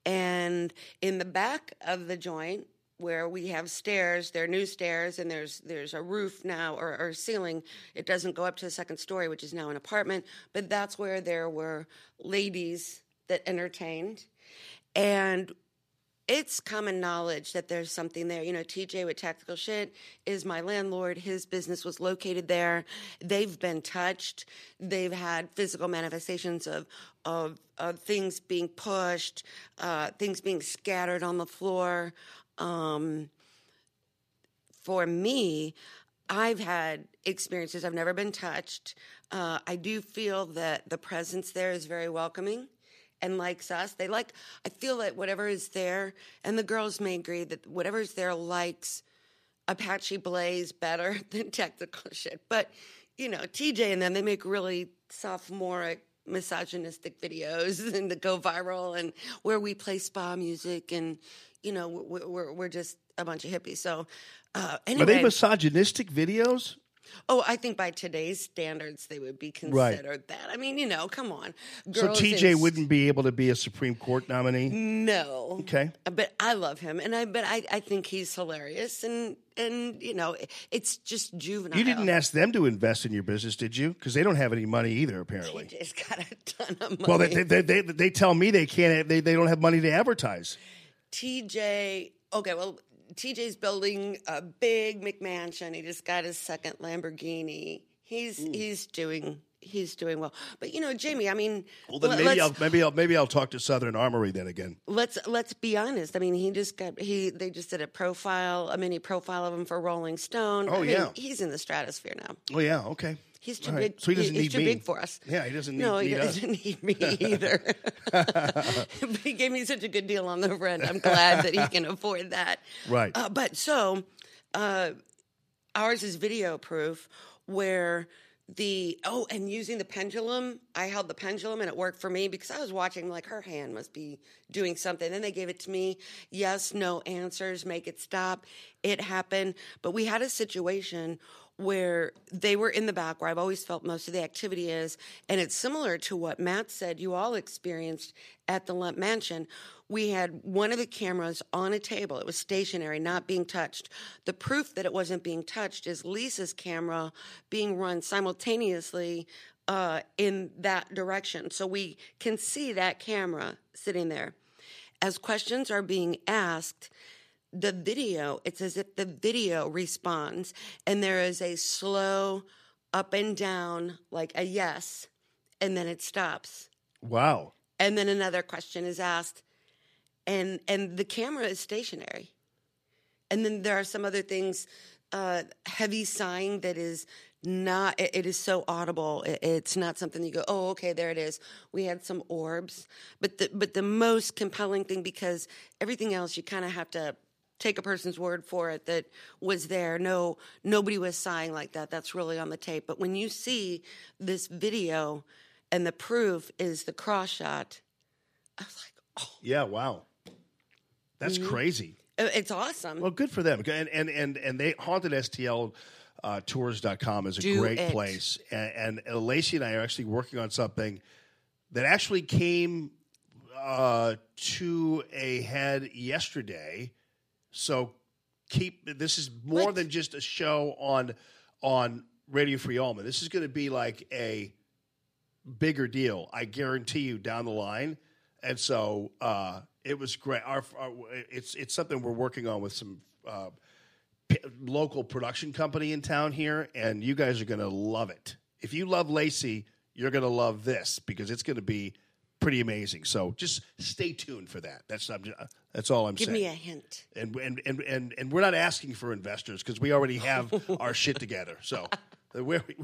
And in the back of the joint, where we have stairs, there are new stairs, and there's there's a roof now or, or ceiling. It doesn't go up to the second story, which is now an apartment, but that's where there were ladies that entertained. And it's common knowledge that there's something there. You know, TJ with Tactical Shit is my landlord. His business was located there. They've been touched. They've had physical manifestations of of, of things being pushed, uh, things being scattered on the floor. Um, for me, I've had experiences. I've never been touched. Uh, I do feel that the presence there is very welcoming and likes us. They like, I feel that whatever is there, and the girls may agree that whatever is there likes Apache Blaze better than Tactical Shit. But, you know, TJ and them, they make really sophomoric, misogynistic videos and that go viral and where we play spa music and, you know, we're we're, we're just a bunch of hippies. So uh, Are they misogynistic videos? Oh, I think by today's standards, they would be Right. considered that. I mean, you know, come on. So TJ in- wouldn't be able to be a Supreme Court nominee. No. Okay. Uh, but I love him, and I but I, I think he's hilarious, and and you know, it's just juvenile. You didn't ask them to invest in your business, did you? Because they don't have any money either, apparently. TJ's got a ton of money. Well, they, they, they, they tell me they can't. They, they don't have money to advertise. TJ. Okay, well, TJ's building a big McMansion. He just got his second Lamborghini. He's hmm. he's doing he's doing well. But you know, Jamie, I mean, Well, then maybe I'll maybe I'll maybe I'll talk to Southern Armory then again. let's let's be honest. I mean, he just got he they just did a profile, a mini profile of him for Rolling Stone. Oh, I mean, yeah. he's in the stratosphere now. Oh yeah, okay. He's too right. big. So he doesn't he's need too me. big for us. Yeah, he doesn't need, no, he need doesn't need me either. he gave me such a good deal on the rent. I'm glad that he can afford that. Right. Uh, but so, uh, ours is video proof where the oh and using the pendulum i held the pendulum and it worked for me because i was watching like her hand must be doing something then they gave it to me yes no answers make it stop it happened but we had a situation where they were in the back where I've always felt most of the activity is. And it's similar to what Matt said you all experienced at the Lemp Mansion. We had one of the cameras on a table. It was stationary, not being touched. The proof that it wasn't being touched is Lisa's camera being run simultaneously uh, in that direction. So we can see that camera sitting there. As questions are being asked, the video, it's as if the video responds and there is a slow up and down, like a yes, and then it stops. Wow. And then another question is asked, and and the camera is stationary. And then there are some other things, uh, heavy sighing that is not. It, it is so audible. It, it's not something you go, oh, okay, there it is. We had some orbs, but the but the most compelling thing because everything else you kind of have to take a person's word for it that was there. No, nobody was sighing like that. That's really on the tape. But when you see this video, and the proof is the cross shot, I was like, oh. Yeah. Wow. That's Mhm. crazy. "Oh, it's awesome. Well, good for them. And and and and they haunted STL. Uh, tours.com is a Do great it. place. And, and Lacey and I are actually working on something that actually came uh, to a head yesterday. So keep this is more than just a show on on Radio Free Allman. This is going to be like a bigger deal. I guarantee you down the line. And so uh, it was great. Our, our it's it's something we're working on with some uh, p- local production company in town here, and you guys are going to love it. If you love Lacey, you're going to love this because it's going to be pretty amazing. So just stay tuned for that. That's I'm, that's all I'm Give saying. Give me a hint. and, and and and and we're not asking for investors because we already have our shit together. So We're, we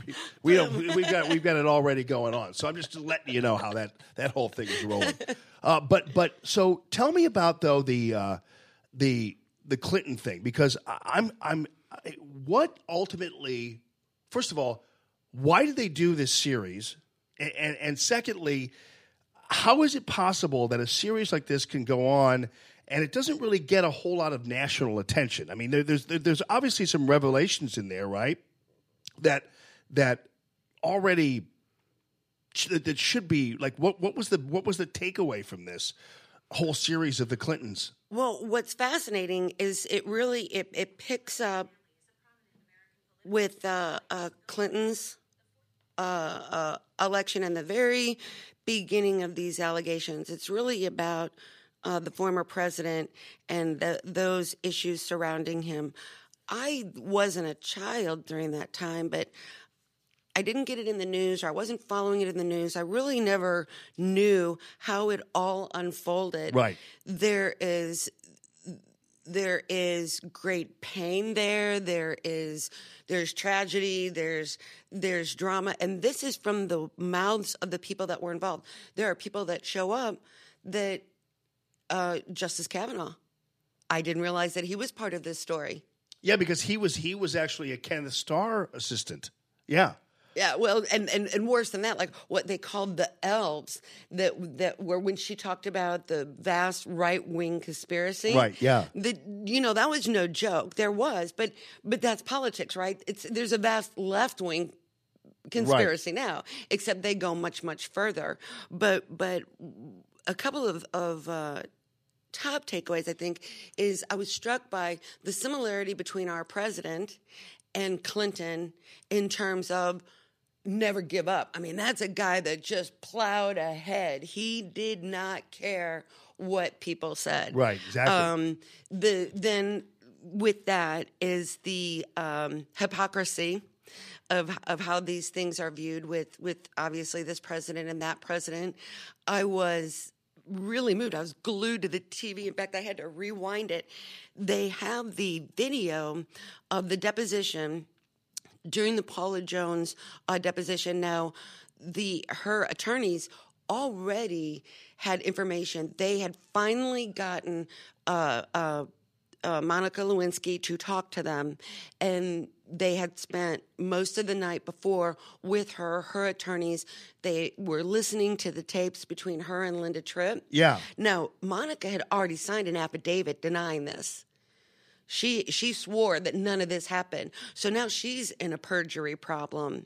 we we we've got we've got it already going on. So I'm just letting you know how that that whole thing is rolling. Uh, but but so tell me about though the uh, the the Clinton thing because I- I'm I'm I- what ultimately first of all why did they do this series and and, and secondly how is it possible that a series like this can go on and it doesn't really get a whole lot of national attention? I mean, there, there's there, there's obviously some revelations in there, right? That that already that should be like what what was the what was the takeaway from this whole series of the Clintons? Well, what's fascinating is it really it, it picks up with uh, uh, Clinton's uh, uh, election and the very beginning of these allegations. It's really about uh, the former president and the, those issues surrounding him. I wasn't a child during that time, but I didn't get it in the news or I wasn't following it in the news. I really never knew how it all unfolded. Right. There is there is great pain there. There is there's tragedy, there's there's drama and this is from the mouths of the people that were involved. There are people that show up that uh, Justice Kavanaugh. I didn't realize that he was part of this story. Yeah, because he was he was actually a Kenneth Starr assistant. Yeah. Yeah, well, and, and, and worse than that, like what they called the elves that that were when she talked about the vast right wing conspiracy. Right, yeah. The, you know that was no joke. There was, but but that's politics, right? It's there's a vast left wing conspiracy now, except they go much much further. But but a couple of of uh, top takeaways, I think, is I was struck by the similarity between our president and Clinton in terms of never give up. I mean, that's a guy that just plowed ahead. He did not care what people said. Right, exactly. Um, the then with that is the um, hypocrisy of of how these things are viewed with with obviously this president and that president. I was really moved. I was glued to the TV. In fact, I had to rewind it. They have the video of the deposition during the Paula Jones uh, deposition. Now, the her attorneys already had information. They had finally gotten uh, uh, uh, Monica Lewinsky to talk to them, and they had spent most of the night before with her, her attorneys. They were listening to the tapes between her and Linda Tripp. Yeah. Now, Monica had already signed an affidavit denying this. She she swore that none of this happened. So now she's in a perjury problem.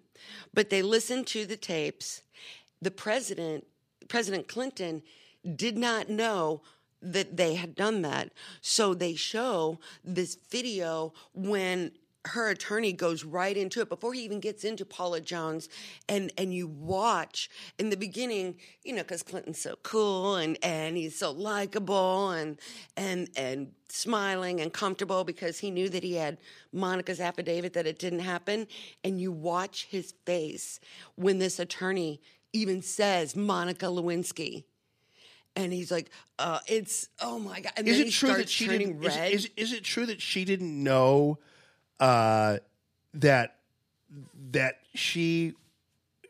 But they listened to the tapes. The president, President Clinton, did not know that they had done that. So they show this video when her attorney goes right into it before he even gets into Paula Jones and and you watch in the beginning you know cuz Clinton's so cool and and he's so likable and and and smiling and comfortable because he knew that he had Monica's affidavit that it didn't happen and you watch his face when this attorney even says Monica Lewinsky and he's like, uh, "It's oh my god!" And is then it he true that she didn't? Is, is, is it true that she didn't know uh, that that she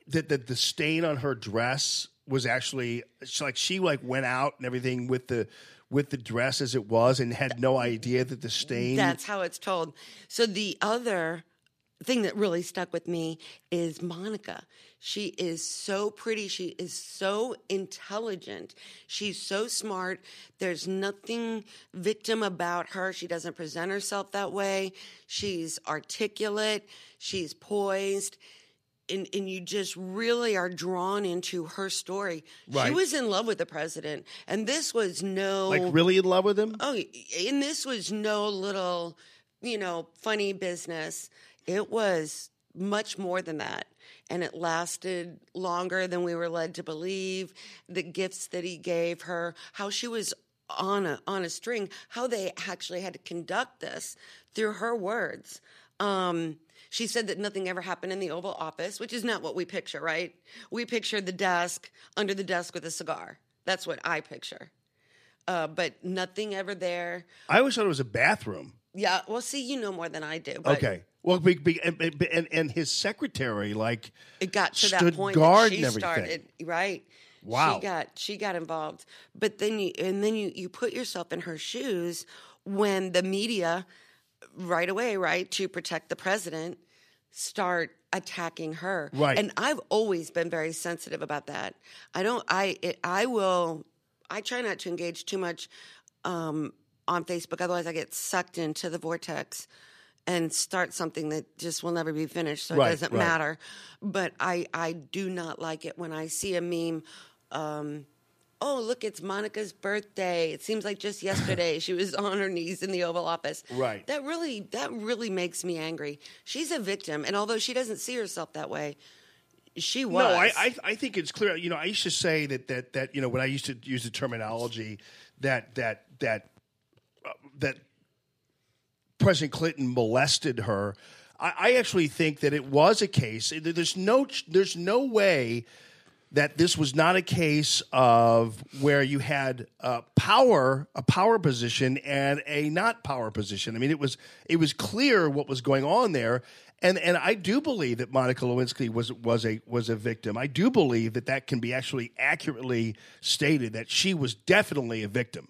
that that the stain on her dress was actually it's like she like went out and everything with the with the dress as it was and had no idea that the stain. That's how it's told. So the other thing that really stuck with me is Monica. She is so pretty. She is so intelligent. She's so smart. There's nothing victim about her. She doesn't present herself that way. She's articulate. She's poised. And, and you just really are drawn into her story. She was in love with the president, and this was no like really in love with him. Oh, and this was no little, you know, funny business. It was much more than that. And it lasted longer than we were led to believe. The gifts that he gave her, how she was on a on a string, how they actually had to conduct this through her words. Um, she said that nothing ever happened in the Oval Office, which is not what we picture, right? We picture the desk under the desk with a cigar. That's what I picture. Uh, but nothing ever there. I always thought it was a bathroom. Yeah, well, see, you know more than I do. But Okay. Well, be, be, and, and and his secretary like it got to stood that point guard that she and everything. started right. Wow. she got she got involved, but then you and then you you put yourself in her shoes when the media, right away, right to protect the president, start attacking her. Right. and I've always been very sensitive about that. I don't. I it, I will. I try not to engage too much um, on Facebook, otherwise I get sucked into the vortex and start something that just will never be finished. So Right, it doesn't right. matter. But I I do not like it when I see a meme. Um, oh look, it's Monica's birthday. It seems like just yesterday she was on her knees in the Oval Office. Right. That really that really makes me angry. She's a victim, and although she doesn't see herself that way, she was. No, I, I I think it's clear. You know, I used to say that that that you know when I used to use the terminology that that that uh, that President Clinton molested her. I, I actually think that it was a case. There's no there's no way that this was not a case of where you had uh, power, a power position, and a not power position. I mean, it was it was clear what was going on there, and and I do believe that Monica Lewinsky was was a was a victim. I do believe that that can be actually accurately stated that she was definitely a victim.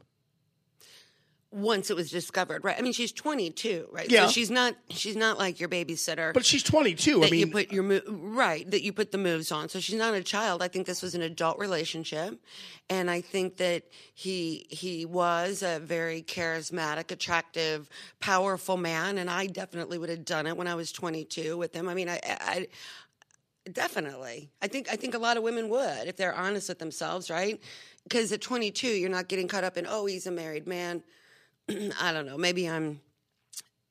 Once it was discovered, right? I mean, she's 22, right? Yeah. So she's not she's not like your babysitter. But she's 22. that I mean, you put your mo- right that you put the moves on. So she's not a child. I think this was an adult relationship, and I think that he he was a very charismatic, attractive, powerful man, and I definitely would have done it when I was 22 with him. I mean, I. I Definitely. I think I think a lot of women would if they're honest with themselves, right? Because at 22, you're not getting caught up in oh, he's a married man. I don't know. Maybe I'm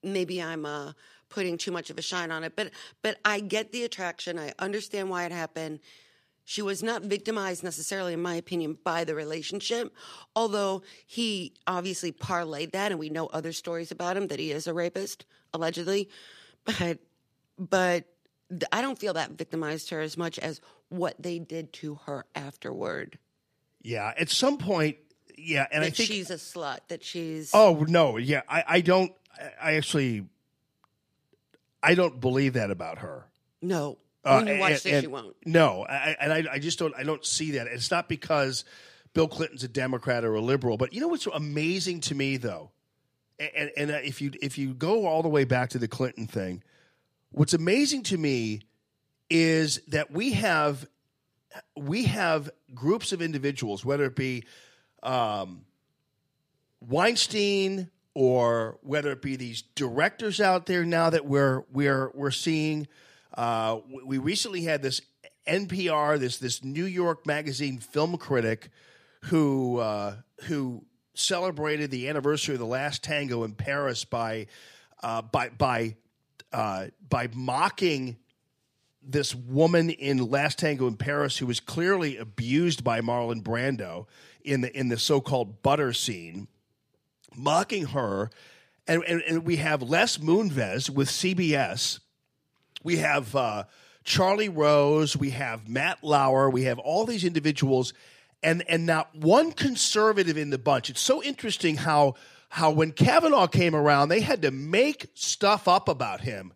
maybe I'm uh, putting too much of a shine on it, but but I get the attraction. I understand why it happened. She was not victimized necessarily, in my opinion, by the relationship, although he obviously parlayed that, and we know other stories about him that he is a rapist allegedly. But but I don't feel that victimized her as much as what they did to her afterward. yeah, at some point, yeah, and I think she's a slut. That she's Oh no, yeah, I, I don't. I actually, I don't believe that about her. no. Uh, when you watch and- this, and- you won't. No, I, and I, I just don't. I don't see that. It's not because Bill Clinton's a Democrat or a liberal, but you know what's amazing to me though, and, and uh, if you if you go all the way back to the Clinton thing, what's amazing to me is that we have we have groups of individuals, whether it be um, Weinstein or whether it be these directors out there now that we're we're we're seeing. Uh, we- recently had this NPR, this this New York Magazine film critic, who uh, who celebrated the anniversary of the last tango in Paris by uh, by by uh, by mocking this woman in Last Tango in Paris who was clearly abused by Marlon Brando in the in the so-called butter scene, mocking her, and and, and we have Les Moonves with CBS. We have uh, Charlie Rose. We have Matt Lauer. We have all these individuals, and and not one conservative in the bunch. It's so interesting how how when Kavanaugh came around, they had to make stuff up about him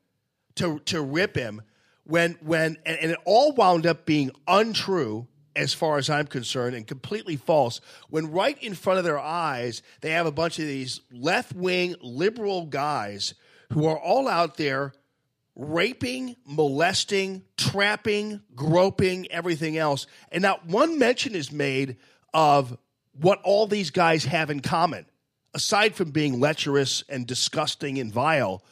to to rip him when when and, and it all wound up being untrue as far as I'm concerned and completely false. When right in front of their eyes they have a bunch of these left-wing liberal guys who are all out there raping, molesting, trapping, groping, everything else. And not one mention is made of what all these guys have in common aside from being lecherous and disgusting and vile.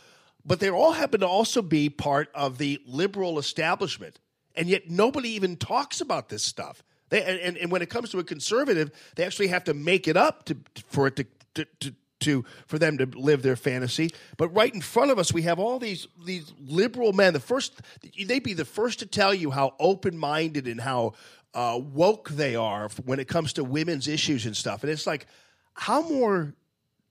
But they all happen to also be part of the liberal establishment. And yet nobody even talks about this stuff. They, and, and when it comes to a conservative, they actually have to make it up to, for it to, to, to, to for them to live their fantasy. But right in front of us, we have all these these liberal men. The first they'd be the first to tell you how open minded and how uh, woke they are when it comes to women's issues and stuff. And it's like, how more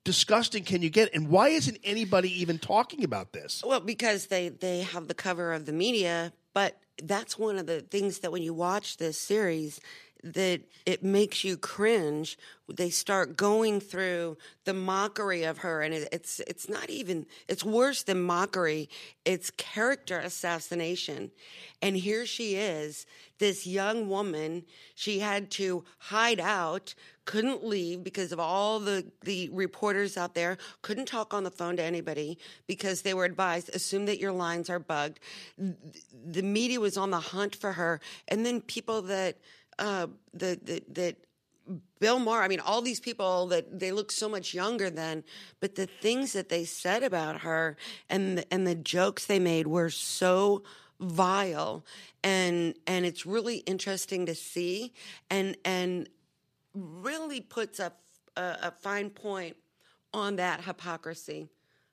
disgusting can you get? And why isn't anybody even talking about this? Well, because they they have the cover of the media, but that's one of the things that when you watch this series that it makes you cringe. They start going through the mockery of her, and it, it's it's not even it's worse than mockery. It's character assassination, and here she is, this young woman. She had to hide out, couldn't leave because of all the the reporters out there. Couldn't talk on the phone to anybody because they were advised assume that your lines are bugged. The media was on the hunt for her, and then people that uh, the, the, that Bill Maher, I mean, all these people that they look so much younger than, but the things that they said about her and the, and the jokes they made were so vile, and and it's really interesting to see, and and really puts a a, a fine point on that hypocrisy.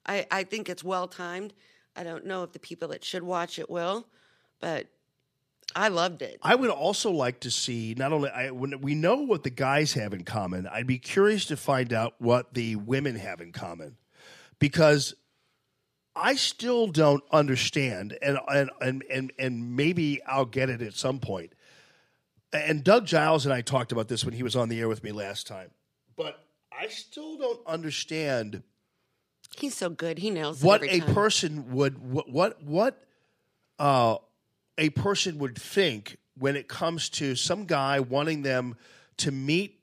I I think it's well timed. I don't know if the people that should watch it will, but I loved it. I would also like to see not only I, when we know what the guys have in common. I'd be curious to find out what the women have in common, because I still don't understand, and and and and, and maybe I'll get it at some point. And Doug Giles and I talked about this when he was on the air with me last time, but I still don't understand He's so good. He it what a time. person would what what what uh, a person would think when it comes to some guy wanting them to meet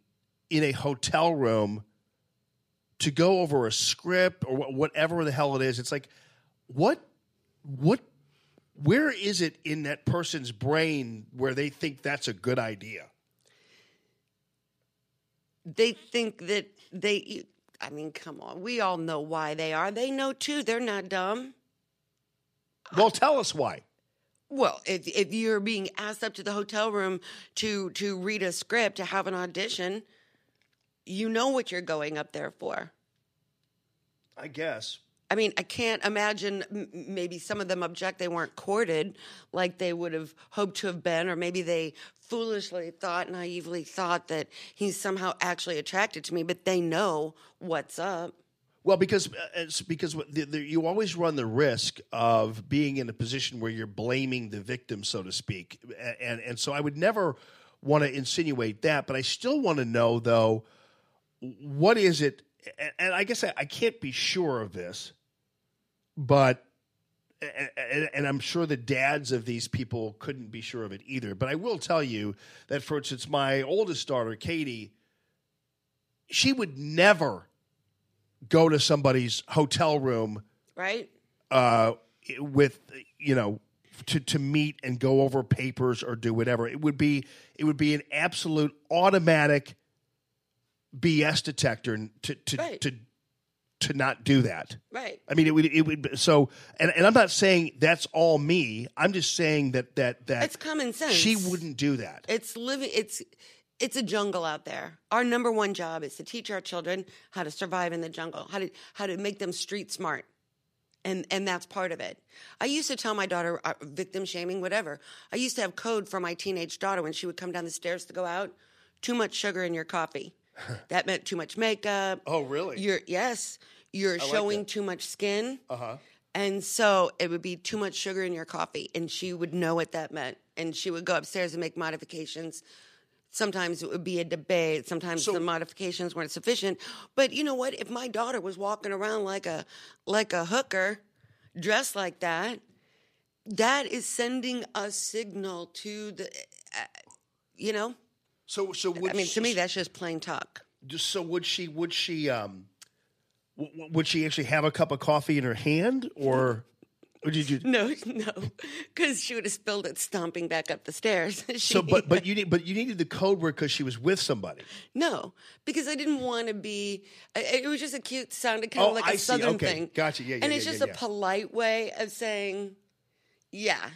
in a hotel room to go over a script or whatever the hell it is. It's like, what, what, where is it in that person's brain where they think that's a good idea? They think that they. I mean, come on. We all know why they are. They know too. They're not dumb. Well, tell us why. Well, if if you're being asked up to the hotel room to to read a script to have an audition, you know what you're going up there for. I guess. I mean, I can't imagine maybe some of them object they weren't courted like they would have hoped to have been, or maybe they foolishly thought, naively thought that he's somehow actually attracted to me, but they know what's up. Well, because uh, it's because the, the, you always run the risk of being in a position where you're blaming the victim, so to speak, and and so I would never want to insinuate that, but I still want to know though, what is it? And, and I guess I, I can't be sure of this, but and, I'm sure the dads of these people couldn't be sure of it either. But I will tell you that, for instance, my oldest daughter, Katie, she would never go to somebody's hotel room Right? uh, with you know to to meet and go over papers or do whatever. It would be it would be an absolute automatic BS detector to to Right. to to not do that. Right. I mean, it would it would so, and, and I'm not saying that's all me. I'm just saying that that that It's common sense. She wouldn't do that. It's living. It's it's a jungle out there. Our number one job is to teach our children how to survive in the jungle, how to how to make them street smart, and and that's part of it. I used to tell my daughter uh, victim shaming, whatever. I used to have code for my teenage daughter when she would come down the stairs to go out. Too much sugar in your coffee. that meant too much makeup. Oh, really? You're yes. You're like showing that. too much skin. Uh huh. And so it would be too much sugar in your coffee, and she would know what that meant. And she would go upstairs and make modifications. Sometimes it would be a debate. Sometimes the modifications weren't sufficient. But you know what? If my daughter was walking around like a like a hooker, dressed like that, that is sending a signal to the, uh, you know. So so would I mean, she- to me, that's just plain talk. So would she would she um w- w- would she actually have a cup of coffee in her hand or would you No, no, because she would have spilled it stomping back up the stairs. She- so but but you need but you needed the code word because she was with somebody No, because I didn't want to be. It was just a cute, sounded kind Oh, of like I a see. southern Okay. thing. Gotcha. Yeah, yeah, And yeah, it's yeah, just yeah. a polite way of saying, yeah,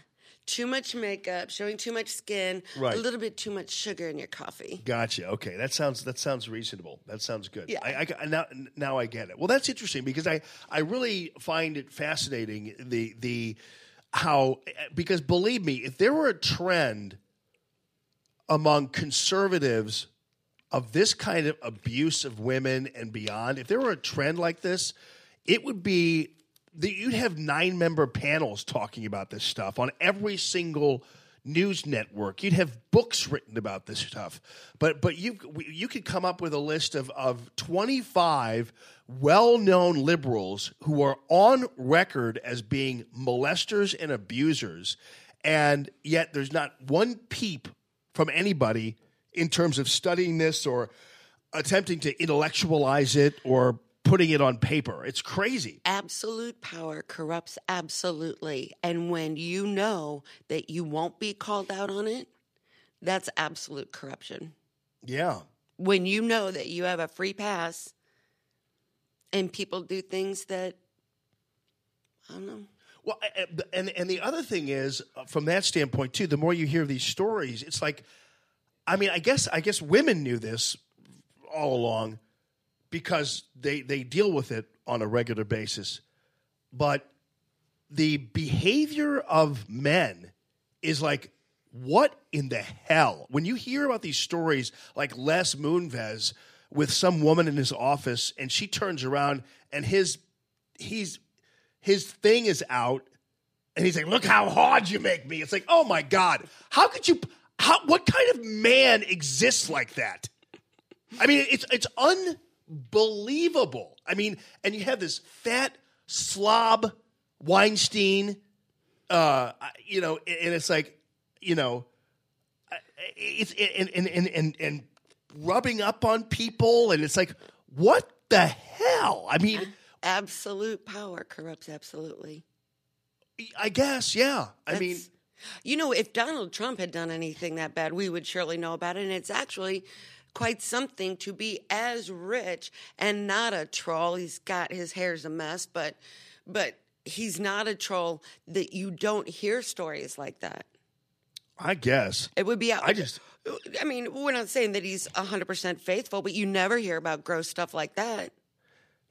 too much makeup, showing too much skin, Right. a little bit too much sugar in your coffee. Gotcha. Okay, that sounds that sounds reasonable. That sounds good. Yeah. I, I- now now I get it. Well, that's interesting because I I really find it fascinating the the how because believe me, if there were a trend among conservatives of this kind of abuse of women and beyond, if there were a trend like this, it would be that you'd have nine member panels talking about this stuff on every single news network. You'd have books written about this stuff. But but you you could come up with a list of of 25 well-known liberals who are on record as being molesters and abusers and yet there's not one peep from anybody in terms of studying this or attempting to intellectualize it or putting it on paper. It's crazy. Absolute power corrupts absolutely. And when you know that you won't be called out on it, that's absolute corruption. Yeah. when you know that you have a free pass and people do things that I don't know. Well, and and the other thing is, uh, from that standpoint too, the more you hear these stories, it's like, I mean, I guess I guess women knew this all along because they they deal with it on a regular basis, but the behavior of men is like what in the hell? When you hear about these stories like les moonves with some woman in his office and she turns around and his he's his thing is out and he's like look how hard you make me. It's like oh my god. How could you how what kind of man exists like that? I mean it's it's unbelievable i mean and you have this fat slob weinstein uh you know and it's like you know it's and and and and, and rubbing up on people and it's like what the hell? I mean, Absolute power corrupts absolutely. I guess, yeah. I mean, you know, if Donald Trump had done anything that bad, we would surely know about it. And it's actually quite something to be as rich and not a troll. He's got his hair's a mess, but but he's not a troll that you don't hear stories like that. I guess. It would be. I just- I mean, we're not saying that he's hundred percent faithful, but you never hear about gross stuff like that.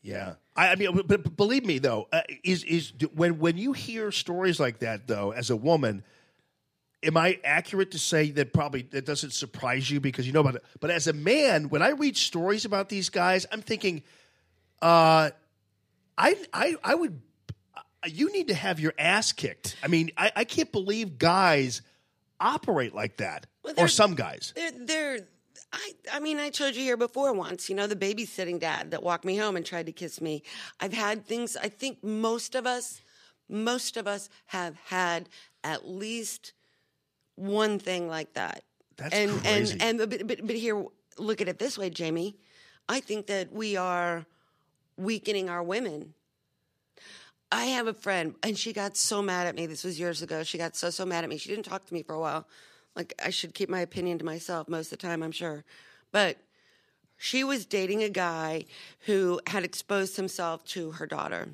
Yeah, I, I mean, but, but believe me though, uh, is is when when you hear stories like that though, as a woman, am I accurate to say that probably that doesn't surprise you because you know about it? But as a man, when I read stories about these guys, I'm thinking, uh, I I I would. uh, You need to have your ass kicked. I mean, I, I can't believe guys operate like that, Well, or some guys. They're, they're I, I mean, I told you here before once, you know, the babysitting dad that walked me home and tried to kiss me. I've had things, I think most of us, most of us have had at least one thing like that. That's and, crazy. And, and, but, but, but here, look at it this way, Jamie. I think that we are weakening our women. I have a friend, and she got so mad at me. This was years ago. She got so, so mad at me. She didn't talk to me for a while. Like, I should keep my opinion to myself most of the time, I'm sure. But she was dating a guy who had exposed himself to her daughter.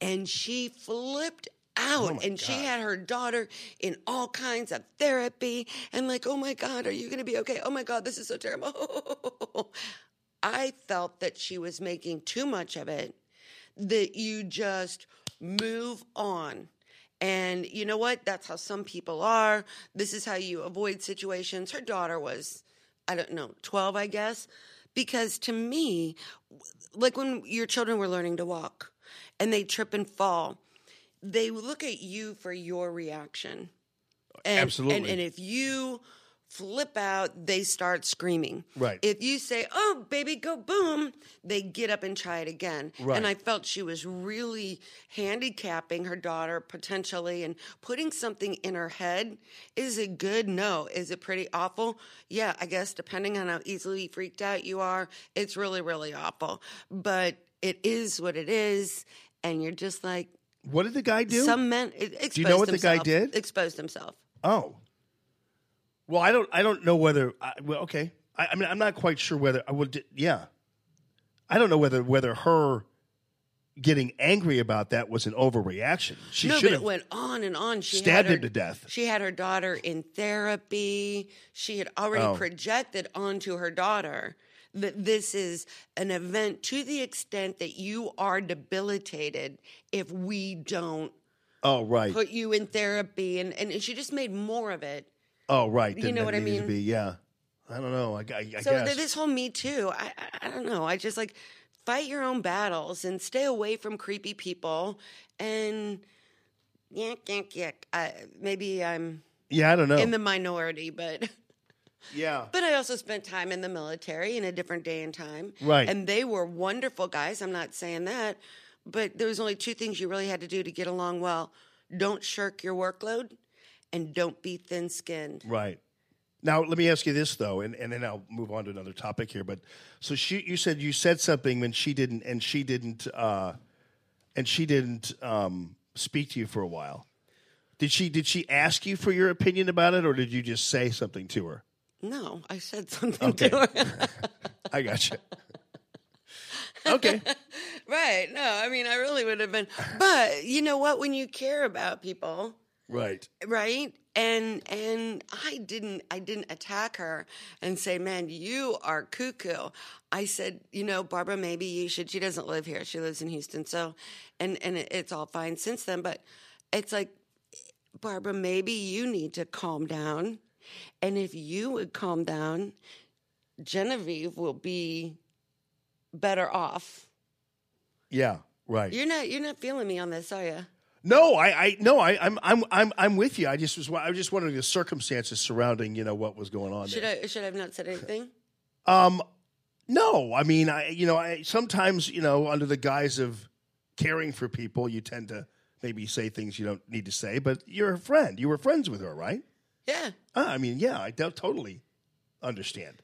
And she flipped Oh out and she had her daughter in all kinds of therapy and like, oh my God, are you going to be okay? Oh my God, this is so terrible. I felt that she was making too much of it, that you just move on. And you know what? That's how some people are. This is how you avoid situations. Her daughter was, I don't know, 12, I guess. Because to me, like when your children were learning to walk and they trip and fall, they look at you for your reaction. And, Absolutely. And, and if you flip out, they start screaming. Right. If you say, oh, baby, go boom, they get up and try it again. Right. And I felt she was really handicapping her daughter potentially and putting something in her head. Is it good? No. Is it pretty awful? Yeah, I guess depending on how easily freaked out you are, it's really, really awful. But it is what it is. And you're just like, What did the guy do? some men. Exposed Do you know what the guy did? Exposed himself. Oh. Well, I don't. I don't know whether. I, well, okay. I, I mean, I'm not quite sure whether I would. Yeah. I don't know whether whether her getting angry about that was an overreaction. She no, should but have it went on and on. She stabbed had her, him to death. She had her daughter in therapy. She had already Oh. projected onto her daughter that this is an event to the extent that you are debilitated if we don't Oh right. put you in therapy. And, and she just made more of it. oh right. You know what I mean? be. Yeah. I don't know. I, I, I so guess. this whole Me Too, I, I, I don't know. I just like fight your own battles and stay away from creepy people. And yeah, yeah, yeah. I, maybe I'm yeah, I don't know. in the minority, but yeah. but I also spent time in the military in a different day and time. Right. And they were wonderful guys. I'm not saying that, but there was only two things you really had to do to get along well. Don't shirk your workload and don't be thin-skinned. Right. Now, let me ask you this though, and, and then I'll move on to another topic here. But so she, you said you said something when she didn't, and she didn't, uh, and she didn't um, speak to you for a while. Did she? Did she ask you for your opinion about it, or did you just say something to her? No, I said something Okay. to her. I got you. Okay. right. No, I mean, I really would have been. But you know what? When you care about people, Right. right and and i didn't i didn't attack her and say man you are cuckoo i said you know barbara maybe you should she doesn't live here she lives in houston so and and it's all fine since then but it's like barbara maybe you need to calm down and if you would calm down genevieve will be better off Yeah. Right. you're not you're not feeling me on this are you No, I, I no, I, I'm, I'm, I'm, I'm with you. I just was, I was just wondering the circumstances surrounding, you know, what was going on. should there. i should i have not said anything Um, no, I mean, I, you know, I sometimes, you know, under the guise of caring for people, you tend to maybe say things you don't need to say. But you're a friend. You were friends with her, right? Yeah Ah, I mean, yeah, I don't totally understand.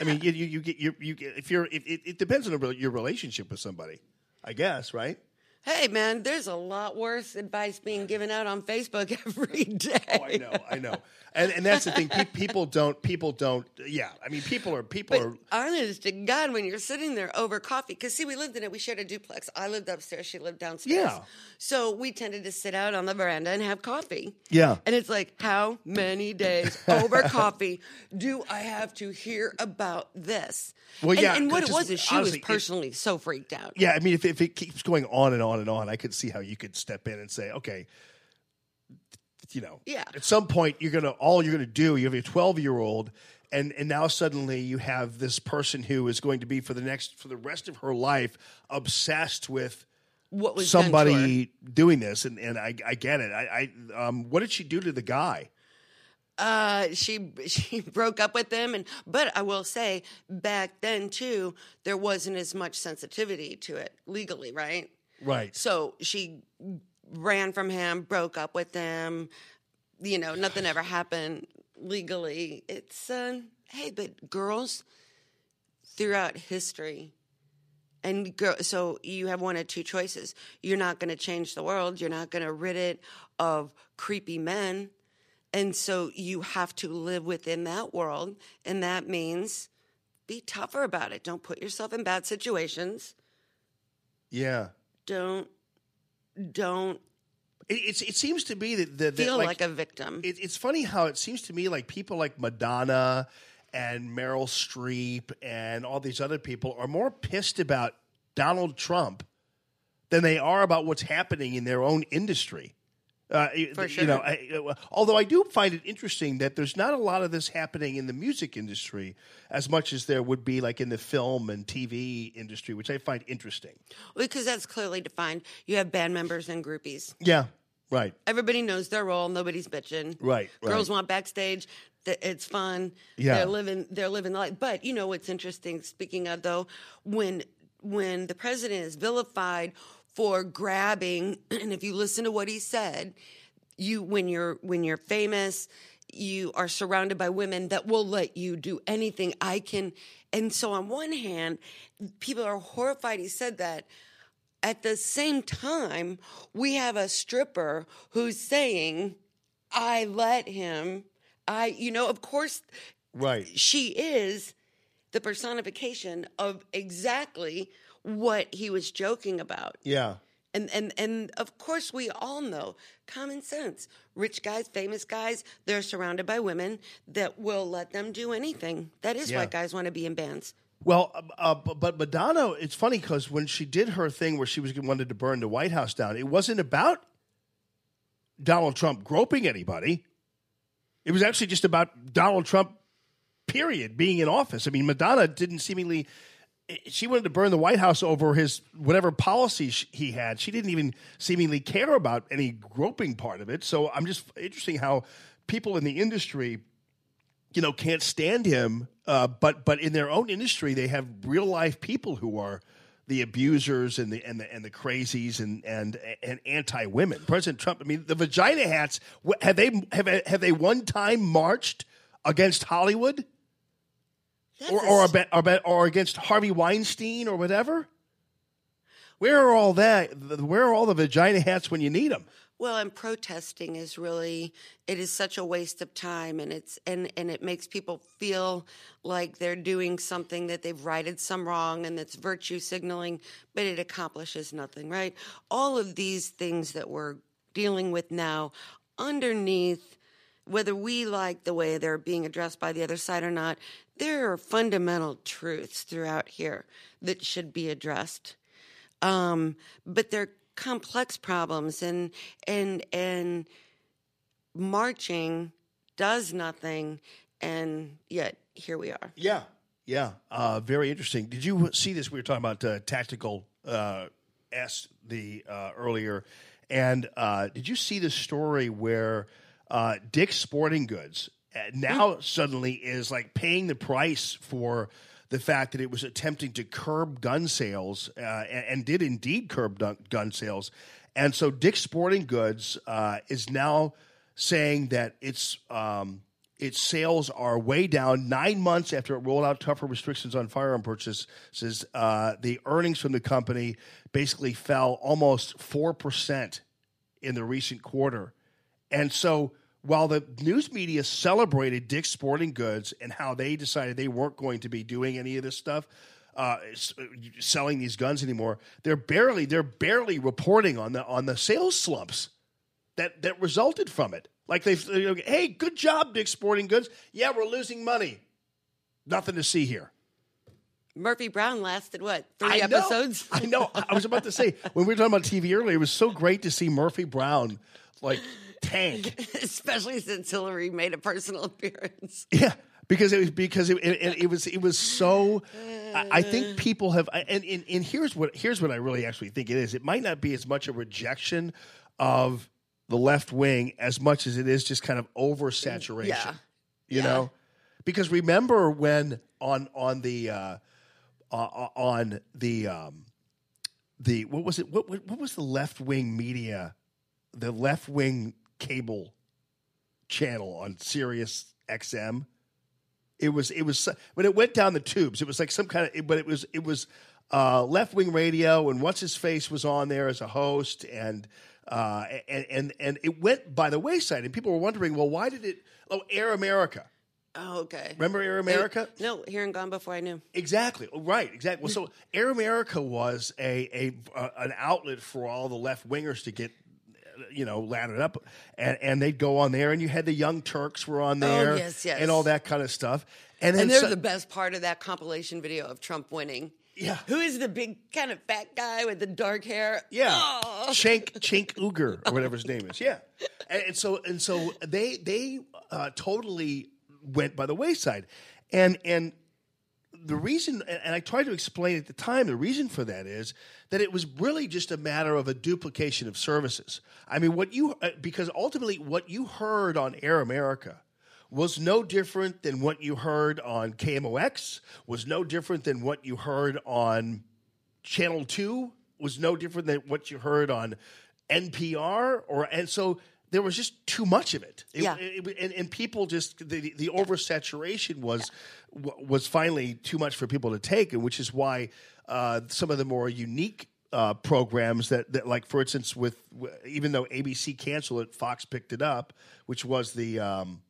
I mean, you you, you get you you get if you're if, it, it depends on the your relationship with somebody, I guess, right? Hey, man, there's a lot worse advice being given out on Facebook every day. Oh, I know, I know, and and that's the thing. Pe- people don't. People don't. Yeah, I mean, people are people But are. honest to God, when you're sitting there over coffee, because see, we lived in it. We shared a duplex. I lived upstairs. She lived downstairs. Yeah. So we tended to sit out on the veranda and have coffee. Yeah. And it's like, how many days over coffee do I have to hear about this? Well, And- yeah, And, what it was is she honestly, was personally so freaked out. Yeah, I mean, if if it keeps going on and on and on, I could see how you could step in and say, okay, you know, Yeah. At some point, you're gonna all you're gonna do. You have a 12 year old. And, and now suddenly you have this person who is going to be for the next for the rest of her life obsessed with What was somebody doing this and, and I, I get it I, I um, what did she do to the guy Uh, she she broke up with him, and but I will say back then too, there wasn't as much sensitivity to it legally, right? right So she ran from him, broke up with him. You know, nothing ever happened legally. It's uh, hey, but girls throughout history. And girl, so you have one of two choices. You're not going to change the world. You're not going to rid it of creepy men. And so you have to live within that world. And that means be tougher about it. Don't put yourself in bad situations. yeah Don't, don't it, it's it seems to be that, that, that feel like, a victim. it, it's funny how it seems to me like people like Madonna and Meryl Streep and all these other people are more pissed about Donald Trump than they are about what's happening in their own industry. Uh, For you sure. know, I, although I do find it interesting that there's not a lot of this happening in the music industry as much as there would be like in the film and TV industry, which I find interesting. because that's clearly defined. You have band members and groupies. Yeah, right. Everybody knows their role. Nobody's bitching. Right, Girls right. want backstage. It's fun. Yeah. They're living. They're living the life. But you know what's interesting? Speaking of though, when when the president is vilified for grabbing, and if you listen to what he said, you when you're when you're famous, you are surrounded by women that will let you do anything. I can. And so on one hand, people are horrified he said that. At the same time, we have a stripper who's saying, I let him. I, you know, of course, Right. she is the personification of exactly what he was joking about. Yeah. And and and of course we all know common sense. Rich guys, famous guys, they're surrounded by women that will let them do anything. That is Yeah. why guys want to be in bands. Well, uh, uh, bu- but Madonna, it's funny because when she did her thing where she was wanted to burn the White House down, it wasn't about Donald Trump groping anybody. It was actually just about Donald Trump, period, being in office. I mean, Madonna didn't seemingly. She wanted to burn the White House over his whatever policies he had. She didn't even seemingly care about any groping part of it. So I'm just interesting how people in the industry you know can't stand him uh, but but in their own industry they have real life people who are the abusers and the and the and the crazies and and and anti women president trump i mean the vagina hats have they have have they one time marched against hollywood That's or or, s- about, or, about, or against harvey weinstein or whatever where are all that where are all the vagina hats when you need them Well, and protesting is really it is such a waste of time and it's and and it makes people feel like they're doing something that they've righted some wrong and that's virtue signaling, but it accomplishes nothing, right? All of these things that we're dealing with now underneath whether we like the way they're being addressed by the other side or not, there are fundamental truths throughout here that should be addressed um, but they're complex problems and and and marching does nothing and yet here we are Yeah, yeah, uh, very interesting. Did you see this? We were talking about uh, tactical uh, S the uh, earlier, and uh, did you see the story where uh, Dick's Sporting Goods uh, now suddenly is like paying the price for the fact that it was attempting to curb gun sales uh, and, and did indeed curb gun sales, and so Dick's Sporting Goods uh, is now saying that it's um, its sales are way down. Nine months after it rolled out tougher restrictions on firearm purchases, uh, the earnings from the company basically fell almost four percent in the recent quarter. And so while the news media celebrated Dick's Sporting Goods and how they decided they weren't going to be doing any of this stuff, uh, selling these guns anymore, they're barely they're barely reporting on the on the sales slumps that that resulted from it. Like they've, hey, good job, Dick's Sporting Goods. Yeah, we're losing money. Nothing to see here. Murphy Brown lasted what three I know. episodes? I know. I was about to say when we were talking about TV earlier, it was so great to see Murphy Brown like tank. Especially since Hillary made a personal appearance. Yeah, because it was because it, it, it was it was so. I, I think people have and, and and here's what here's what I really actually think it is. It might not be as much a rejection of the left wing as much as it is just kind of oversaturation. Yeah. You know, because remember when on on the uh, uh, on the um, the what was it what what, what was the left wing media the left wing cable channel on Sirius XM. It was it was when it went down the tubes. It was like some kind of but it was it was uh, left wing radio and what's his face was on there as a host and uh, and and and it went by the wayside and people were wondering well why did it oh Air America Oh, okay. remember Air America No, here and gone before I knew. Exactly. Oh, Right. Exactly. Well, so Air America was a, a uh, an outlet for all the left wingers to get, you know, laddered up, and and they'd go on there, and you had the Young Turks were on there, Oh, yes, yes. and all that kind of stuff, and then And they're so- the best part of that compilation video of Trump winning. Yeah. Who is the big kind of fat guy with the dark hair? Yeah, Oh. Chink Chink Uygur or whatever his name is. Yeah, and, and so and so they they uh, totally went by the wayside, and and the reason and I tried to explain at the time the reason for that is that it was really just a matter of a duplication of services. I mean, what you uh, because ultimately what you heard on Air America was no different than what you heard on KMOX, was no different than what you heard on Channel 2 was no different than what you heard on NPR or and so there was just too much of it. It- Yeah. it- and, and people just the the oversaturation was w- was finally too much for people to take, and which is why uh, some of the more unique uh, programs that, that like for instance with w- even though ABC canceled it, Fox picked it up, which was the um,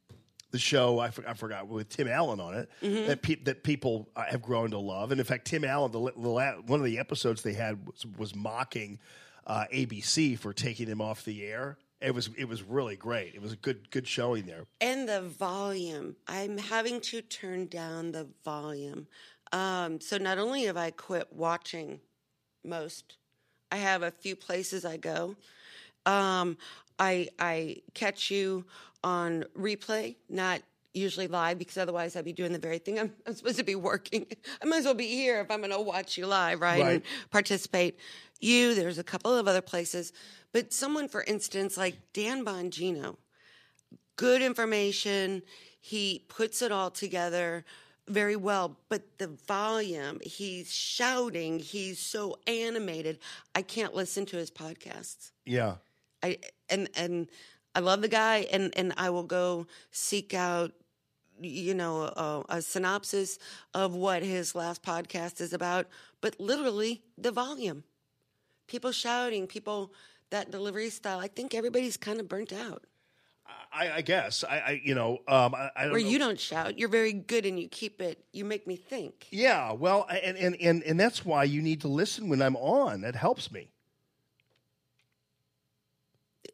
the show I, for, I forgot with Tim Allen on it that pe- that people uh, have grown to love, and in fact, Tim Allen the, the la- one of the episodes they had was, was mocking uh, ABC for taking him off the air. It was it was really great. It was a good good showing there. And the volume. I'm having to turn down the volume. Um, so not only have I quit watching most, I have a few places I go. Um, I I catch you on replay, not usually live because otherwise I'd be doing the very thing I'm, I'm supposed to be working. I might as well be here if I'm going to watch you live, right? Right. And participate. You, there's a couple of other places, but someone, for instance, like Dan Bongino, good information. He puts it all together very well, but the volume, he's shouting, he's so animated. I can't listen to his podcasts. Yeah, I and and I love the guy, and and I will go seek out, you know, a, a synopsis of what his last podcast is about. But literally, the volume, people shouting, people that delivery style. I think everybody's kind of burnt out. I, I guess I, I you know um, I, I don't Where know. you don't shout, you're very good, and you keep it. You make me think. Yeah, well, and, and and and that's why you need to listen when I'm on. That helps me.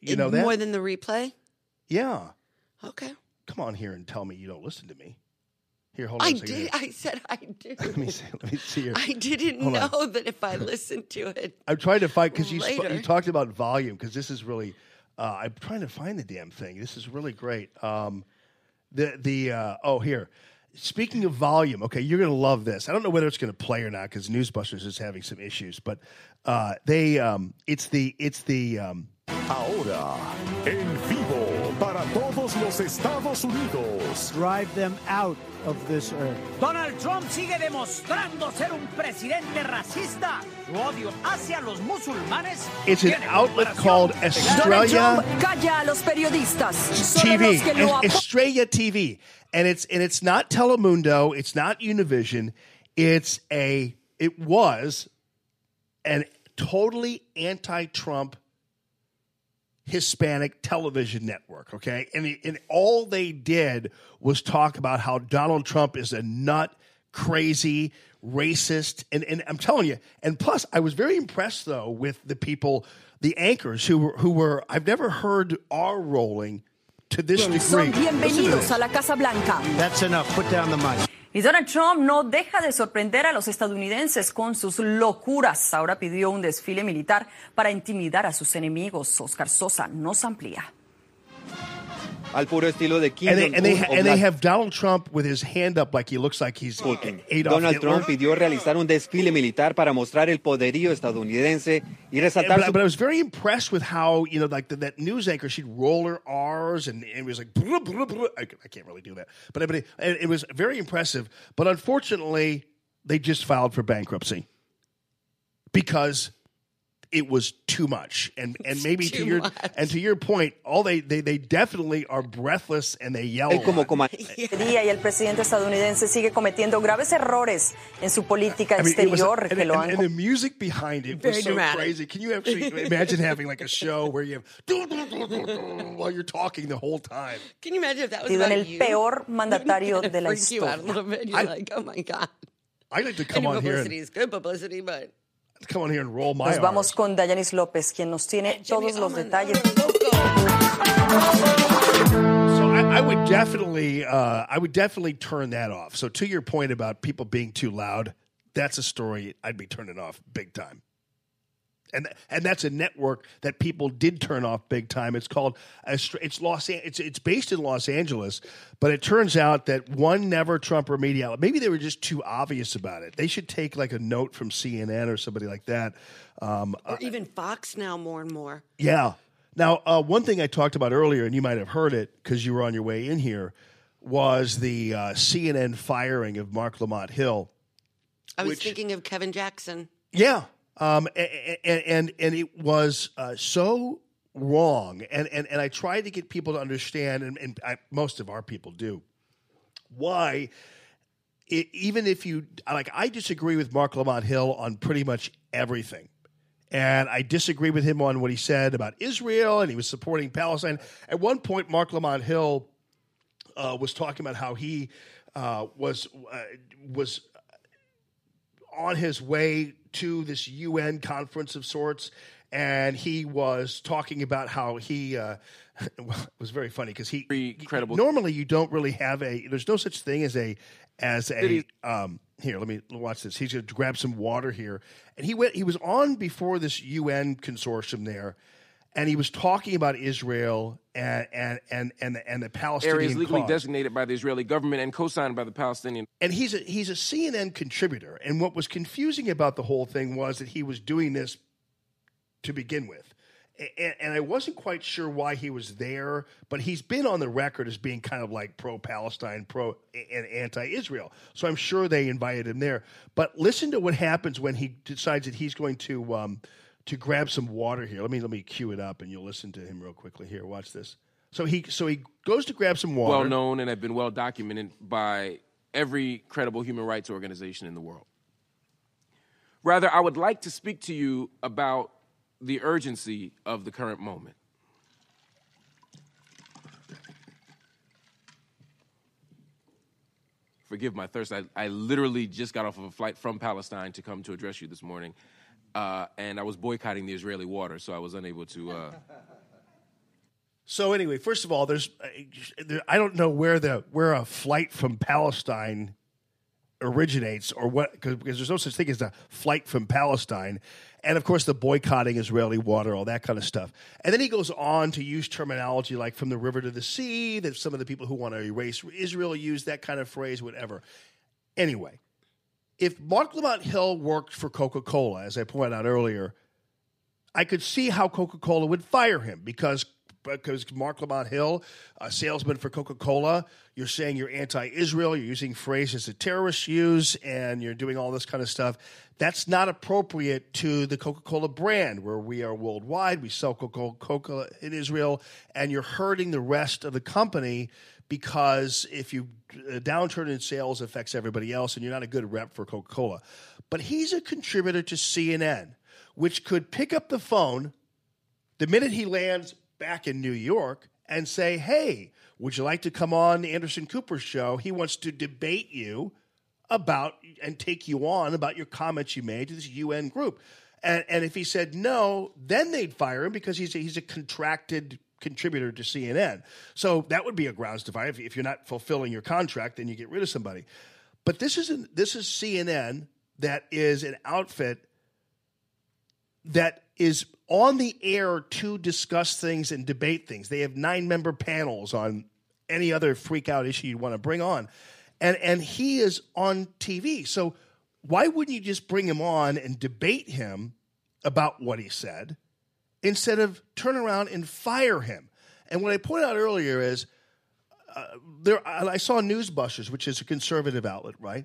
You know that? more than the replay. yeah. Okay, Come on here and tell me you don't listen to me. Here, hold on. I a did. I said I do. Let me see. Let me see here. I didn't Hold on. know that if I listened to it. I'm trying to find because you sp- you talked about volume because this is really. Uh, I'm trying to find the damn thing. This is really great. Um, the the uh, oh here. Speaking of volume, okay, you're going to love this. I don't know whether it's going to play or not because Newsbusters is having some issues, but uh, they um, it's the it's the um, Ahora, en vivo para todos los Estados Unidos. Drive them out of this earth. Donald Trump sigue demostrando ser un presidente racista. Su odio hacia los musulmanes. It's an outlet called Donald Estrella Trump calla a los periodistas. TV. los lo Es- Estrella TV, and it's and it's not Telemundo. It's not Univision. It's a. It was an totally anti-Trump Hispanic television network. Okay, and the- and all they did was talk about how Donald Trump is a nut, crazy, racist, and and I'm telling you. And plus, I was very impressed though with the people, the anchors who were who were. I've never heard R rolling to this Son degree. Listen to bienvenidos this. a la Casa Blanca. That's enough. Put down the mic. Y Donald Trump no deja de sorprender a los estadounidenses con sus locuras. Ahora pidió un desfile militar para intimidar a sus enemigos. Oscar Sosa nos amplía. Al puro estilo de Kim And they, and, they, Jong-un and they have Donald Trump with his hand up like he looks like he's Adolf Donald Hitler. Trump pidió realizar un desfile militar para mostrar el poderío estadounidense y resaltar but, su but I was very impressed with how you know, like the, that news anchor, she'd roll her R's, and, and it was like, "Bruh, bruh, bruh." I, I can't really do that, but, but it, it was very impressive. But unfortunately, they just filed for bankruptcy because it was too much, and and maybe to your much. and to your point, all they they, they definitely are breathless and they yell. a lot. Día y el presidente estadounidense sigue cometiendo graves errores en su política I mean, was- exterior and, que lo and- han and the music behind it Very was so dramatic. crazy. Can you actually imagine having like a show where you have while you're talking the whole time? Can you imagine if that was sido en about el you? peor mandatario de la freaks you out a historia. little bit. You're I- like, oh my god. I like to come Any on here publicity and is good publicity, but come on here and roll my Nos R's. vamos con Dayanis López, quien nos tiene todos los detalles. So I, I would definitely, uh, I would definitely turn that off. So to your point about people being too loud, that's a story I'd be turning off big time. And and that's a network that people did turn off big time. It's called it's Los it's it's based in Los Angeles, but it turns out that one never Trumper media outlet. Maybe they were just too obvious about it. They should take like a note from CNN or somebody like that. Um, or even Fox now more and more. yeah. Now, uh, one thing I talked about earlier, and you might have heard it because you were on your way in here, was the uh, CNN firing of Marc Lamont Hill. I was Which- thinking of Kevin Jackson. Yeah, um, and, and and it was uh, so wrong, and, and and I tried to get people to understand, and, and I, most of our people do, why. It, even if you like, I disagree with Marc Lamont Hill on pretty much everything. And I disagree with him on what he said about Israel, and he was supporting Palestine. At one point, Marc Lamont Hill uh, was talking about how he uh, was uh, was on his way to this UN conference of sorts, and he was talking about how he. Uh, it was very funny because he incredible. Normally, you don't really have a. There's no such thing as a as a. Um, here, let me watch this. He's going to grab some water here, and he went. He was on before this UN consortium there, and he was talking about Israel and and and and the, and the Palestinian areas legally cause. designated by the Israeli government and co-signed by the Palestinian. And he's a he's a CNN contributor. And what was confusing about the whole thing was that he was doing this to begin with. And, and I wasn't quite sure why he was there, but he's been on the record as being kind of like pro Palestine, pro and anti Israel. So I'm sure they invited him there. But listen to what happens when he decides that he's going to um, to grab some water here. Let me let me cue it up, and you'll listen to him real quickly. Here, watch this. So he so he goes to grab some water. well known and have been well documented by every credible human rights organization in the world. Rather, I would like to speak to you about the urgency of the current moment. Forgive my thirst. I, I literally just got off of a flight from Palestine to come to address you this morning, uh, and I was boycotting the Israeli water, so I was unable to. Uh, So anyway, first of all, there's I don't know where the where a flight from Palestine originates or what because there's no such thing as a flight from Palestine, and of course the boycotting Israeli water, all that kind of stuff. And then he goes on to use terminology like from the river to the sea. That some of the people who want to erase Israel use that kind of phrase, whatever. Anyway, if Marc Lamont Hill worked for Coca Cola, as I pointed out earlier, I could see how Coca Cola would fire him because because Marc Lamont Hill, a salesman for Coca Cola, you're saying you're anti-Israel, you're using phrases that terrorists use, and you're doing all this kind of stuff. That's not appropriate to the Coca Cola brand, where we are worldwide. We sell Coca Cola in Israel, and you're hurting the rest of the company because if you a downturn in sales affects everybody else, and you're not a good rep for Coca Cola. But he's a contributor to CNN, which could pick up the phone the minute he lands back in New York and say, "Hey, would you like to come on Anderson Cooper's show? He wants to debate you about and take you on about your comments you made to this UN group." And, and if he said no, then they'd fire him because he's a, he's a contracted contributor to CNN. So that would be a grounds to fire. If, if you're not fulfilling your contract, then you get rid of somebody. But this isn't. This is CNN that is an outfit that is on the air to discuss things and debate things. They have nine member panels on any other freak out issue you want to bring on. And and he is on TV. So why wouldn't you just bring him on and debate him about what he said instead of turn around and fire him? And what I pointed out earlier is uh, there I saw Newsbusters, which is a conservative outlet, right?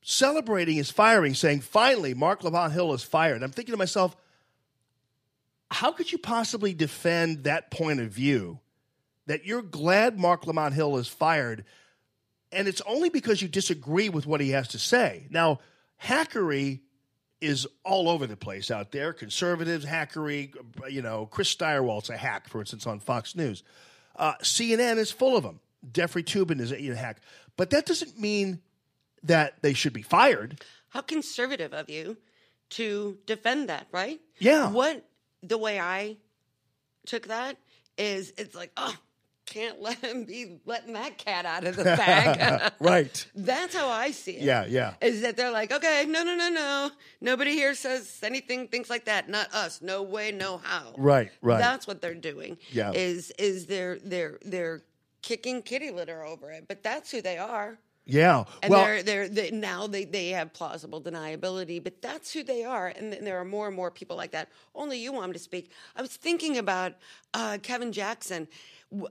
Celebrating his firing, saying, finally, Marc Lamont Hill is fired. I'm thinking to myself, how could you possibly defend that point of view that you're glad Marc Lamont Hill is fired and it's only because you disagree with what he has to say. Now, hackery is all over the place out there. Conservatives, hackery, you know, Chris Stirewalt's a hack, for instance, on Fox News. Uh, CNN is full of them. Jeffrey Toobin is a hack. But that doesn't mean that they should be fired. How conservative of you to defend that, right? Yeah. What the way I took that is it's like, oh, can't let him be letting that cat out of the bag. right. That's how I see it. Yeah, yeah. Is that they're like, okay, no, no, no, no. Nobody here says anything, things like that. Not us. No way, no how. Right, right. That's what they're doing. Yeah. Is is they're they're they're kicking kitty litter over it. But that's who they are. Yeah. And well, they're, they're, they now they, they have plausible deniability, but that's who they are. And, th- there are more and more people like that. Only you want them to speak. I was thinking about uh, Kevin Jackson.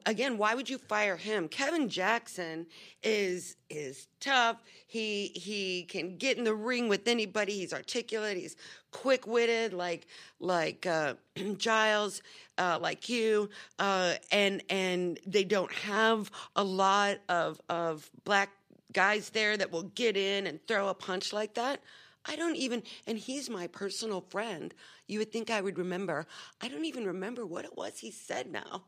Again, why would you fire him? Kevin Jackson is is tough. He he can get in the ring with anybody. He's articulate. He's quick witted, like like uh, Giles, uh, like you, uh, and and they don't have a lot of of black guys there that will get in and throw a punch like that. I don't even, and he's my personal friend. You would think I would remember. I don't even remember what it was he said now.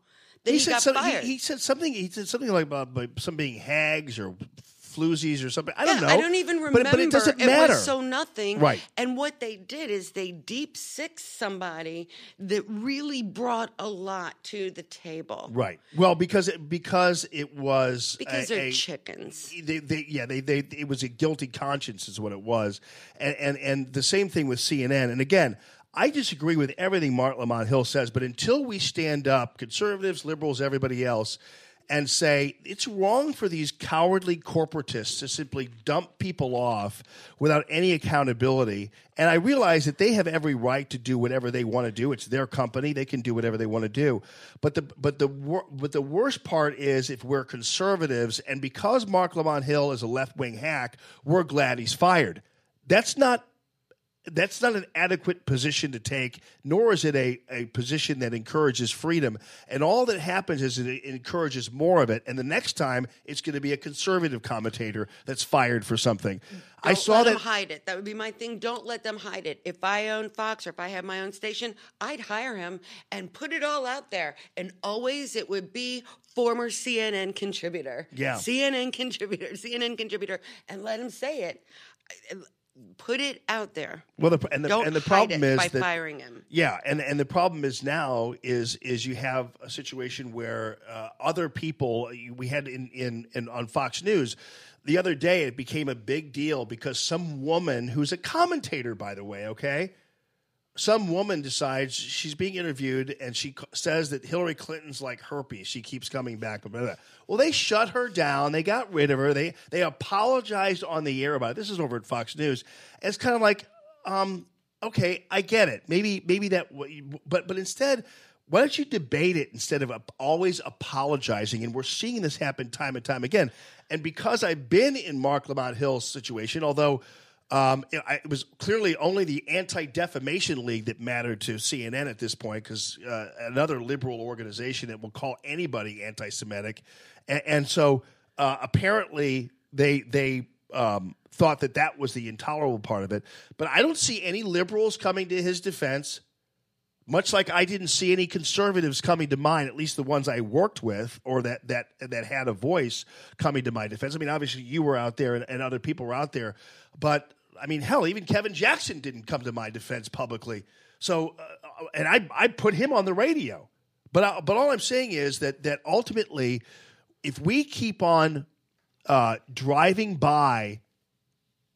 That he, said got some- he- fired. He, said something. He said something like about like, some being hags or floozies or something. I don't Yeah, know. I don't even remember. But, but it doesn't matter. was so nothing. Right. And what they did is they deep six somebody that really brought a lot to the table. Right. Well, because it, because it was Because a, they're a- chickens. They, they, yeah, they, they, it was a guilty conscience, is what it was, and, and and the same thing with CNN. And again, I disagree with everything Marc Lamont Hill says, but until we stand up, conservatives, liberals, everybody else, and say it's wrong for these cowardly corporatists to simply dump people off without any accountability. And I realize that they have every right to do whatever they want to do. It's their company; they can do whatever they want to do. But the but the but the worst part is if we're conservatives, and because Marc Lamont Hill is a left wing hack, we're glad he's fired. That's not that's not an adequate position to take, nor is it a, a position that encourages freedom. And all that happens is it encourages more of it. And the next time, it's going to be a conservative commentator that's fired for something. I Don't saw let that. them hide it. That would be my thing. Don't let them hide it. If I own Fox or if I have my own station, I'd hire him and put it all out there. And always it would be former CNN contributor. Yeah. CNN contributor, CNN contributor, and let him say it. Put it out there. Well, the, and the Don't and the problem it is by that firing him. Yeah, and and the problem is now is is you have a situation where uh, other people we had in, in in on Fox News the other day it became a big deal because some woman who's a commentator by the way, okay? Some woman decides she's being interviewed and she says that Hillary Clinton's like herpes. She keeps coming back. Well, they shut her down. They got rid of her. They they apologized on the air about it. This is over at Fox News. It's kind of like, um, okay, I get it. Maybe maybe that, but but instead, why don't you debate it instead of always apologizing? And we're seeing this happen time and time again. And because I've been in Marc Lamont Hill's situation, although. Um, it, I- it was clearly only the Anti Defamation League that mattered to CNN at this point, because uh, another liberal organization that will call anybody anti-Semitic, and, and so uh, apparently they they um, thought that that was the intolerable part of it. But I don't see any liberals coming to his defense. Much like I didn't see any conservatives coming to mine, at least the ones I worked with or that that that had a voice coming to my defense. I mean, obviously you were out there and, and other people were out there, but I mean, hell, even Kevin Jackson didn't come to my defense publicly. So, uh, and I I put him on the radio. But I, but all I'm saying is that that ultimately, if we keep on uh, driving by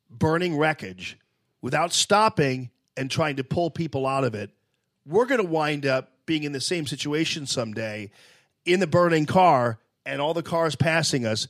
burning wreckage without stopping and trying to pull people out of it, we're going to wind up being in the same situation someday in the burning car and all the cars passing us.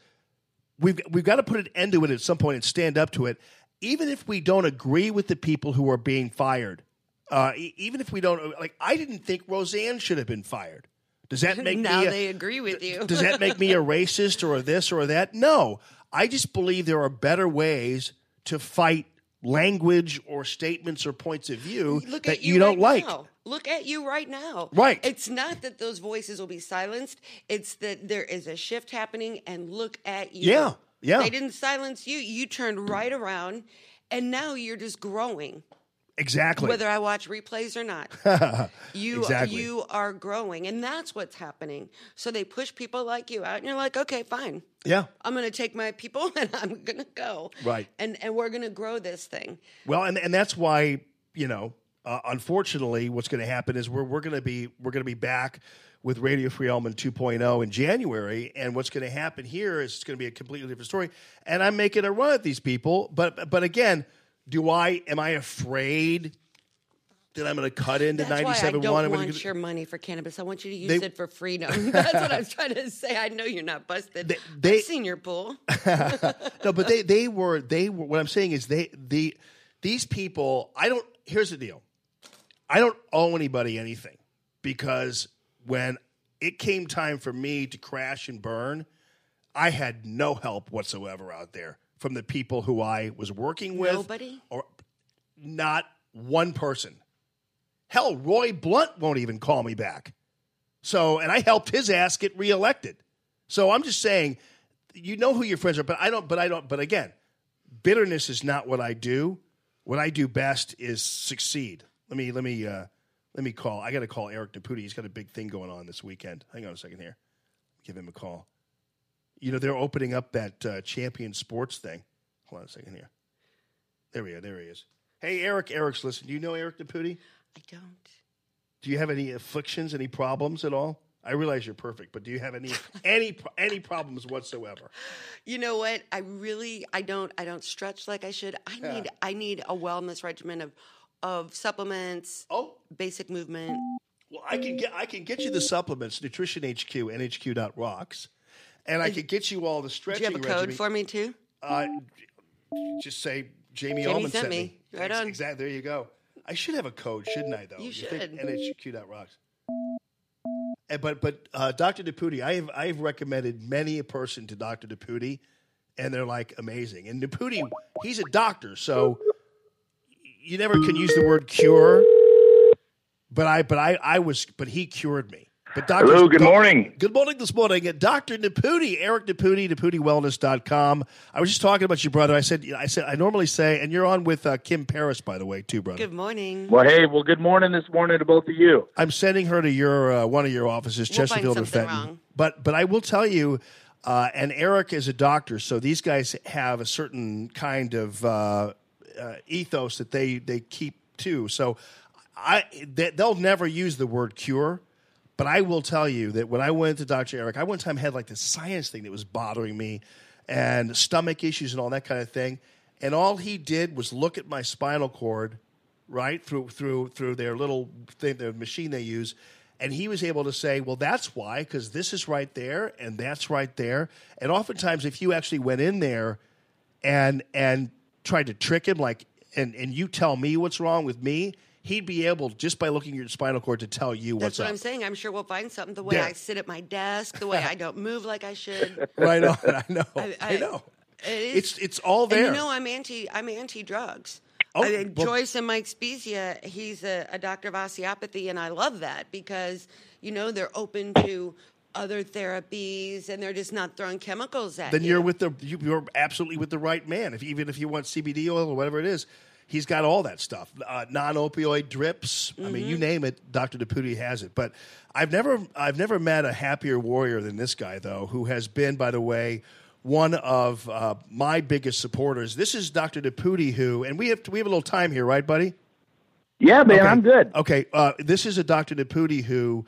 We've, we've got to put an end to it at some point and stand up to it, even if we don't agree with the people who are being fired. Uh, e- even if we don't, like, I didn't think Roseanne should have been fired. Does that make now me a- they agree with you. does that make me a racist or a this or that? No. I just believe there are better ways to fight language or statements or points of view Look that at you, you, don't right like. now. Look at you right now. Right. It's not that those voices will be silenced. It's that there is a shift happening, and look at you. Yeah, yeah. They didn't silence you. You turned right around, and now you're just growing. Exactly. Whether I watch replays or not, you Exactly. you are growing, and that's what's happening. So they push people like you out, and you're like, okay, fine. Yeah. I'm going to take my people, and I'm going to go. Right. And and we're going to grow this thing. Well, and and that's why you know, uh, unfortunately, what's going to happen is we're we're going to be we're going to be back with Radio Free Allman 2.0 in January, and what's going to happen here is it's going to be a completely different story. And I'm making a run at these people, but but again, do I am I afraid that I'm going to cut into That's why I don't want gonna- your money for cannabis. I want you to use They- it for freedom. That's what I'm trying to say. I know you're not busted. they- seen your pool. no, but they they were they were. What I'm saying is they the these people. I don't. Here's the deal. I don't owe anybody anything because when it came time for me to crash and burn, I had no help whatsoever out there from the people who I was working with. Nobody? or not one person. Hell, Roy Blunt won't even call me back. So, and I helped his ass get reelected. So I'm just saying, you know who your friends are, but I don't. But I don't. But again, bitterness is not what I do. What I do best is succeed. Let me let me uh, let me call. I got to call Eric Naputi. He's got a big thing going on this weekend. Hang on a second here. Give him a call. You know they're opening up that uh, Champion Sports thing. Hold on a second here. There we go. There he is. Hey Eric. Eric's listen. Do you know Eric Naputi? I don't. Do you have any afflictions, any problems at all? I realize you're perfect, but do you have any any any problems whatsoever? You know what? I really I don't I don't stretch like I should. I Yeah. need I need a wellness regimen of of supplements. Oh, basic movement. Well, I can get I can get you the supplements, Nutrition HQ, nhq.rocks, and I can get you all the stretching. Do you have a code regimen. for me too? Uh, just say Jamie, Jamie sent sent me. Right on. Exactly. There you go. I should have a code, shouldn't I? Though You think should. nhq.rocks. And, but but uh, Dr. Naputi, I have I have recommended many a person to Dr. Naputi, and they're like amazing. And Naputi, he's a doctor, so you never can use the word cure. But I but I I was but he cured me. But Dr. Hello, good morning. Good morning this morning. at Dr. Naputi, Eric Naputi, NaputiWellness.com. I was just talking about you, brother. I said, I said, I normally say, and you're on with uh, Kim Paris, by the way, too, brother. Good morning. Well, hey, well, good morning this morning to both of you. I'm sending her to your uh, one of your offices, We'll Chesterfield or something Fenton. wrong. But but I will tell you, uh, and Eric is a doctor, so these guys have a certain kind of uh, ethos that they they keep too. So I they, they'll never use the word cure. But I will tell you that when I went to Dr. Eric, I one time had like this science thing that was bothering me and stomach issues and all that kind of thing. And all he did was look at my spinal cord, right, through through through their little thing, the machine they use. And he was able to say, well, that's why, because this is right there and that's right there. And oftentimes, if you actually went in there and and tried to trick him, like, and and you tell me what's wrong with me, he'd be able just by looking at your spinal cord to tell you what's That's what up. I'm saying. I'm sure we'll find something. The way Yeah. I sit at my desk, the way I don't move like I should. Right on. I know. I- I, I- know. It is- It's it's all And there. you know, I'm anti. I'm anti-drugs. Oh, I mean, well- Joyce and Mike Spezia, he's a, a doctor of osteopathy, and I love that because you know they're open to other therapies and they're just not throwing chemicals at then you. you're with the you, you're absolutely with the right man. If even if you want CBD oil or whatever it is, he's got all that stuff. Uh, non-opioid drips. I mean, you Mhm. name it, Doctor Naputi has it. But I've never I've never met a happier warrior than this guy, though, who has been, by the way. One of uh, my biggest supporters. This is Dr. Naputi, who, and we have we have a little time here, right, buddy? Yeah, man, Okay. I'm good. Okay, uh, this is a Dr. Naputi who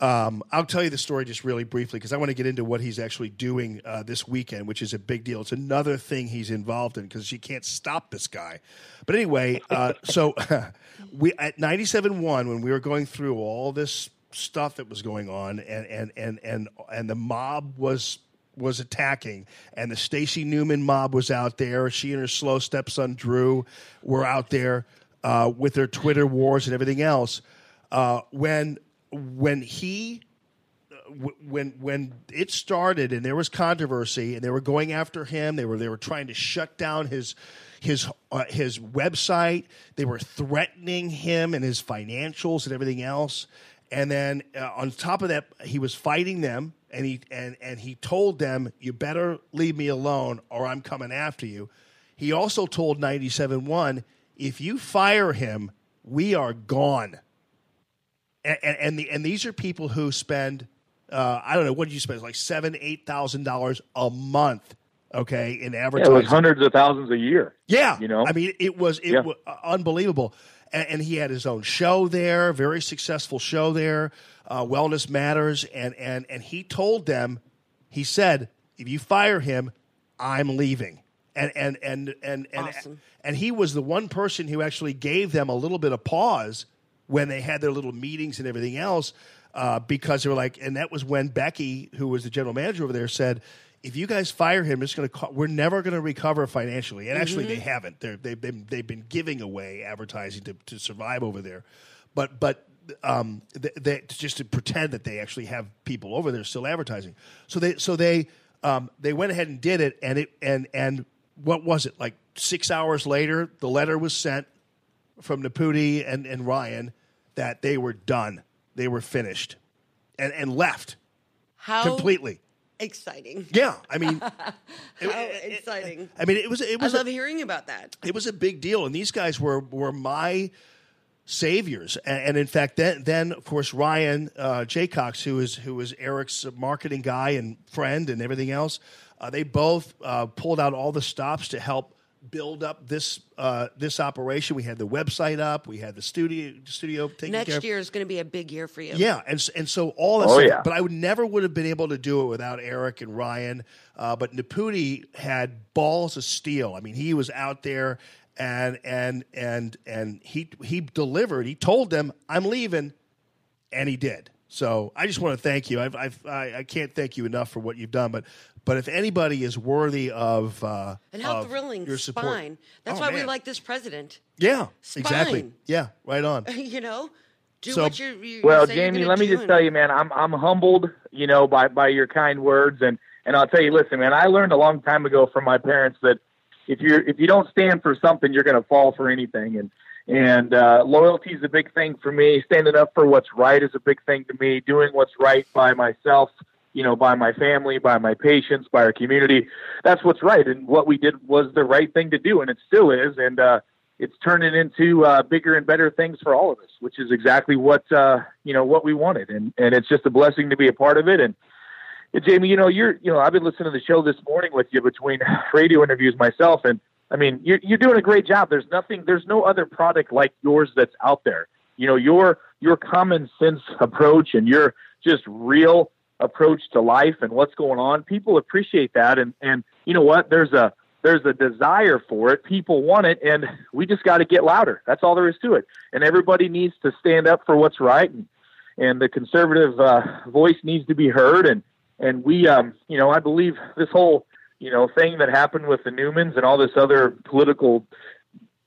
um, I'll tell you the story just really briefly because I want to get into what he's actually doing uh, this weekend, which is a big deal. It's another thing he's involved in because you can't stop this guy. But anyway, uh, so we at 97.1 when we were going through all this stuff that was going on and and and and and the mob was was attacking and the Stacey Newman mob was out there. She and her slow stepson Drew were out there uh, with their Twitter wars and everything else. Uh, when when he when when it started and there was controversy and they were going after him, they were they were trying to shut down his his uh, his website. They were threatening him and his financials and everything else. And then uh, on top of that, he was fighting them, and he and and he told them, "You better leave me alone, or I'm coming after you." He also told 97.1, "If you fire him, we are gone." And, and, and the and these are people who spend uh, I don't know what did you spend like seven eight thousand dollars a month okay in Yeah, it advertising was hundreds of thousands a year. yeah you know. I mean it was it Yeah. was unbelievable and, and he had his own show there very successful show there uh, Wellness Matters and and and he told them he said if you fire him I'm leaving and and and and and, Awesome. and he was the one person who actually gave them a little bit of pause when they had their little meetings and everything else uh, because they were like, and that was when Becky, who was the general manager over there, said, "If you guys fire him, it's going to we're never going to recover financially." And actually, Mhm. they haven't. They're, they've been they've been giving away advertising to, to survive over there, but but. Um, they, they, just to pretend that they actually have people over there still advertising. So they so they um, they went ahead and did it, and it and and what was it like six hours later? The letter was sent from Naputi and, and Ryan that they were done. They were finished and, and left How completely. exciting! Yeah, I mean, How exciting! I mean, it was it was I love a, hearing about that. it was a big deal, and these guys were were my saviors. And, and in fact, then then of course Ryan uh, Jaycox, who is who is Eric's marketing guy and friend and everything else, uh, they both uh, pulled out all the stops to help build up this uh, this operation. We had the website up, we had the studio studio taken care Next of. year is going to be a big year for you. Yeah, and and so all that Oh, stuff. yeah. But I would never would have been able to do it without Eric and Ryan. Uh, but Naputi had balls of steel. I mean, he was out there and and and and he he delivered. He told them, "I'm leaving," and he did. So I just want to thank you. I've, I've, I I can't thank you enough for what you've done. But but if anybody is worthy of uh, And how of thrilling! your support, Spine. That's Oh, why we like this president. Yeah, exactly. Yeah, right on. you know, do So- what you're. you well, say you're Jamie, let me just and- tell you, man, I'm I'm humbled, you know, by by your kind words, and and I'll tell you, listen, man, I learned a long time ago from my parents that if you're if you don't stand for something, you're going to fall for anything, and and uh, loyalty is a big thing for me. Standing up for what's right is a big thing to me. Doing what's right by myself, you know, by my family, by my patients, by our community, that's what's right. And what we did was the right thing to do, and it still is. And uh, it's turning into uh, bigger and better things for all of us, which is exactly what uh, you know what we wanted, and and it's just a blessing to be a part of it. And Jamie, you know, you're you know I've been listening to the show this morning with you between radio interviews myself, and I mean you're you're doing a great job. There's nothing, there's no other product like yours that's out there. You know your your common sense approach and your just real approach to life and what's going on. People appreciate that, and and you know what? There's a there's a desire for it. People want it, and we just got to get louder. That's all there is to it. And everybody needs to stand up for what's right, and and the conservative uh, voice needs to be heard. And and we, um, you know, I believe this whole you know thing that happened with the Newmans and all this other political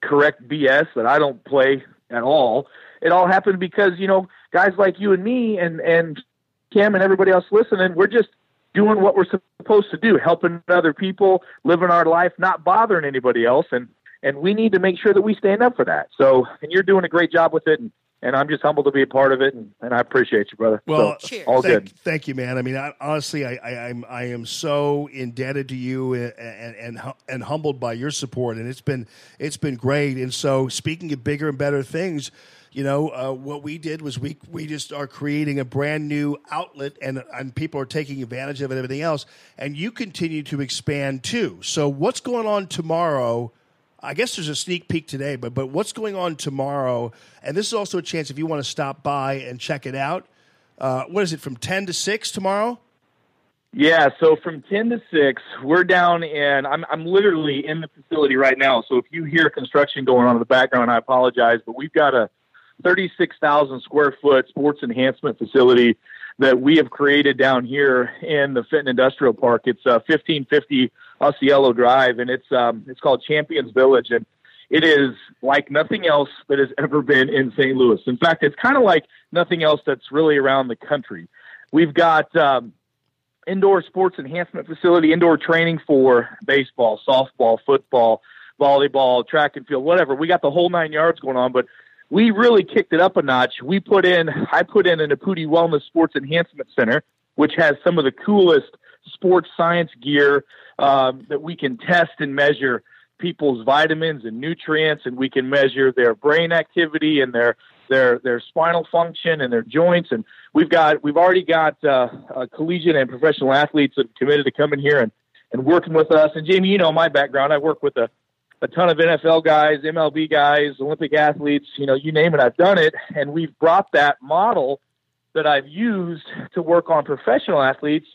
correct BS that I don't play at all. It all happened because you know guys like you and me and and Cam and everybody else listening, we're just doing what we're supposed to do, helping other people, living our life, not bothering anybody else, and and we need to make sure that we stand up for that. So, and you're doing a great job with it, and, and I'm just humbled to be a part of it, and, and I appreciate you, brother. Well, so, all thank, good. Thank you, man. I mean, I, honestly, I, I, I'm I am so indebted to you and, and and and humbled by your support, and it's been it's been great. And so, speaking of bigger and better things, you know, uh, what we did was we we just are creating a brand new outlet, and and people are taking advantage of it, and everything else. And you continue to expand too. So, what's going on tomorrow? I guess there's a sneak peek today, but but what's going on tomorrow? And this is also a chance if you want to stop by and check it out. Uh, what is it from ten to six tomorrow? Yeah, so from 10 to 6, we're down in, I'm, I'm literally in the facility right now. So if you hear construction going on in the background, I apologize, but we've got a 36,000 square foot sports enhancement facility that we have created down here in the Fenton Industrial Park. It's uh, 1550 Osceola Drive, and it's um, it's called Champions Village, and it is like nothing else that has ever been in St. Louis. In fact, it's kind of like nothing else that's really around the country. We've got um, indoor sports enhancement facility, indoor training for baseball, softball, football, volleyball, track and field, whatever. We got the whole nine yards going on, but we really kicked it up a notch. We put in, I put in a Naputi Wellness Sports Enhancement Center, which has some of the coolest sports science gear um, that we can test and measure people's vitamins and nutrients, and we can measure their brain activity and their their their spinal function and their joints. And we've got we've already got uh, uh, collegiate and professional athletes that have committed to coming here and and working with us. And Jamie, you know my background. I work with a a ton of NFL guys, MLB guys, Olympic athletes, you know, you name it, I've done it. And we've brought that model that I've used to work on professional athletes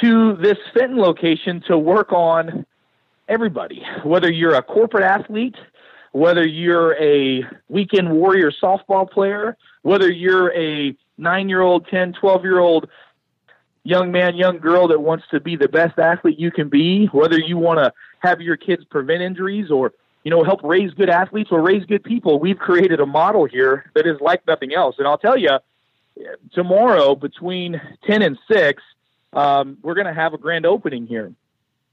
to this Fenton location to work on everybody, whether you're a corporate athlete, whether you're a weekend warrior softball player, whether you're a nine year old, 10, 12 year old young man, young girl that wants to be the best athlete you can be, whether you want to have your kids prevent injuries or you know help raise good athletes or raise good people, we've created a model here that is like nothing else. And I'll tell you, tomorrow between ten and six, um, we're going to have a grand opening here,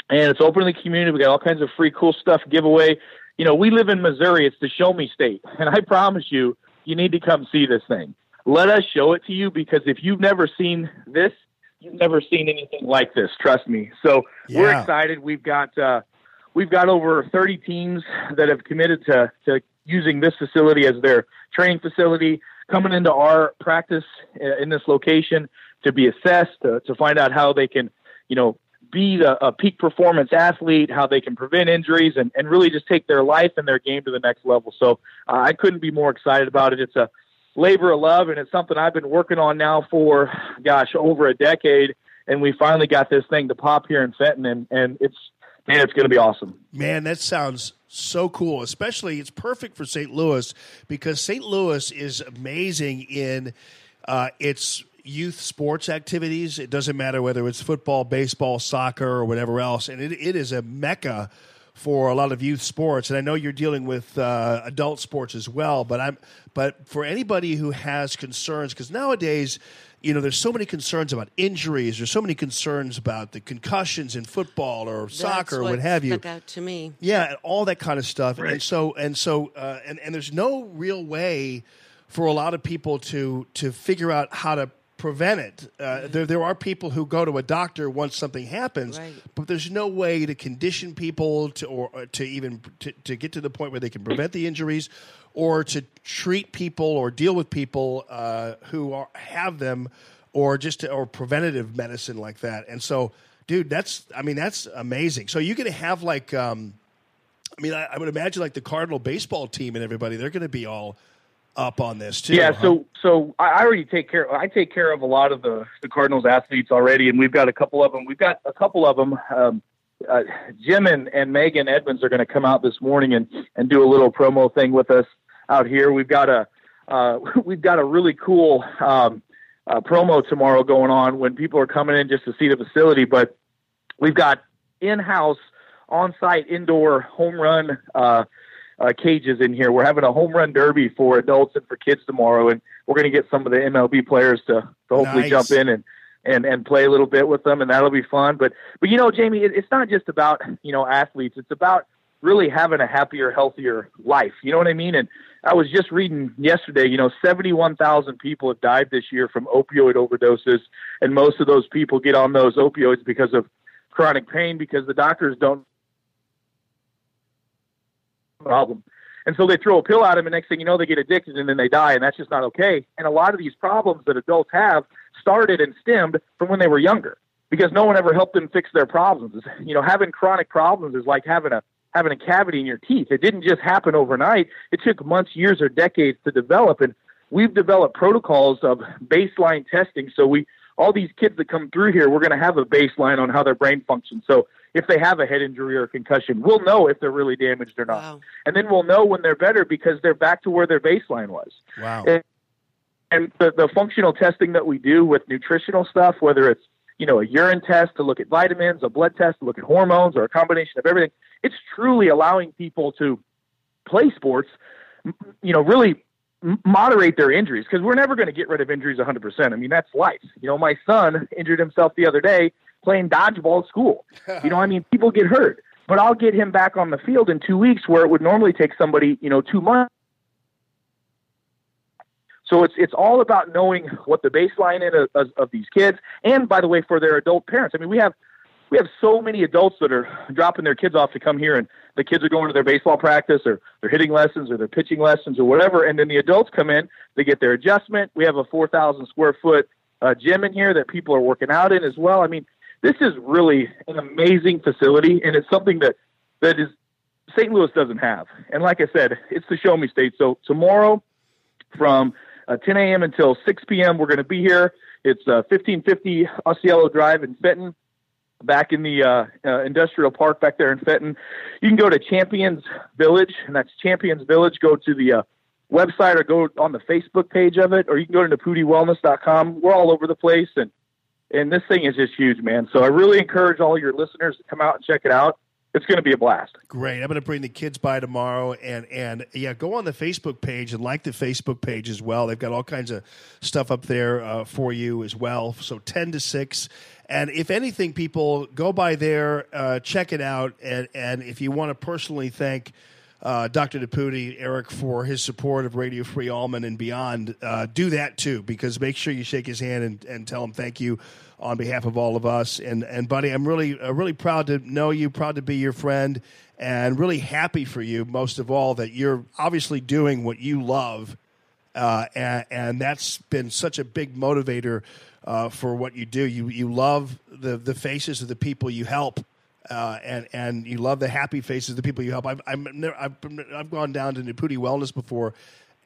and it's open to the community. We got all kinds of free, cool stuff giveaway. You know, we live in Missouri; it's the Show Me State, and I promise you, you need to come see this thing. Let us show it to you because if you've never seen this, you've never seen anything like this. Trust me. So we're excited. We've got uh, we've got over 30 teams that have committed to to using this facility as their training facility, coming into our practice uh, in this location to be assessed to, to find out how they can, you know, be a, a peak performance athlete, how they can prevent injuries, and, and really just take their life and their game to the next level. So uh, I couldn't be more excited about it. It's a labor of love, and it's something I've been working on now for, gosh, over a decade. And we finally got this thing to pop here in Fenton, and, and it's man, it's going to be awesome. Man, that sounds so cool. Especially, it's perfect for St. Louis because St. Louis is amazing in uh, its youth sports activities. It doesn't matter whether it's football, baseball, soccer, or whatever else, and it, it is a mecca for a lot of youth sports. And I know you're dealing with uh, adult sports as well, but I'm but for anybody who has concerns, because nowadays. You know, there's so many concerns about injuries. There's so many concerns about the concussions in football or soccer or That's what have you. Stuck out to me. Yeah, and all that kind of stuff. And so and so uh, and and there's no real way for a lot of people to to figure out how to prevent it. Uh, there there are people who go to a doctor once something happens, but there's no way to condition people to or, or to even to, to get to the point where they can prevent the injuries or to treat people or deal with people uh, who are, have them or just to, or preventative medicine like that. And so dude, that's I mean that's amazing. So you're going to have like um I mean, I, I would imagine like the Cardinal baseball team and everybody, they're going to be all up on this too. Yeah, huh? so so I already take care. I take care of a lot of the the Cardinals athletes already, and we've got a couple of them. We've got a couple of them. Um, uh, Jim and, and Meghan Edmonds are going to come out this morning and and do a little promo thing with us out here. We've got a uh, we've got a really cool um, uh, promo tomorrow going on when people are coming in just to see the facility, but we've got in house on site indoor home run. Uh, cages in here. We're having a home run derby for adults and for kids tomorrow, and we're going to get some of the MLB players to, to hopefully Nice. jump in and, and and play a little bit with them, and that'll be fun. But but you know, Jamie, it, it's not just about you know athletes. It's about really having a happier, healthier life. You know what I mean? And I was just reading yesterday. You know, seventy-one thousand people have died this year from opioid overdoses, and most of those people get on those opioids because of chronic pain because the doctors don't problem. And so they throw a pill at them, and next thing you know, they get addicted, and then they die, and that's just not okay. And a lot of these problems that adults have started and stemmed from when they were younger, because no one ever helped them fix their problems. You know, having chronic problems is like having a having a cavity in your teeth. It didn't just happen overnight. It took months, years, or decades to develop, and we've developed protocols of baseline testing. So we all these kids that come through here, we're going to have a baseline on how their brain functions. So if they have a head injury or a concussion, we'll know if they're really damaged or not. And then we'll know when they're better because they're back to where their baseline was. Wow. And, and the, the functional testing that we do with nutritional stuff, whether it's you know a urine test to look at vitamins, a blood test to look at hormones, or a combination of everything, it's truly allowing people to play sports. You know, really m- moderate their injuries because we're never going to get rid of injuries 100%. I mean, that's life. You know, my son injured himself the other day playing dodgeball at school. You know, I mean, people get hurt, but I'll get him back on the field in two weeks where it would normally take somebody, you know, two months. So it's it's all about knowing what the baseline is of, of, these kids, and by the way, for their adult parents. I mean, we have we have so many adults that are dropping their kids off to come here, and the kids are going to their baseball practice or their hitting lessons or their pitching lessons or whatever, and then the adults come in, they get their adjustment. We have a four thousand square foot uh, gym in here that people are working out in as well. I mean, this is really an amazing facility, and it's something that that is St. Louis doesn't have. And like I said, it's the show me state. So tomorrow, from uh, 10 a.m. until 6 p.m., we're going to be here. It's uh, 1550 Osceola Drive in Fenton, back in the uh, uh, industrial park back there in Fenton. You can go to Champions Village, and that's Champions Village. Go to the uh, website or go on the Facebook page of it, or you can go to NaputiWellness.com. We're all over the place, and and this thing is just huge, man. So I really encourage all your listeners to come out and check it out. It's going to be a blast. Great. I'm going to bring the kids by tomorrow, and and yeah, go on the Facebook page and like the Facebook page as well. They've got all kinds of stuff up there uh, for you as well. So ten to six, and if anything, people go by there, uh, check it out, and and if you want to personally thank. Uh, Dr. Naputi, Eric, for his support of Radio Free Allman and beyond. Uh, do that too, because make sure you shake his hand and, and tell him thank you on behalf of all of us. And and buddy, I'm really uh, really proud to know you, proud to be your friend, and really happy for you. Most of all, that you're obviously doing what you love, uh, and, and that's been such a big motivator uh, for what you do. You you love the the faces of the people you help. Uh, and and you love the happy faces of the people you help. I've I'm, never- I've I've gone down to Naputi Wellness before,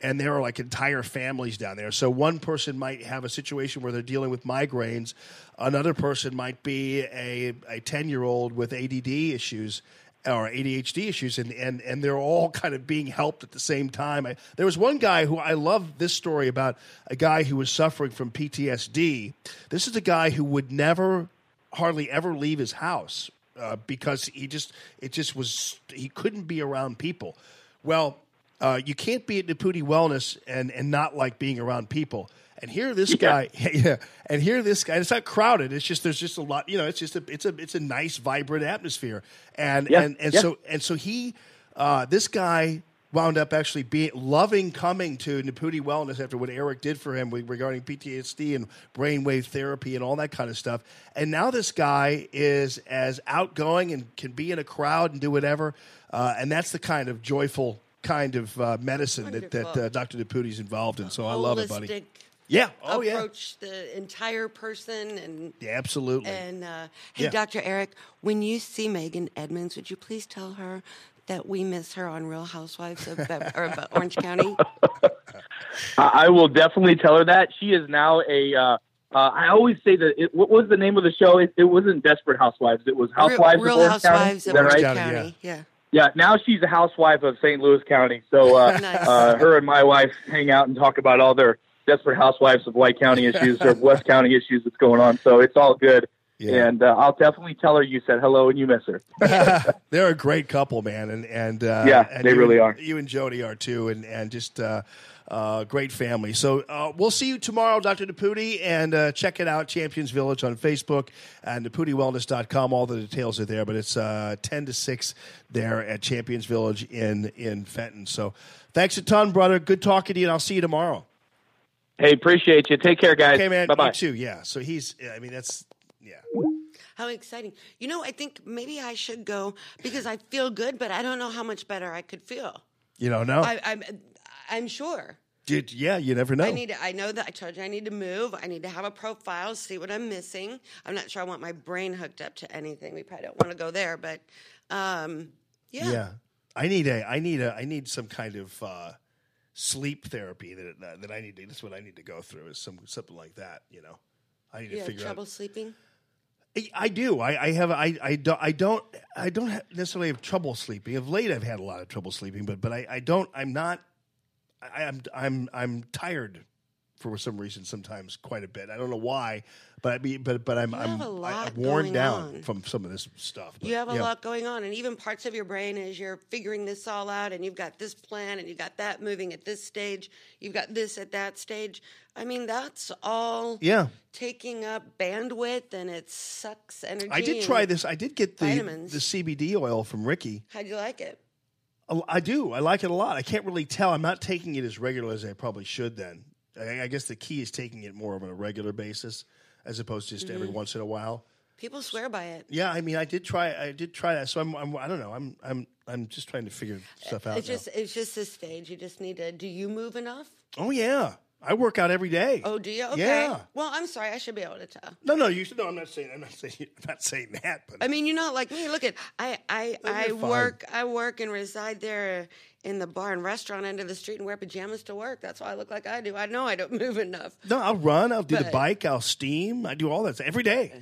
and there are like entire families down there. So one person might have a situation where they're dealing with migraines, another person might be a a ten year old with ADD issues or ADHD issues, and, and and they're all kind of being helped at the same time. I, there was one guy who I love this story about a guy who was suffering from PTSD. This is a guy who would never, hardly ever leave his house uh, because he just it just was he couldn't be around people. Well, uh, you can't be at Naputi Wellness and and not like being around people. And here, this guy, yeah, and here, this guy. It's not crowded. It's just there's just a lot. You know, it's just a it's a it's a nice, vibrant atmosphere. And Yeah, and and yeah. so and so he, uh, this guy wound up actually being loving coming to Naputi Wellness after what Eric did for him with- regarding PTSD and brainwave therapy and all that kind of stuff. And now this guy is as outgoing and can be in a crowd and do whatever. Uh, and that's the kind of joyful kind of uh, medicine that, that uh, Dr. Naputi's involved in. So I love it, buddy. Yeah. Oh, yeah. approach the entire person and Yeah, absolutely. and uh, hey, Yeah. Dr. Eric, when you see Meghan Edmonds, would you please tell her that we miss her on Real Housewives of, Bev- or Orange County? I, I will definitely tell her that. She is now a. Uh, uh, I always say that. It, what was the name of the show? It, it wasn't Desperate Housewives. It was Housewives Real, of Orange Housewives County. of Is that Orange right? County. Yeah. Yeah, now she's a housewife of St. Louis County. So uh, Nice. uh, her and my wife hang out and talk about all their desperate housewives of White County issues or West County issues that's going on. So it's all good. Yeah. And uh, I'll definitely tell her you said hello and you miss her. They're a great couple, man, and and uh, Yeah, and they you really and- are. You and Jody are too, and and just uh, uh, great family. So uh, we'll see you tomorrow, Dr. Naputi, and uh, check it out, Champions Village on Facebook and NaputiWellness.com. All the details are there, but it's uh, ten to six there at Champions Village in in Fenton. So thanks a ton, brother. Good talking to you, and I'll see you tomorrow. Hey, appreciate you. Take care, guys. Okay, man. Bye bye. You too. Yeah. So he's. I mean, that's. How exciting. You know, I think maybe I should go because I feel good, but I don't know how much better I could feel. You don't know. I, I'm, I'm sure. Dude, yeah, you never know. I need. To, I know that I told you I need to move. I need to have a profile, see what I'm missing. I'm not sure I want my brain hooked up to anything. We probably don't want to go there, but um, yeah. I need a I need a I need some kind of uh, sleep therapy that that, that I need to that's what I need to go through is some something like that, you know. I need to figure trouble out sleeping? I, do. I, I have I, I don't I don't I don't necessarily have trouble sleeping. Of late I've had a lot of trouble sleeping, but but I, I don't I'm not I, I'm I'm I'm tired for some reason sometimes quite a bit. I don't know why, but I mean, but but I'm You I'm, have a lot I, am worn down on. from some of this stuff. But, You have a yeah. lot going on, and even parts of your brain as you're figuring this all out, and you've got this plan, and you've got that moving at this stage, you've got this at that stage. I mean, that's all Yeah. taking up bandwidth, and it sucks energy. I did try this. I did get the vitamins. the CBD oil from Ricky. How'd you like it? I- I do. I like it a lot. I can't really tell. I'm not taking it as regular as I probably should. Then I, I guess the key is taking it more on a regular basis as opposed to just every Mhm. once in a while. People swear by it. Yeah, I mean, I did try. I did try that. So I'm. I'm I don't know. I'm. I'm. I'm just trying to figure stuff out. It's just, it's just this stage. You just need to. Do you move enough? Oh yeah, I work out every day. Oh, do you? Okay. Yeah. Well, I'm sorry. I should be able to tell. No, no. You should. No, I'm not saying. I'm not saying. I'm not saying that. But I mean, you're not like me. Look at I I No, I fine. work I work and reside there in the bar and restaurant end of the street and wear pajamas to work. That's why I look like I do. I know I don't move enough. no, I'll run. I'll do the bike. I'll steam. I do all that every day.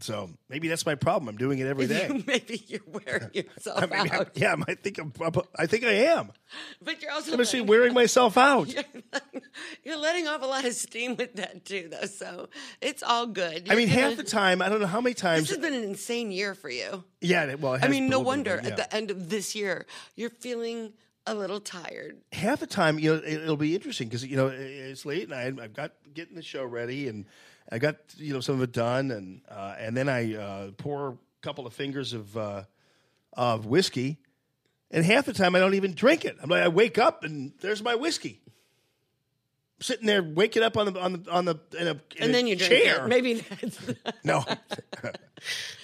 So maybe that's my problem. I'm doing it every day. Maybe you're wearing yourself I mean, out. yeah, I think I'm, I think I am. But you're also I'm gonna wearing myself out. You're, you're letting off a lot of steam with that too, though. So it's all good. I mean, You're half gonna- the time, I don't know how many times. This has been an insane year for you. Yeah, well, it I mean, no been a little wonder yeah. at the end of this year you're feeling a little tired. half the time, you know, it, it'll be interesting because you know it's late and I, I've got getting the show ready and I got you know some of it done and uh, and then I uh, pour a couple of fingers of uh, of whiskey, and half the time I don't even drink it. I'm like, I wake up and there's my whiskey. Sitting there, waking up on the on the on the in a, in And then you drink it. Maybe that's No. but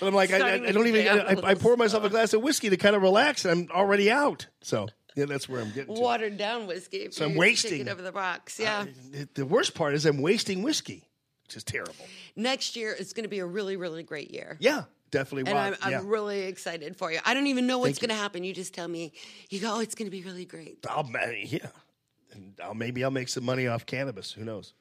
I'm like, I, I, I don't even. I, I pour myself a glass of whiskey to kind of relax, and I'm already out. So yeah, that's where I'm getting. to. watered down whiskey. So I'm wasting. It over the rocks. Yeah. It- the worst part is I'm wasting whiskey, is terrible. Next year is going to be a really, really great year. Yeah, definitely. And I'm, I'm yeah. really excited for you. I don't even know what's going to happen. You just tell me. You go, oh, it's going to be really great. I'll, yeah, and I'll, maybe I'll make some money off cannabis. Who knows?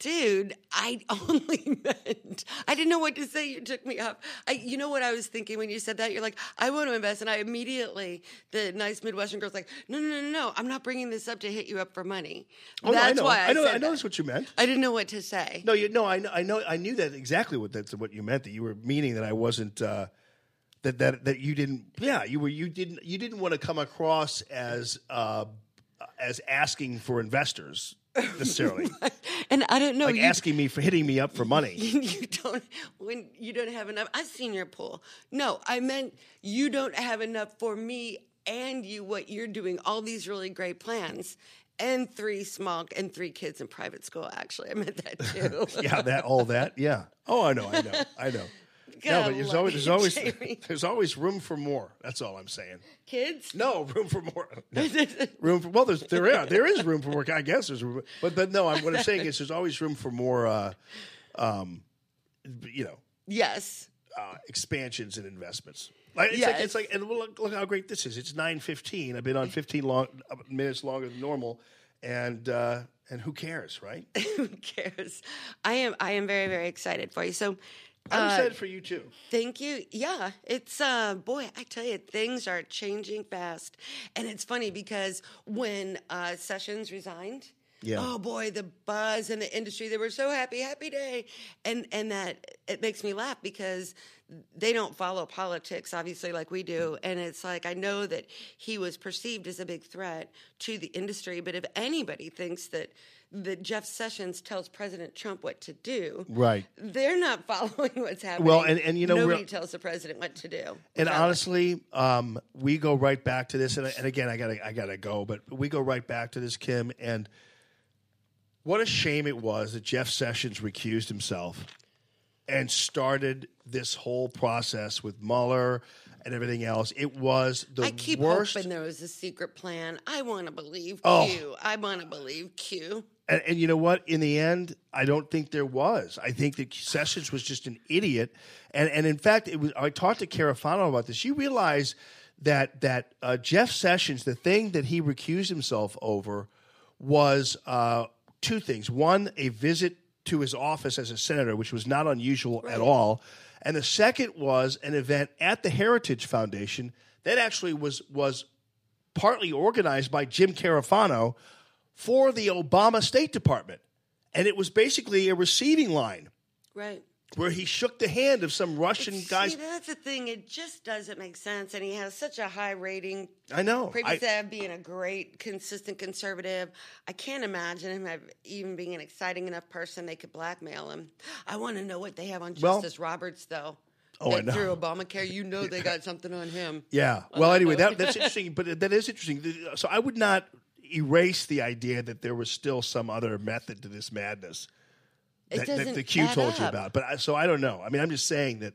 Dude, I only meant I didn't know what to say. You took me off. I, you know what I was thinking when you said that? You're like, I want to invest, and I immediately the nice Midwestern girl's like, no, no, no, no, no. I'm not bringing this up to hit you up for money. Oh, no, That's I know. why I, I know. I know that's what you meant. I didn't know what to say. No, you no. I know. I know. I knew that exactly what that's what you meant. That you were meaning that I wasn't. Uh, that that that you didn't. Yeah, you were. You didn't. You didn't want to come across as uh, as asking for investors necessarily. And I don't know. like you, asking me for hitting me up for money. you don't when you don't have enough. I've seen your pool. No, I meant you don't have enough for me and you. What you're doing, all these really great plans, and three small and three kids in private school. Actually, I meant that too. yeah, that all that. Yeah. Oh, I know. I know. I know. No, but there's always there's always there's always room for more. That's all I'm saying. kids. No room for more. No. room for well, there's there yeah, there is room for more. I guess there's room, but but no. I'm, what I'm saying is there's always room for more. Uh, um, you know, Yes. uh, expansions and investments. Like, it's like Yes. it's like and look, look how great this is. It's nine fifteen. I've been on fifteen long uh, minutes longer than normal, and uh, and who cares, right? Who cares? I am. I am very, very excited for you. So. I'm uh, excited for you too. Thank you. Yeah, it's uh boy, I tell you, things are changing fast. And it's funny because when uh Sessions resigned, Yeah. oh boy, the buzz in the industry. They were so happy, happy day, and and that it makes me laugh because they don't follow politics obviously like we do, and it's like I know that he was perceived as a big threat to the industry, but if anybody thinks that that Jeff Sessions tells President Trump what to do, Right. They're not following what's happening. Well, and- and, you know, nobody tells the president what to do. And honestly, um, we go right back to this, and, and again, I gotta, I gotta go, but we go right back to this, Kim, and what a shame it was that Jeff Sessions recused himself and started this whole process with Mueller and everything else. It was the I keep worst. hoping there was a secret plan. I want to believe Oh. Q. I want to believe Q. And, and you know what? In the end, I don't think there was. I think that Sessions was just an idiot. And and in fact, it was. I talked to Carafano about this. You realize that that uh, Jeff Sessions, the thing that he recused himself over, was uh, two things. One, a visit to his office as a senator, which was not unusual at all. And the second was an event at the Heritage Foundation that actually was was partly organized by Jim Carafano for the Obama State Department. And it was basically a receiving line Right. Where he shook the hand of some Russian guys. See, that's the thing. It just doesn't make sense. And he has such a high rating. I know. Previous I- being a great, consistent conservative. I can't imagine him even being an exciting enough person they could blackmail him. I want to know what they have on Well- Justice Roberts, though. Oh, I know. Through Obamacare, you know they got something on him. Yeah. on Well, anyway, that, that's interesting, but that is interesting. So I would not erase the idea that there was still some other method to this madness that, that the Q add told you about. But I, so I don't know. I mean, I'm just saying that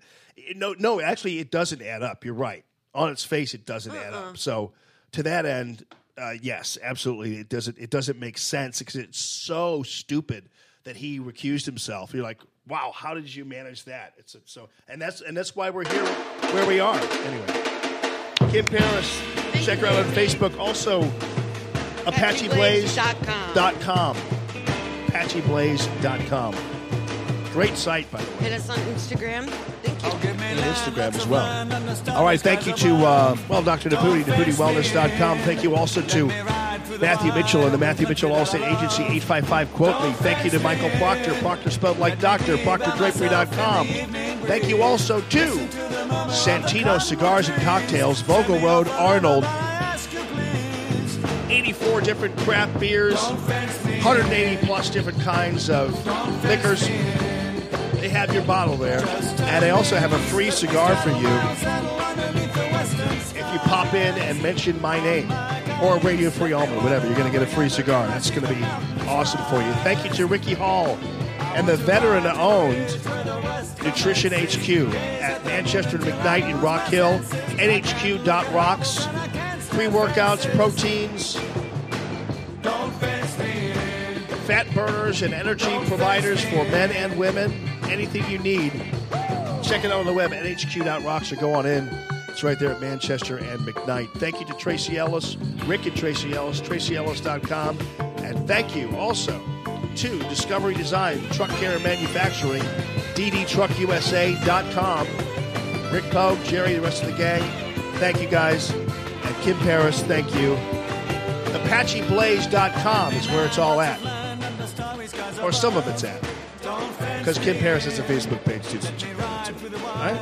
no, no, actually, it doesn't add up. You're right. On its face, it doesn't add Uh-uh. up. So to that end, uh, yes, absolutely, it doesn't. It doesn't make sense because it's so stupid that he recused himself. You're like, wow, how did you manage that? It's a, so, and that's and that's why we're here where we are. Anyway, Kim Paris, check her out on Facebook. Also, ApacheBlaze.com. ApacheBlaze.com. Great site, by the way. Hit us on Instagram. Thank you. And Instagram as well. All right, thank you to, uh, well, Dr. Naputi, NaputiWellness.com. Thank you also to Matthew Mitchell and the Matthew Mitchell Allstate Agency, 855 Quote Me. Thank you to Michael Proctor, Proctor spelled like doctor, ProctorDrapery.com. Thank you also to Santino Cigars and Cocktails, Vogel Road, Arnold. 84 different craft beers, 180 plus different kinds of liquors. They have your bottle there. And they also have a free cigar for you if you pop in and mention my name or Radio Free Allman, whatever. You're going to get a free cigar. That's going to be awesome for you. Thank you to Ricky Hall and the veteran owned Nutrition HQ at Manchester and McKnight in Rock Hill, nhq.rocks. Pre workouts, proteins, fat burners, and energy providers for men and women. Anything you need, check it out on the web nhq.rocks or go on in. It's right there at Manchester and McKnight. Thank you to Tracy Ellis, Rick and Tracy Ellis, tracyellis.com. And thank you also to Discovery Design, Truck Care and Manufacturing, ddtruckusa.com. Rick Pogue, Jerry, the rest of the gang, thank you guys. And Kim Paris, thank you. ApacheBlaze.com is where it's all at. Or some of it's at. Because Kim Paris has a Facebook page too. So right?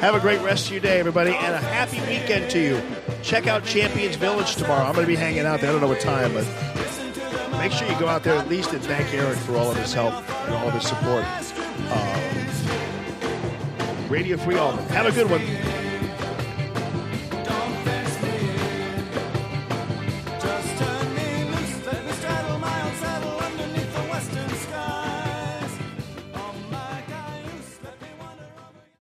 Have a great rest of your day, everybody, and a happy weekend to you. Check out Champions Village tomorrow. I'm going to be hanging out there. I don't know what time, but make sure you go out there at least and thank Aaron for all of his help and all of his support. Uh, Radio Free Allman. Have a good one.